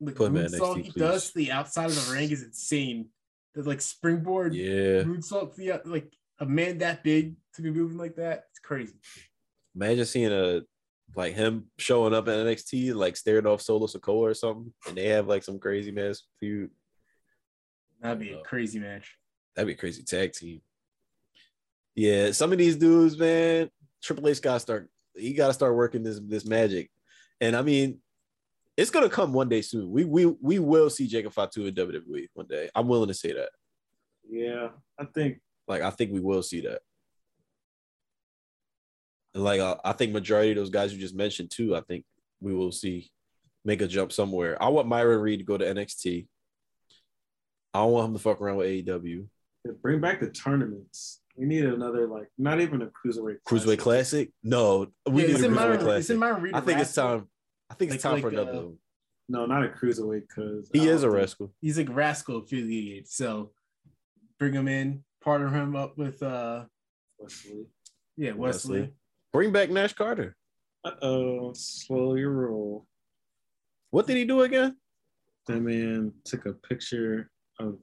[SPEAKER 2] the
[SPEAKER 3] Put
[SPEAKER 2] moonsault
[SPEAKER 3] NXT,
[SPEAKER 2] he does
[SPEAKER 3] please.
[SPEAKER 2] to the outside of the ring is insane. The like springboard
[SPEAKER 3] Yeah,
[SPEAKER 2] moonsault to the like a man that big to be moving like that. It's crazy.
[SPEAKER 3] imagine seeing a like him showing up at NXT, like staring off Solo Sikoa or something, and they have like some crazy mass feud.
[SPEAKER 2] That'd be a
[SPEAKER 3] Uh,
[SPEAKER 2] crazy match.
[SPEAKER 3] That'd be a crazy tag team. Yeah, some of these dudes, man, Triple H gotta start. He gotta start working this this magic, and I mean, it's gonna come one day soon. We we we will see Jacob Fatu in WWE one day. I'm willing to say that.
[SPEAKER 1] yeah, I think
[SPEAKER 3] Like I think we will see that. And like uh, I think majority of those guys you just mentioned too. I think we will see make a jump somewhere. I want Myron Reed to go to NXT. I don't want him to fuck around with AEW.
[SPEAKER 1] yeah, bring back the tournaments. We need another like not even a cruiserweight.
[SPEAKER 3] Cruiserweight Classic? No, we
[SPEAKER 2] Yeah,
[SPEAKER 3] need
[SPEAKER 2] it's
[SPEAKER 3] a
[SPEAKER 2] in
[SPEAKER 3] Cruiserweight
[SPEAKER 2] Myron, it's
[SPEAKER 3] Classic.
[SPEAKER 2] in Myron Reed.
[SPEAKER 3] I think it's time. I think it's
[SPEAKER 2] Like-
[SPEAKER 3] time for another.
[SPEAKER 2] uh,
[SPEAKER 3] one.
[SPEAKER 1] No, not a cruiserweight because
[SPEAKER 3] He is a rascal.
[SPEAKER 2] He's a Rascal affiliated, so bring him in, partner him up with uh
[SPEAKER 1] Wesley.
[SPEAKER 2] yeah Wesley.
[SPEAKER 3] Wesley. Bring back Nash Carter.
[SPEAKER 1] Uh oh, slow your roll.
[SPEAKER 3] What did he do again?
[SPEAKER 1] That man took a picture of.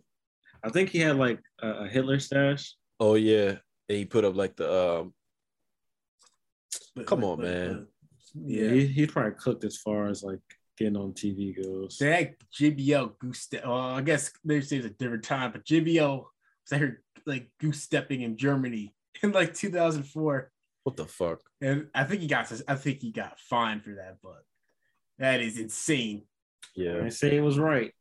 [SPEAKER 1] I think he had like a, a Hitler stash.
[SPEAKER 3] Oh yeah, and he put up like the um. Come on, man.
[SPEAKER 1] Yeah,
[SPEAKER 2] Yeah,
[SPEAKER 1] he, he probably cooked as far as like getting on TV goes.
[SPEAKER 2] they had JBL goose step. Well, I guess they say it's a different time, but JBL was I heard like goose stepping in Germany *laughs* in like 2004,
[SPEAKER 3] What the fuck?
[SPEAKER 2] and I think he got I think he got fined for that, but that is insane.
[SPEAKER 3] Yeah,
[SPEAKER 1] I say it was right.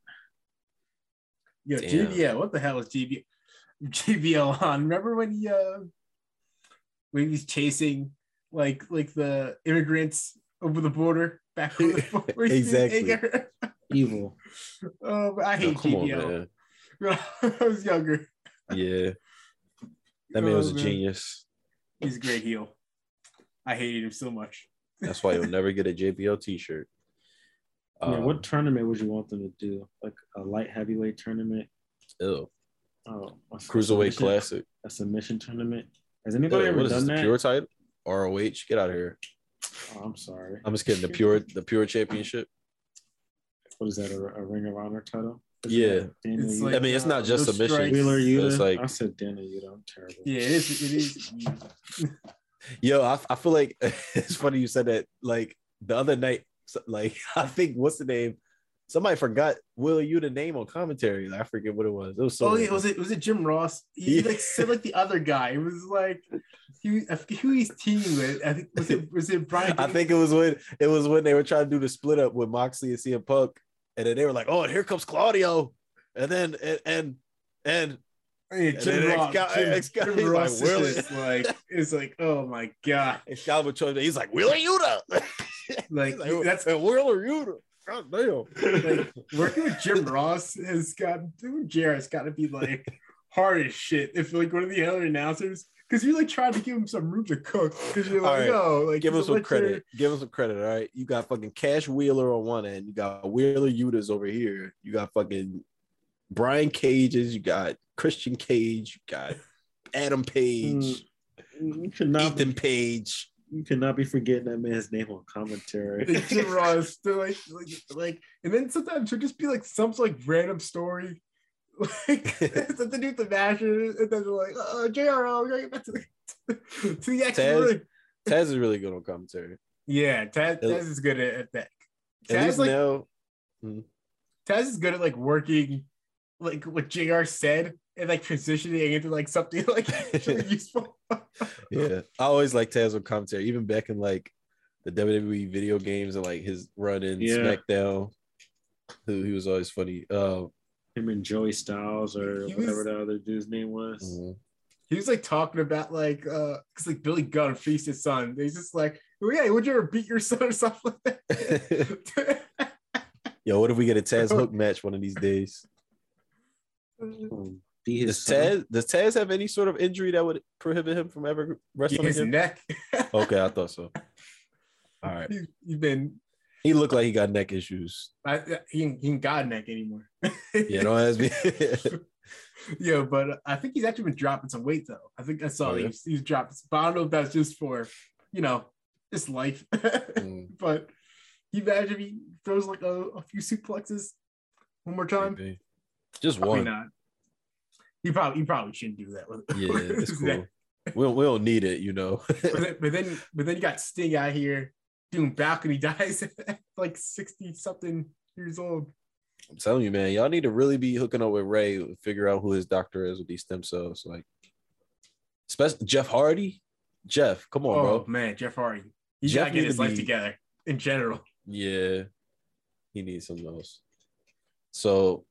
[SPEAKER 2] Yo,
[SPEAKER 3] Damn.
[SPEAKER 2] JBL, what the hell is JBL? JBL on? Remember when he uh when he was chasing like like the immigrants over the border back over the *laughs* border? *laughs*
[SPEAKER 3] Exactly. *laughs*
[SPEAKER 1] Evil.
[SPEAKER 2] oh, but I
[SPEAKER 3] No,
[SPEAKER 2] hate
[SPEAKER 3] come on,
[SPEAKER 2] JBL. I was younger.
[SPEAKER 3] Yeah, that man was
[SPEAKER 2] Oh,
[SPEAKER 3] a
[SPEAKER 2] man.
[SPEAKER 3] genius.
[SPEAKER 2] He's a great heel. I hated him so much.
[SPEAKER 3] That's why you'll *laughs* never get a JBL T-shirt.
[SPEAKER 1] yeah,
[SPEAKER 3] Um,
[SPEAKER 1] what tournament would you want them to do? Like a light heavyweight tournament?
[SPEAKER 3] ew.
[SPEAKER 1] Oh, a
[SPEAKER 3] Cruiserweight Classic?
[SPEAKER 1] A submission tournament? Has anybody
[SPEAKER 3] Ew,
[SPEAKER 1] ever
[SPEAKER 3] what is this?
[SPEAKER 1] done
[SPEAKER 3] The
[SPEAKER 1] that?
[SPEAKER 3] pure title? ROH? Get out of here.
[SPEAKER 1] Oh, I'm sorry.
[SPEAKER 3] I'm just kidding. The pure, the pure championship.
[SPEAKER 1] What is that? A, a Ring of Honor title? Is
[SPEAKER 3] Yeah.
[SPEAKER 2] It's like-
[SPEAKER 3] I mean, it's not
[SPEAKER 2] uh,
[SPEAKER 3] just
[SPEAKER 2] no
[SPEAKER 3] submission.
[SPEAKER 2] strikes.
[SPEAKER 1] Wheeler
[SPEAKER 3] It's like
[SPEAKER 1] I said Daniel Yuta. I'm terrible.
[SPEAKER 2] Yeah, it is. It is. *laughs* *laughs*
[SPEAKER 3] Yo, I, I feel like *laughs* it's funny you said that. Like the other night, like *laughs* I think what's the name? Somebody forgot Will you the name on commentary. I forget what it was. It was so.
[SPEAKER 2] oh, yeah, was it was it Jim Ross? He
[SPEAKER 3] Yeah.
[SPEAKER 2] like *laughs* said like the other guy. It was like he who he's teaming with. I think was it was it Brian?
[SPEAKER 3] I think it was when it was when they were trying to do the split up with Moxley and CM Punk, and then they were like, "Oh, and here comes Claudio," and then and and, and And
[SPEAKER 2] Jim Ross. Jim,
[SPEAKER 3] Excal-
[SPEAKER 2] Jim
[SPEAKER 3] like,
[SPEAKER 2] Ross is like it's like oh my god,
[SPEAKER 3] Excalibur chose he's like Wheeler Yuta. *laughs*
[SPEAKER 2] like
[SPEAKER 3] like,
[SPEAKER 2] that's
[SPEAKER 3] "And Wheeler Yuta. God damn.
[SPEAKER 2] like working with Jim Ross has got doing has got to be like hard as shit. If like one of the other announcers, because you're like trying to give him some room to cook, because you're like,
[SPEAKER 3] right.
[SPEAKER 2] yo, like
[SPEAKER 3] Give him some credit. Give him some credit. All right. You got fucking Cash Wheeler on one end. You got Wheeler Yutas over here. You got fucking Brian Cages. You got Christian Cage. You got Adam Page.
[SPEAKER 1] Mm, you should not
[SPEAKER 3] Ethan
[SPEAKER 1] be,
[SPEAKER 3] Page.
[SPEAKER 1] You cannot be forgetting that man's name on commentary.
[SPEAKER 2] Jim Ross, like, like, like, and then sometimes it'll just be like some like random story, *laughs* like something to do with the Mashers, and then they're like, oh, JRO, we gotta get back to the *laughs* to the action.
[SPEAKER 3] Taz-
[SPEAKER 2] ring."
[SPEAKER 3] Taz is really good on commentary.
[SPEAKER 2] Yeah, Taz,
[SPEAKER 3] At-
[SPEAKER 2] Taz is good at, at that.
[SPEAKER 3] At
[SPEAKER 2] Taz
[SPEAKER 3] least
[SPEAKER 2] like
[SPEAKER 3] now,
[SPEAKER 2] Taz is good at like working, like what Jr. said, and like transitioning into like something *laughs* like actually *laughs* useful.
[SPEAKER 3] yeah, I always like Taz on commentary, even back in like the WWE video games and like his run in
[SPEAKER 1] Yeah.
[SPEAKER 3] SmackDown. Who he was always funny. Uh,
[SPEAKER 1] Him and Joey Styles or
[SPEAKER 2] He
[SPEAKER 1] whatever
[SPEAKER 2] was-
[SPEAKER 1] the other dude's name was.
[SPEAKER 3] mhm.
[SPEAKER 2] he was like talking about like uh because like Billy Gunn faced his son. He's just like, oh, yeah, would you ever beat your son or something like that? *laughs*
[SPEAKER 3] Yo, what if we get a Taz Hook match one of these days?
[SPEAKER 1] Be his
[SPEAKER 3] Does
[SPEAKER 1] son.
[SPEAKER 3] Taz does Taz have any sort of injury that would prohibit him from ever wrestling
[SPEAKER 2] his
[SPEAKER 3] again?
[SPEAKER 2] neck.
[SPEAKER 3] Okay, I thought so. *laughs* All right,
[SPEAKER 2] He's, he's been
[SPEAKER 3] he looked like he got neck issues.
[SPEAKER 2] I, he ain't- he ain't got neck anymore.
[SPEAKER 3] Yeah, don't ask me.
[SPEAKER 2] yeah, but I think he's actually been dropping some weight though. I think I saw
[SPEAKER 3] Oh, yeah?
[SPEAKER 2] he's, he's dropped, but I don't know if that's just for you know just life. *laughs*
[SPEAKER 3] Mm,
[SPEAKER 2] but you imagine if he throws like a, a few suplexes one more time?
[SPEAKER 3] maybe. Just
[SPEAKER 2] Probably
[SPEAKER 3] one.
[SPEAKER 2] not. He probably he probably shouldn't do that with *laughs*
[SPEAKER 3] Yeah,
[SPEAKER 2] with
[SPEAKER 3] it's cool.
[SPEAKER 2] neck.
[SPEAKER 3] We don't, we don't need it, you know. *laughs*
[SPEAKER 2] But then, but then but then you got Sting out here doing balcony *laughs* dives at like 60 something years old.
[SPEAKER 3] I'm telling you, man, y'all need to really be hooking up with Ray, figure out who his doctor is with these stem cells. Like, especially Jeff Hardy. Jeff, come on,
[SPEAKER 2] oh
[SPEAKER 3] bro.
[SPEAKER 2] man, Jeff Hardy. He's
[SPEAKER 3] Jeff
[SPEAKER 2] gotta get his
[SPEAKER 3] to
[SPEAKER 2] life
[SPEAKER 3] be-
[SPEAKER 2] together in general.
[SPEAKER 3] Yeah, he needs something else. So,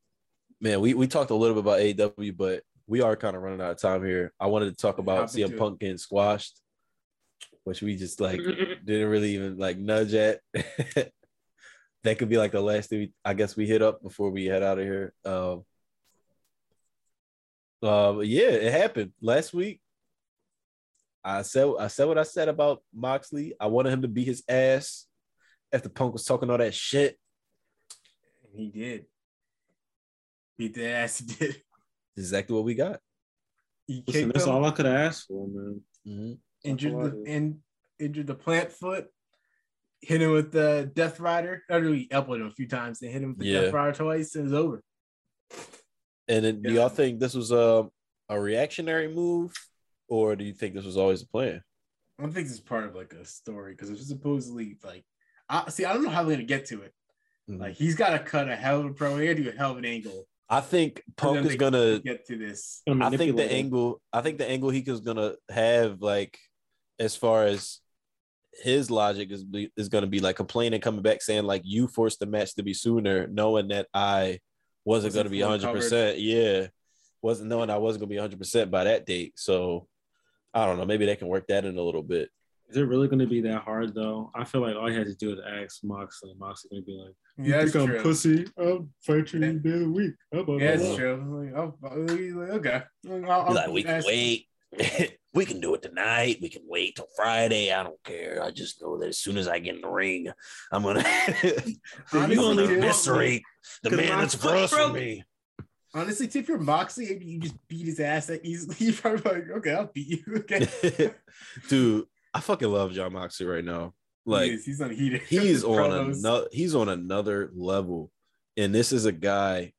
[SPEAKER 3] man, we, we talked a little bit about AEW, but we are kind of running out of time here. I wanted to talk about CM
[SPEAKER 2] it.
[SPEAKER 3] Punk getting squashed, which we just like *laughs* didn't really even like nudge at. *laughs* that could be like the last thing we, I guess we hit up before we head out of here. Um, uh, yeah, it happened last week. I said I said what I said about Moxley. I wanted him to beat his ass after Punk was talking all that shit.
[SPEAKER 2] He did. Beat the ass he did.
[SPEAKER 3] Exactly what we got.
[SPEAKER 1] Listen, that's
[SPEAKER 2] him,
[SPEAKER 1] all I could ask for, man.
[SPEAKER 3] Mhm.
[SPEAKER 2] injured the
[SPEAKER 1] did.
[SPEAKER 2] and injured the plant foot, hit him with the Death Rider. I know he elbowed him a few times. They hit him with the
[SPEAKER 3] Yeah.
[SPEAKER 2] Death Rider twice, and it's over.
[SPEAKER 3] And then, do y'all think this was a a reactionary move, or do you think this was always a plan?
[SPEAKER 2] I don't think this is part of like a story because it's supposedly like I see, I don't know how they're gonna get to it.
[SPEAKER 3] Mhm.
[SPEAKER 2] Like he's gotta cut a hell of a pro he gotta do a hell of an angle.
[SPEAKER 3] I think Punk is gonna
[SPEAKER 2] get to this.
[SPEAKER 3] I think the angle, I think the angle he is gonna have, like, as far as his logic is be, is gonna be like complaining, coming back, saying like you forced the match to be sooner, knowing that I wasn't
[SPEAKER 2] Wasn't
[SPEAKER 3] gonna be
[SPEAKER 2] fully
[SPEAKER 3] hundred percent. Yeah, wasn't knowing I wasn't gonna be hundred percent by that date. So I don't know. Maybe they can work that in a little bit.
[SPEAKER 1] Is it really going to be that hard though? I feel like all you had to do is ask Moxley. Moxley going to be like, "You
[SPEAKER 2] Yeah, that's
[SPEAKER 1] think I'm
[SPEAKER 2] true.
[SPEAKER 1] pussy? I'll fight you any day of the week." How about
[SPEAKER 2] Yeah,
[SPEAKER 1] that?"
[SPEAKER 2] it's true. Like, oh, okay. I'll- I'll
[SPEAKER 3] like we can wait. *laughs* we can do it tonight. We can wait till Friday. I don't care. I just know that as soon as I get in the ring, I'm gonna *laughs*
[SPEAKER 2] Honestly,
[SPEAKER 3] I'm gonna
[SPEAKER 2] dude,
[SPEAKER 3] eviscerate the
[SPEAKER 2] 'cause
[SPEAKER 3] man
[SPEAKER 2] my
[SPEAKER 3] that's
[SPEAKER 2] foot
[SPEAKER 3] across from me.
[SPEAKER 2] Honestly, if you're Moxley and you just beat his ass that easily, *laughs* you're probably like, okay, I'll beat you. Okay.
[SPEAKER 3] Dude, I fucking love Jon Moxley right now. Like
[SPEAKER 2] he is, he's unheated. *laughs*
[SPEAKER 3] he's on another he's on another level. And this is a guy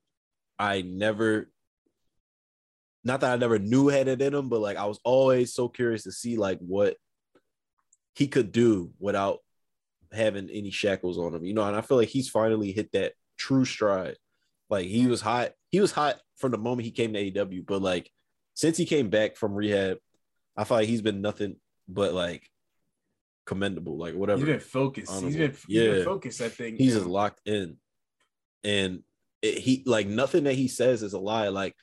[SPEAKER 3] I never not that I never knew had it in him, but like I was always so curious to see like what he could do without having any shackles on him. You know, and I feel like he's finally hit that true stride. Like he was hot. He was hot from the moment he came to AEW, but like since he came back from rehab, I feel like he's been nothing but like commendable, like whatever.
[SPEAKER 2] He's been focused. He's
[SPEAKER 3] Honorable.
[SPEAKER 2] been, he's been
[SPEAKER 3] Yeah.
[SPEAKER 2] focused, I think.
[SPEAKER 3] he's just locked in and it, he like nothing that he says is a lie like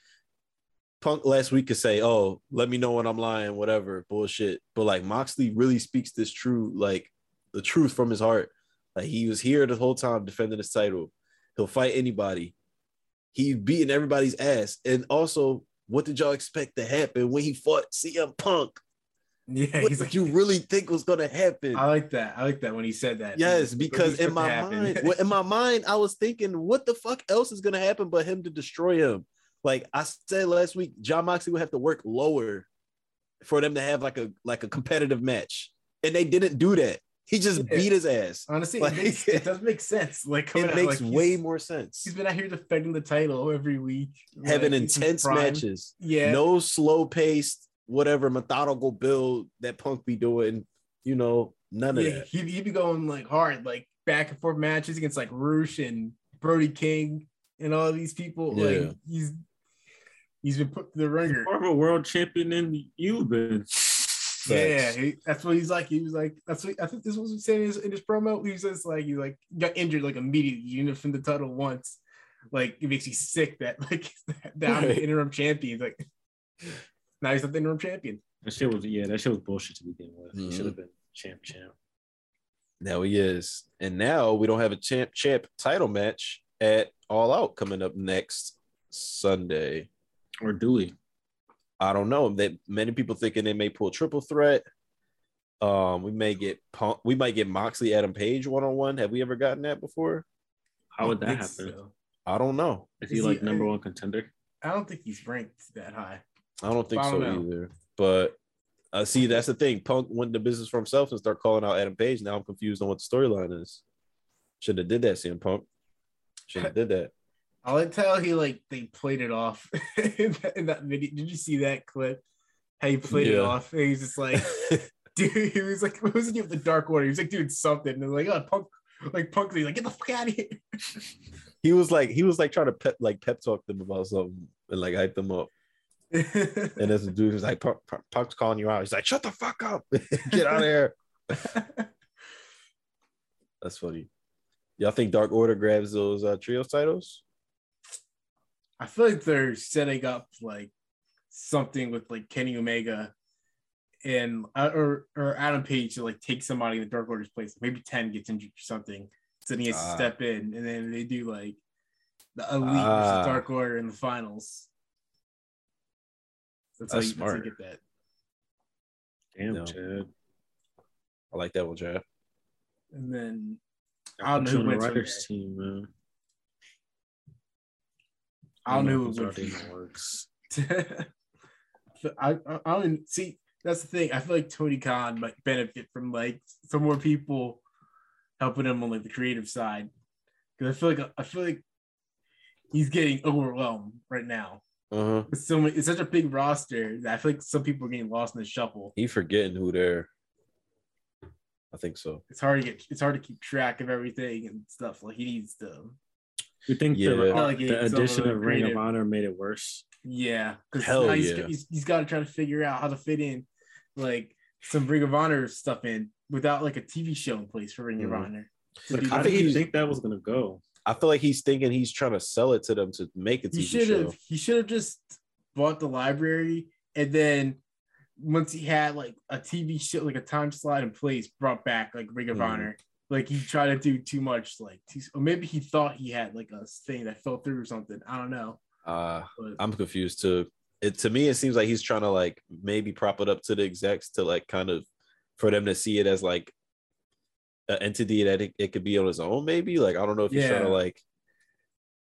[SPEAKER 3] punk last week could say oh let me know when i'm lying whatever bullshit but like moxley really speaks this true like the truth from his heart like he was here the whole time defending his title he'll fight anybody he's beating everybody's ass and also what did y'all expect to happen when he fought cm punk
[SPEAKER 2] yeah,
[SPEAKER 3] what
[SPEAKER 2] he's like,
[SPEAKER 3] you *laughs* really think was gonna happen
[SPEAKER 2] I like that. I like that when he said that.
[SPEAKER 3] Yes, because in my mind, *laughs* well, in my mind, I was thinking, what the fuck else is gonna happen but him to destroy him? Like I said last week, Jon Moxley would have to work lower for them to have like a like a competitive match. and they didn't do that. He just
[SPEAKER 2] Yeah.
[SPEAKER 3] beat his ass.
[SPEAKER 2] Honestly,
[SPEAKER 3] Like-
[SPEAKER 2] it, makes, it does make sense. *laughs* Like
[SPEAKER 3] It
[SPEAKER 2] out,
[SPEAKER 3] makes
[SPEAKER 2] like,
[SPEAKER 3] way more sense.
[SPEAKER 2] He's been out here defending the title every week,
[SPEAKER 3] Having
[SPEAKER 2] like,
[SPEAKER 3] intense matches.
[SPEAKER 2] Yeah,
[SPEAKER 3] No slow paced, whatever methodical build that Punk be doing. You know, none of
[SPEAKER 2] yeah,
[SPEAKER 3] that.
[SPEAKER 2] he he be going like hard, like back and forth matches against like Rush and Brody King and all these people.
[SPEAKER 3] Yeah.
[SPEAKER 2] Like he's he's been put to the ringer.
[SPEAKER 1] More of a world champion than you've been.
[SPEAKER 2] Yeah,
[SPEAKER 3] Facts.
[SPEAKER 2] he, that's what he's like. He was like, that's what I think this was what he saying in his, in his promo. He was just like, he like got injured like immediately. You didn't defend the title once. Like it makes you sick that *laughs* like down
[SPEAKER 3] Right.
[SPEAKER 2] the interim champion. Like now he's not the interim champion.
[SPEAKER 1] That shit was yeah, that shit was bullshit to begin with. He
[SPEAKER 3] Mhm.
[SPEAKER 1] should have been champ champ.
[SPEAKER 3] Now he is. And now we don't have a champ champ title match at All Out coming up next Sunday.
[SPEAKER 1] Or Dewey.
[SPEAKER 3] I don't know. That many people thinking they may pull triple threat. Um, we may get Punk, we might get Moxley Adam Page one on one. Have we ever gotten that before?
[SPEAKER 1] How would that happen?
[SPEAKER 2] so.
[SPEAKER 3] I don't know.
[SPEAKER 1] Is he
[SPEAKER 2] Is he-
[SPEAKER 1] like number one contender?
[SPEAKER 2] I don't think he's ranked that high.
[SPEAKER 3] I don't think
[SPEAKER 2] I
[SPEAKER 3] so
[SPEAKER 2] don't know.
[SPEAKER 3] either. But uh, see, that's the thing. Punk went into business for himself and start calling out Adam Page. Now I'm confused on what the storyline is. Should have did that, CM Punk. Should have did that.
[SPEAKER 2] I like tell he like they played it off *laughs* in, that, in that video. Did you see that clip? How he played it off. And he's just like, *laughs* dude, he was like, what was it with the dark order? He was like, dude, something. And they're like, oh, punk, like punk, he's like, get the fuck out of here.
[SPEAKER 3] he was like he was like trying to pep like pep talk them about something and like hype them up. And this dude was like, Punk's calling you out. He's like, shut the fuck up. *laughs* Get out of here. *laughs* That's funny. Y'all think Dark Order grabs those uh, trios titles?
[SPEAKER 2] I feel like they're setting up like something with like Kenny Omega and uh, or or Adam Page to like take somebody in the Dark Order's place. Maybe Ten gets injured or something, so then he has to
[SPEAKER 3] Ah.
[SPEAKER 2] step in, and then they do like the Elite
[SPEAKER 3] Ah.
[SPEAKER 2] versus Dark Order in the finals. That's, how
[SPEAKER 3] That's
[SPEAKER 2] you, that's how you
[SPEAKER 3] smart.
[SPEAKER 2] get that.
[SPEAKER 1] Damn,
[SPEAKER 3] No.
[SPEAKER 1] Chad.
[SPEAKER 3] I like that one, Jeff.
[SPEAKER 2] And then I
[SPEAKER 1] I
[SPEAKER 2] don't
[SPEAKER 1] don't
[SPEAKER 2] know who
[SPEAKER 1] know the
[SPEAKER 2] wins from
[SPEAKER 1] writers team, man.
[SPEAKER 2] I don't know who
[SPEAKER 1] if
[SPEAKER 2] would
[SPEAKER 1] this
[SPEAKER 2] win
[SPEAKER 1] already works. *laughs*
[SPEAKER 2] I, I I don't see that's the thing. I feel like Tony Khan might benefit from like some more people helping him on like the creative side. Because I feel like I feel like he's getting overwhelmed right now.
[SPEAKER 3] Uh-huh.
[SPEAKER 2] It's so many, it's such a big roster that I feel like some people are getting lost in the shuffle.
[SPEAKER 3] He forgetting who they're. I think so.
[SPEAKER 2] It's hard to get it's hard to keep track of everything and stuff. Like he needs to
[SPEAKER 1] You think
[SPEAKER 3] Yeah.
[SPEAKER 1] the,
[SPEAKER 2] Delegate
[SPEAKER 1] the addition of Ring of Honor made it worse?
[SPEAKER 2] Yeah, because
[SPEAKER 3] Hell
[SPEAKER 2] he's,
[SPEAKER 3] yeah.
[SPEAKER 2] he's, he's got to try to figure out how to fit in like some Ring of Honor stuff in without like a TV show in place for Ring of
[SPEAKER 3] Mhm.
[SPEAKER 2] Honor. To
[SPEAKER 1] Like, how
[SPEAKER 3] I
[SPEAKER 1] did
[SPEAKER 3] think
[SPEAKER 1] you think that was gonna go?
[SPEAKER 3] I feel like he's thinking he's trying to sell it to them to make a
[SPEAKER 2] he
[SPEAKER 3] TV
[SPEAKER 2] should
[SPEAKER 3] show.
[SPEAKER 2] have he should have just bought the library and then once he had like a TV show like a time slot in place, brought back like Ring of
[SPEAKER 3] Mhm.
[SPEAKER 2] Honor. Like he tried to do too much, like too, or maybe he thought he had like a thing that fell through or something. I don't know.
[SPEAKER 3] Uh,
[SPEAKER 2] But
[SPEAKER 3] I'm confused too. It to me, it seems like he's trying to like maybe prop it up to the execs to like kind of for them to see it as like an entity that it, it could be on his own. Maybe like I don't know if he's trying to like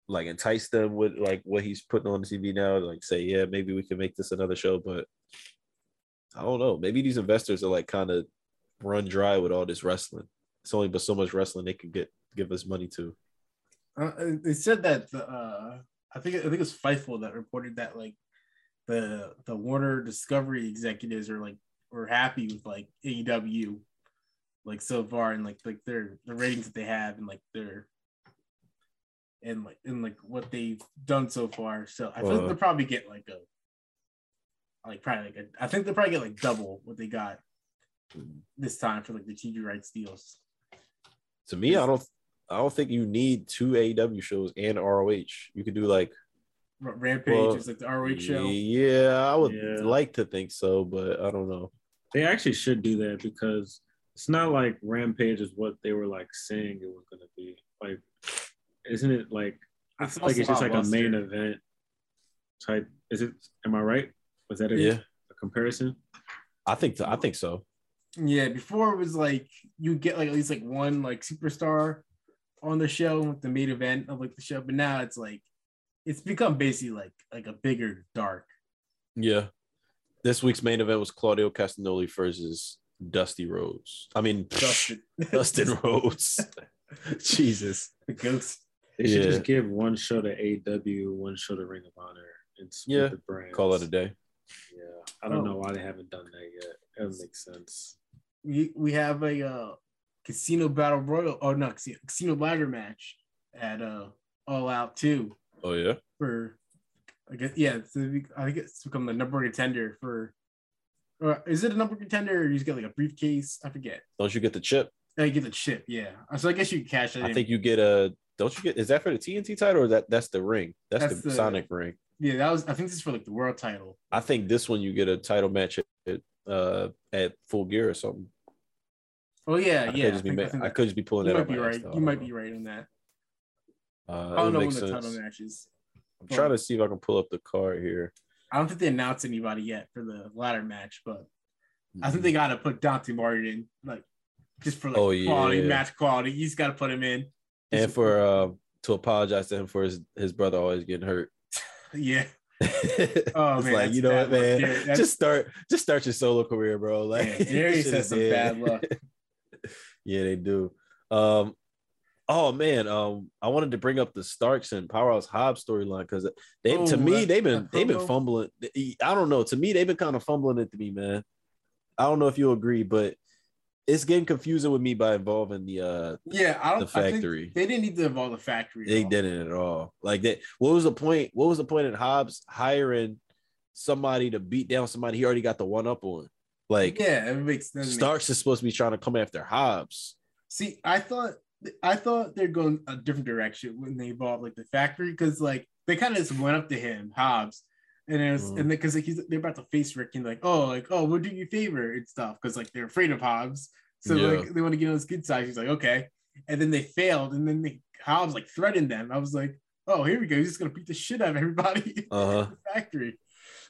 [SPEAKER 3] like entice them with like what he's putting on the TV now. Like say, yeah, maybe we can make this another show, but I don't know. Maybe these investors are like kind of run dry with all this wrestling. It's only but so much wrestling they could get give us money to.
[SPEAKER 2] Uh, they said that the uh, I think I think it was Fightful that reported that like the the Warner Discovery executives are like were happy with like AEW like so far and like like their the ratings that they have and like their and like and like what they've done so far. So I think they'll uh. probably get like a like probably like a I think they'll probably get like double what they got this time for like the TV rights deals.
[SPEAKER 3] To me, I don't I don't think you need two AEW shows and ROH. You could do like
[SPEAKER 2] R- Rampage
[SPEAKER 3] Well,
[SPEAKER 2] is like the ROH show.
[SPEAKER 3] Yeah, I would
[SPEAKER 1] Yeah.
[SPEAKER 3] like to think so, but I don't know.
[SPEAKER 1] They actually should do that because it's not like Rampage is what they were like saying it was gonna be. Like, isn't it like I feel like it's just like a main
[SPEAKER 2] Blockbuster.
[SPEAKER 1] event type. Is it? Am I right? Was that a,
[SPEAKER 3] Yeah.
[SPEAKER 1] a comparison?
[SPEAKER 3] I think I think so.
[SPEAKER 2] Yeah, before it was like you get like at least like one like superstar on the show, like the main event of like the show, but now it's like it's become basically like like a bigger dark.
[SPEAKER 3] Yeah. This week's main event was Claudio Castagnoli versus Dusty Rhodes. I mean,
[SPEAKER 2] Dustin. *laughs*
[SPEAKER 3] Dustin *laughs* Rhodes. *laughs* Jesus.
[SPEAKER 2] the ghost.
[SPEAKER 1] They should
[SPEAKER 3] Yeah.
[SPEAKER 1] just give one show to AW, one show to Ring of Honor, and split
[SPEAKER 3] Yeah,
[SPEAKER 1] the brands.
[SPEAKER 3] Call it a day.
[SPEAKER 1] Yeah, I don't
[SPEAKER 2] Oh.
[SPEAKER 1] know why they haven't done that yet. That makes sense.
[SPEAKER 2] We we have a uh, casino battle royal. Oh no, casino, casino ladder match at uh All Out two
[SPEAKER 3] Oh yeah.
[SPEAKER 2] for. I guess yeah. So we- I think it's become the number one contender for. Or is it a number contender or you just get like a briefcase? I forget.
[SPEAKER 3] Don't you get the chip?
[SPEAKER 2] Oh, you get the chip, yeah. So I guess you can cash it.
[SPEAKER 3] I
[SPEAKER 2] in.
[SPEAKER 3] think you get a. Don't you get? Is that for the TNT title or that that's the ring? That's,
[SPEAKER 2] That's
[SPEAKER 3] the,
[SPEAKER 2] the-
[SPEAKER 3] Sonic ring.
[SPEAKER 2] yeah, that was. I think this is for like the world title.
[SPEAKER 3] I think this one you get a title match at uh at Full Gear or something.
[SPEAKER 2] Oh yeah,
[SPEAKER 3] I
[SPEAKER 2] yeah. think-
[SPEAKER 3] ma- I
[SPEAKER 2] that-
[SPEAKER 3] could just be pulling
[SPEAKER 2] you
[SPEAKER 3] that
[SPEAKER 2] might
[SPEAKER 3] up.
[SPEAKER 2] be right. You might
[SPEAKER 3] know.
[SPEAKER 2] be right on that.
[SPEAKER 3] Uh,
[SPEAKER 2] I don't know when
[SPEAKER 3] make
[SPEAKER 2] the
[SPEAKER 3] sense.
[SPEAKER 2] title matches.
[SPEAKER 3] I'm trying to see if I can pull up the card here.
[SPEAKER 2] I don't think they announced anybody yet for the ladder match, but I think
[SPEAKER 3] Mm-hmm.
[SPEAKER 2] they got to put Dante Martin in, like just for like
[SPEAKER 3] Oh, yeah.
[SPEAKER 2] quality match quality. You just got to put him in.
[SPEAKER 3] and for uh, to apologize to him for his his brother always getting hurt. *laughs*
[SPEAKER 2] yeah, *laughs*
[SPEAKER 3] it's
[SPEAKER 2] Oh,
[SPEAKER 3] like
[SPEAKER 2] man, that's
[SPEAKER 3] you know what, man,
[SPEAKER 2] Yeah,
[SPEAKER 3] just start just start your solo career, bro. Like
[SPEAKER 2] yeah. *laughs*
[SPEAKER 3] Shit
[SPEAKER 2] has some bad luck.
[SPEAKER 3] yeah, they do. Um, oh man, um, I wanted to bring up the Starks and Powerhouse Hobbs storyline because they
[SPEAKER 2] Oh,
[SPEAKER 3] to me they've been they've been fumbling. I don't know. To me, they've been kind of fumbling it to me, man. I don't know if you agree, but it's getting confusing with me by involving the uh
[SPEAKER 2] Yeah, I don't.
[SPEAKER 3] the factory.
[SPEAKER 2] they didn't need to involve the factory.
[SPEAKER 3] They
[SPEAKER 2] all.
[SPEAKER 3] didn't at all. Like that. What was the point? What was the point in Hobbs hiring somebody to beat down somebody he already got the one up on? Like
[SPEAKER 2] Yeah, it makes doesn't
[SPEAKER 3] Starks is supposed to be trying to come after Hobbs.
[SPEAKER 2] See, I thought I thought they're going a different direction when they bought like the factory because like they kind of just went up to him, Hobbs, and it was
[SPEAKER 3] Mhm.
[SPEAKER 2] and because like, he's they're about to face Rick and like oh like oh we'll do you a favor and stuff because like they're afraid of Hobbs, so
[SPEAKER 3] Yeah.
[SPEAKER 2] like they want to get on his good side. He's like okay, and then they failed, and then they Hobbs like threatened them. I was like oh here we go, he's just gonna beat the shit out of everybody *laughs*
[SPEAKER 3] Uh huh.
[SPEAKER 2] the factory,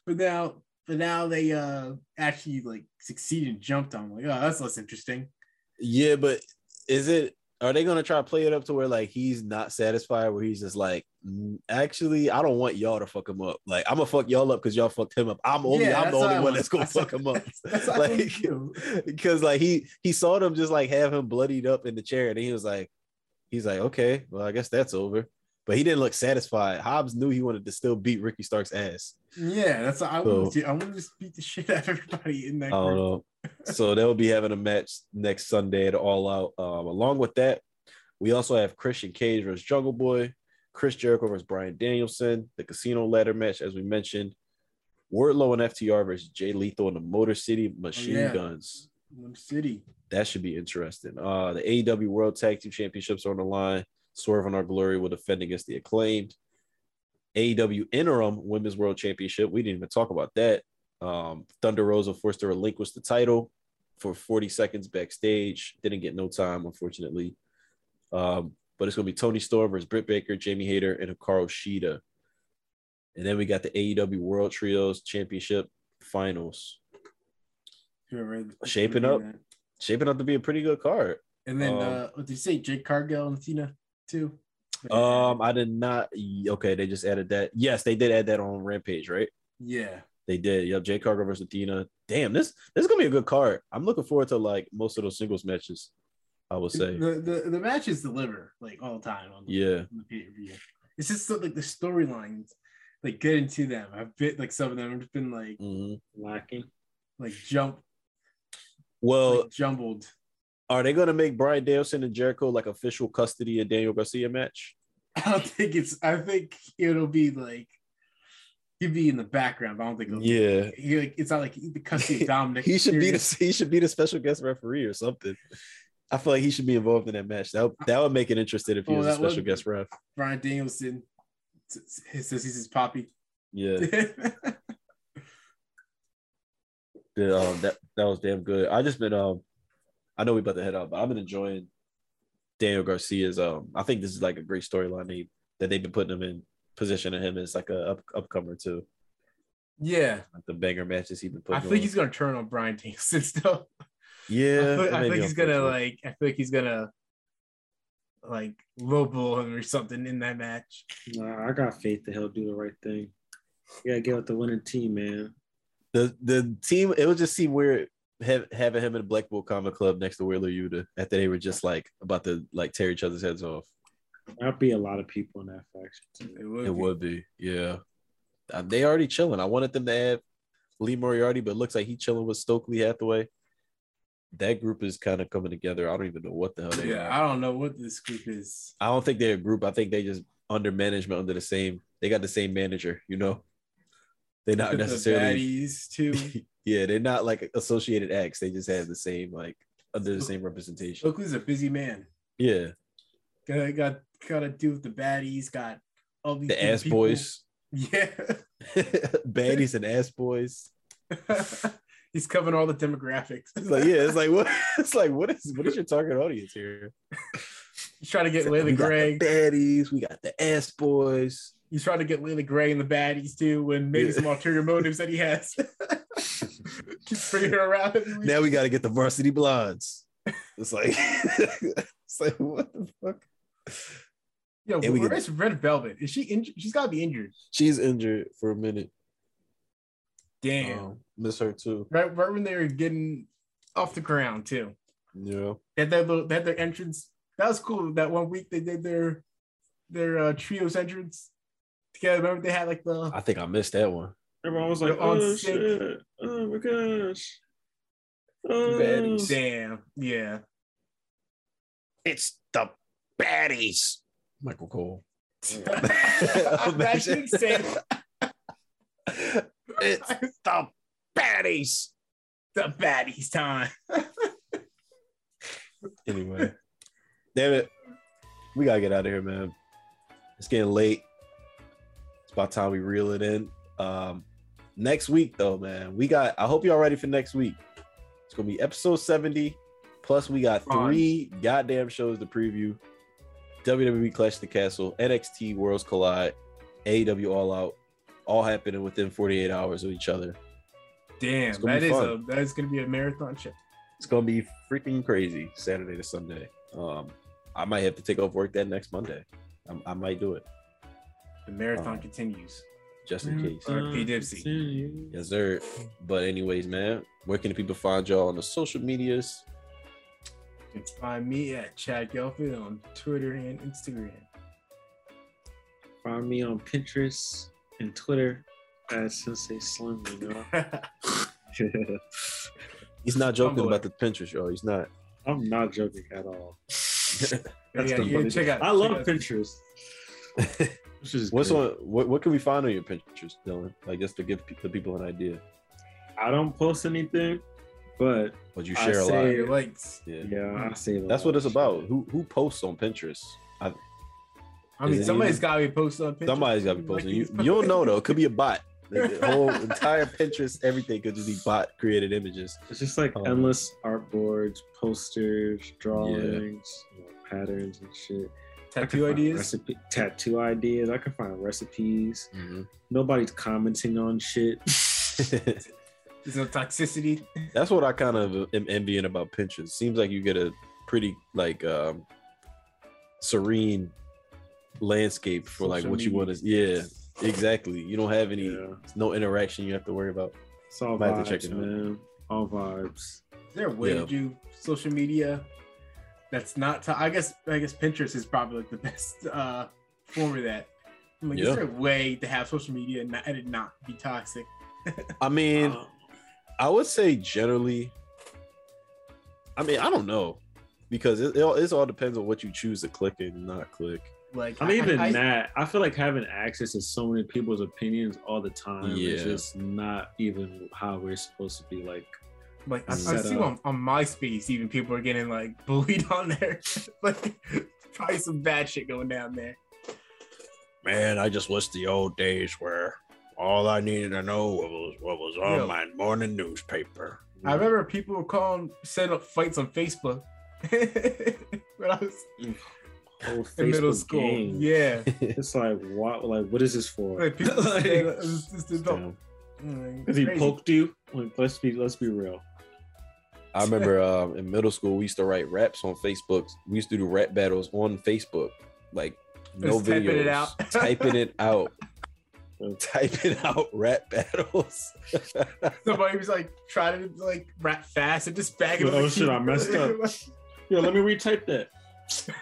[SPEAKER 2] but now but now they uh actually like succeeded and jumped on. I'm like oh that's less interesting.
[SPEAKER 3] Yeah, but is it? Are they gonna try to play it up to where like he's not satisfied, where he's just like, "Mm, actually, I don't want y'all to fuck him up. Like I'm gonna fuck y'all up because y'all fucked him up. I'm only
[SPEAKER 2] Yeah,
[SPEAKER 3] I'm the only one that's gonna
[SPEAKER 2] That's
[SPEAKER 3] fuck him up. *laughs*
[SPEAKER 2] That's what I want
[SPEAKER 3] like because *laughs* like he he saw them just like have him bloodied up in the chair, and he was like, he's like, okay, well I guess that's over. But he didn't look satisfied. Hobbs knew he wanted to still beat Ricky Stark's ass.
[SPEAKER 2] Yeah, that's what I
[SPEAKER 3] So-
[SPEAKER 2] want to. I want to just beat the shit out of everybody in that
[SPEAKER 3] I don't
[SPEAKER 2] group.
[SPEAKER 3] know. So they'll be having a match next Sunday at All Out. Um, along with that, we also have Christian Cage versus Jungle Boy, Chris Jericho versus Bryan Danielson, the Casino Ladder match, as we mentioned, Wardlow and FTR versus Jay Lethal and the Motor City Machine
[SPEAKER 2] yeah.
[SPEAKER 3] Guns.
[SPEAKER 2] City.
[SPEAKER 3] That should be interesting. Uh, the AEW World Tag Team Championships are on the line. Swerve and Our Glory will defend against the acclaimed. AEW Interim Women's World Championship. We didn't even talk about that. Um, Thunder Rosa forced to relinquish the title for 40 seconds backstage. Didn't get no time, unfortunately. Um, but it's going to be Toni Storm versus Britt Baker, Jamie Hayter, and Hikaru Shida. And then we got the AEW World Trios Championship Finals. Shaping up.
[SPEAKER 2] that.
[SPEAKER 3] Shaping up to be a pretty good card.
[SPEAKER 2] And then,
[SPEAKER 3] Um,
[SPEAKER 2] uh, what did you say? Jade Cargill and Tina too.
[SPEAKER 3] Um, I did not. Okay, they just added that. Yes, they did add that on Rampage, right?
[SPEAKER 2] yeah,
[SPEAKER 3] They did. Yep, Jade Cargill versus Athena. Damn, this this is gonna be a good card. I'm looking forward to like most of those singles matches. I would say.
[SPEAKER 2] the, the the matches deliver like all the time on the,
[SPEAKER 3] Yeah.
[SPEAKER 2] on the pay-per-view. It's just so, like the storylines, like get into them. I've been like some of them I've just been like
[SPEAKER 3] Mhm.
[SPEAKER 1] Lacking.
[SPEAKER 2] like jump
[SPEAKER 3] Well,
[SPEAKER 2] like jumbled.
[SPEAKER 3] are they gonna make Bryan Danielson and Jericho like official custody of Daniel Garcia match?
[SPEAKER 2] I don't think it's. I think it'll be like he'd be in the background. But I don't think.
[SPEAKER 3] Yeah,
[SPEAKER 2] He, like, it's not like the custody of *laughs* Dominic.
[SPEAKER 3] he should be the *laughs* he should be the special guest referee or something. I feel like he should be involved in that match. That would, that would make it interesting if he
[SPEAKER 2] Oh,
[SPEAKER 3] was a
[SPEAKER 2] that would-
[SPEAKER 3] special guest ref.
[SPEAKER 2] Bryan Danielson says he's his poppy.
[SPEAKER 3] Yeah. *laughs* Yeah, um, that that was damn good. I just been um, I know we about to head out, but I've been enjoying Daniel Garcia's. Um, I think this is like a great storyline that they've been putting him in positioning him as like a up, upcomer too.
[SPEAKER 2] yeah,
[SPEAKER 3] Like the banger matches he's been putting.
[SPEAKER 2] I think
[SPEAKER 3] on.
[SPEAKER 2] he's gonna turn on Bryan Danielson *laughs* still.
[SPEAKER 3] yeah.
[SPEAKER 2] I feel, I think he's gonna like. I think he's gonna like lowball him or something in that match.
[SPEAKER 1] Nah, I got faith that he'll do the right thing. You gotta get with the winning team, man.
[SPEAKER 3] the the team. It would just seem weird have, having him in the Blackpool Combat Club next to Wheeler Yuta after they were just like about to like tear each other's heads off.
[SPEAKER 1] There'd be a lot of people in that faction.
[SPEAKER 2] It would.
[SPEAKER 3] It
[SPEAKER 2] be.
[SPEAKER 3] would be, yeah. Uh, they already chilling. I wanted them to have Lee Moriarty, but it looks like he chilling with Stokely Hathaway. That group is kind of coming together. I don't even know what the hell they
[SPEAKER 2] Yeah,
[SPEAKER 3] are.
[SPEAKER 2] I don't know what this group is.
[SPEAKER 3] I don't think they're a group. I think they just under management, under the same. They got the same manager. You know, they're not *laughs*
[SPEAKER 2] The
[SPEAKER 3] necessarily.
[SPEAKER 2] baddies too. *laughs*
[SPEAKER 3] yeah, they're not like associated acts. They just have the same like under the same representation.
[SPEAKER 2] Oakley's a busy man.
[SPEAKER 3] Yeah,
[SPEAKER 2] Got got got to do with the baddies. Got all these
[SPEAKER 3] the ass
[SPEAKER 2] people.
[SPEAKER 3] boys,
[SPEAKER 2] Yeah, *laughs*
[SPEAKER 3] baddies and ass boys. *laughs*
[SPEAKER 2] he's covering all the demographics.
[SPEAKER 3] It's like yeah, it's like what? *laughs* It's like what is what is your target audience here?
[SPEAKER 2] He's trying to get
[SPEAKER 3] we Leila
[SPEAKER 2] Grey.
[SPEAKER 3] the baddies, we got the ass boys.
[SPEAKER 2] He's trying to get Leila Grey and the baddies too, and maybe
[SPEAKER 3] Yeah.
[SPEAKER 2] some ulterior motives that he has. Keep bringing her around.
[SPEAKER 3] Now we got to get the varsity blondes. It's like it's like what the fuck?
[SPEAKER 2] Yo,
[SPEAKER 3] and we
[SPEAKER 2] where
[SPEAKER 3] get-
[SPEAKER 2] Red Velvet? Is she injured? She's got to be injured.
[SPEAKER 3] She's injured for a minute.
[SPEAKER 2] Damn.
[SPEAKER 3] Um, miss her too.
[SPEAKER 2] Right, right when they were getting off the ground too.
[SPEAKER 3] Yeah.
[SPEAKER 2] They had their little, they had their entrance. That was cool. That one week they did their their uh, trios entrance together. Remember they had like the
[SPEAKER 3] I think I missed that one.
[SPEAKER 1] Everyone was like, "Oh shit! Oh my gosh!" Oh.
[SPEAKER 3] Baddies.
[SPEAKER 2] damn yeah.
[SPEAKER 3] It's the baddies. Michael Cole.
[SPEAKER 2] I should say
[SPEAKER 3] it's *laughs* the baddies.
[SPEAKER 2] the baddies time. *laughs*
[SPEAKER 3] Anyway, damn it. We gotta get out of here, man. It's getting late. It's about time we reel it in. Um, next week, though, man, we got. I hope y'all ready for next week. It's gonna be episode 70. Plus, we got three goddamn shows to preview. WWE Clash of the Castle, NXT Worlds Collide, AEW All Out, all happening within 48 hours of each other.
[SPEAKER 2] Damn,
[SPEAKER 3] It's gonna
[SPEAKER 2] that
[SPEAKER 3] be
[SPEAKER 2] is
[SPEAKER 3] fun.
[SPEAKER 2] a that is gonna be a marathon show.
[SPEAKER 3] It's gonna be freaking crazy Saturday to Sunday. Um, I might have to take off work that next Monday. I, I might do it
[SPEAKER 2] The marathon
[SPEAKER 3] Uh,
[SPEAKER 2] continues.
[SPEAKER 3] just in case.
[SPEAKER 2] Or P. Dipsy.
[SPEAKER 1] Continue.
[SPEAKER 3] Yes, sir. But anyways, man, where can the people find y'all on the social medias?
[SPEAKER 2] You can find me at Chad Gelford on Twitter and Instagram.
[SPEAKER 1] Find me on Pinterest and Twitter at Sensei Slim. You know. *laughs*
[SPEAKER 3] He's not joking about the Pinterest, y'all. He's not.
[SPEAKER 1] I'm not joking at all. *laughs*
[SPEAKER 2] yeah,
[SPEAKER 1] That's the funny
[SPEAKER 2] check
[SPEAKER 1] thing.
[SPEAKER 2] out.
[SPEAKER 1] I love
[SPEAKER 2] out-
[SPEAKER 1] Pinterest. *laughs* Which is
[SPEAKER 3] What's
[SPEAKER 1] great.
[SPEAKER 3] on? What, what can we find on your Pinterest, Dylan? I guess to give the people an idea.
[SPEAKER 1] I don't post anything, but
[SPEAKER 3] But you share a
[SPEAKER 1] say-
[SPEAKER 3] lot.
[SPEAKER 2] Your likes.
[SPEAKER 3] Yeah.
[SPEAKER 1] yeah, I say
[SPEAKER 3] That's what it's about. Who who posts on Pinterest? I,
[SPEAKER 2] I mean,
[SPEAKER 3] Is it
[SPEAKER 2] somebody's
[SPEAKER 3] even-
[SPEAKER 2] got to be posted on Pinterest.
[SPEAKER 3] Somebody's got to be posting. You, you don't know *laughs* though. It could be a bot. The the *laughs* whole entire Pinterest, everything could just be bot created images.
[SPEAKER 1] It's just like
[SPEAKER 3] Um,
[SPEAKER 1] endless artboards, posters, drawings, you know, patterns and shit.
[SPEAKER 2] Tattoo ideas.
[SPEAKER 1] recipe- tattoo ideas. I can find recipes. Nobody's commenting on shit. *laughs*
[SPEAKER 2] There's no toxicity. *laughs*
[SPEAKER 3] That's what I kind of am envying about Pinterest. Seems like you get a pretty like um serene landscape for like
[SPEAKER 2] Social
[SPEAKER 3] what you want to. Yeah, exactly. You don't have any
[SPEAKER 1] Yeah.
[SPEAKER 3] no interaction you have to worry about.
[SPEAKER 1] It's all
[SPEAKER 3] Might to
[SPEAKER 1] vibes,
[SPEAKER 3] check it out.
[SPEAKER 1] man. All vibes.
[SPEAKER 2] Is there a way
[SPEAKER 3] Yeah.
[SPEAKER 2] to do social media that's not? To- I guess I guess Pinterest is probably like the *laughs* best uh, form of that. I'm like,
[SPEAKER 3] Yeah.
[SPEAKER 2] is there a way to have social media and, not, and it not be toxic? *laughs*
[SPEAKER 3] I mean,
[SPEAKER 1] Um,
[SPEAKER 3] I would say generally. I mean, I don't know because it, it all, it all depends on what you choose to click and not click.
[SPEAKER 2] Like,
[SPEAKER 1] I mean, even
[SPEAKER 2] I,
[SPEAKER 1] that, I feel like having access to so many people's opinions all the time is just not even how we're supposed to be. Like,
[SPEAKER 2] like I, I see on, on MySpace, even people are getting like *laughs* bullied on there. *laughs* like, probably some bad shit going down there.
[SPEAKER 3] Man, I just wish the old days where all I needed to know was what was on
[SPEAKER 2] Yeah.
[SPEAKER 3] my morning newspaper.
[SPEAKER 2] I remember people were calling, setting up fights on Facebook *laughs* when I was
[SPEAKER 1] whole
[SPEAKER 2] in middle school.
[SPEAKER 1] gang.
[SPEAKER 2] Yeah, *laughs*
[SPEAKER 1] It's like, what? Like, what is this for?
[SPEAKER 2] like people *laughs*
[SPEAKER 1] Like,
[SPEAKER 2] stand up- it's it's
[SPEAKER 3] Damn.
[SPEAKER 2] mm,
[SPEAKER 1] Because he poked you. Like, let's be, let's be real.
[SPEAKER 3] I remember um, in middle school we used to write raps on Facebook. We used to do rap battles on Facebook, like no
[SPEAKER 2] Just typing
[SPEAKER 3] videos,
[SPEAKER 2] it out.
[SPEAKER 3] typing it out *laughs* typing out rap battles. *laughs*
[SPEAKER 2] Somebody was like trying to like rap fast and just bagging.
[SPEAKER 1] Oh, shit, I messed up. Yo, let me retype that.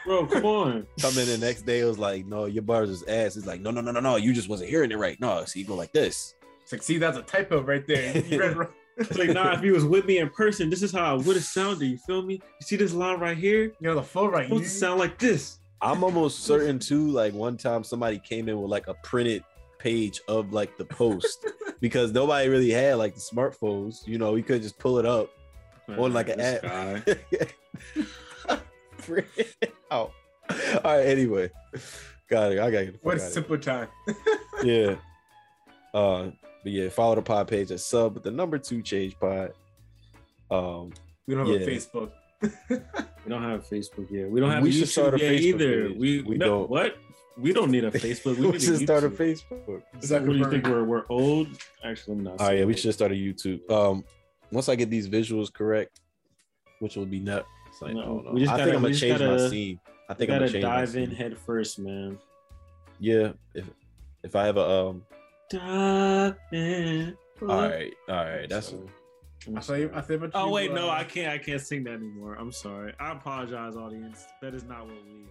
[SPEAKER 1] Bro, *laughs* come on.
[SPEAKER 3] Come in the next day, it was like, no, your bars is ass. It's like, no, no, no, no, no, you just wasn't hearing it right. No, so you go like this.
[SPEAKER 2] It's like, see, that's a typo right there. You read wrong.
[SPEAKER 1] It's like, nah, if he was with me in person, this is how I would have sounded. You feel me? You see this line right here?
[SPEAKER 2] You know the full right.
[SPEAKER 1] It's supposed to sound like this.
[SPEAKER 3] I'm almost certain too. Like one time, somebody came in with like a printed page of like the post *laughs* because nobody really had like the smartphones. You know, you could just pull it up on like an app.
[SPEAKER 1] guy. *laughs*
[SPEAKER 3] Out. All right. Anyway, got it. I got it.
[SPEAKER 2] What a simple time. *laughs*
[SPEAKER 3] yeah. Uh, but yeah, follow the pod page at sub with the number two change pod. Um,
[SPEAKER 2] We don't have
[SPEAKER 3] Yeah.
[SPEAKER 2] a Facebook.
[SPEAKER 1] We don't have Facebook yet. We don't have
[SPEAKER 3] We
[SPEAKER 1] a
[SPEAKER 3] should
[SPEAKER 1] YouTube
[SPEAKER 3] start a
[SPEAKER 1] yet
[SPEAKER 3] Facebook
[SPEAKER 1] either.
[SPEAKER 3] page.
[SPEAKER 1] We,
[SPEAKER 3] We
[SPEAKER 1] no,
[SPEAKER 3] don't.
[SPEAKER 1] What? We don't need a Facebook. We *laughs*
[SPEAKER 3] we
[SPEAKER 1] need
[SPEAKER 3] should
[SPEAKER 1] a
[SPEAKER 3] start a
[SPEAKER 1] YouTube.
[SPEAKER 3] Facebook.
[SPEAKER 1] What do you think? We're we're old. Actually, I'm not.
[SPEAKER 3] Oh yeah, we should start a YouTube. Um, once I get these visuals correct, which will be not. It's like,
[SPEAKER 1] No,
[SPEAKER 3] I don't know.
[SPEAKER 1] we just
[SPEAKER 3] I
[SPEAKER 1] gotta-
[SPEAKER 3] think I'm gonna change my
[SPEAKER 1] gotta-
[SPEAKER 3] scene. I
[SPEAKER 1] We
[SPEAKER 3] think I'm gonna
[SPEAKER 1] dive in head first, man.
[SPEAKER 3] Yeah, if if I have a um.
[SPEAKER 1] Dive in.
[SPEAKER 3] All right, all right. That's
[SPEAKER 1] I'm
[SPEAKER 2] I saw you. I
[SPEAKER 1] sorry.
[SPEAKER 2] said,
[SPEAKER 1] Oh wait, no, I can't. I can't sing that anymore. I'm sorry. I apologize, audience. That is not what we.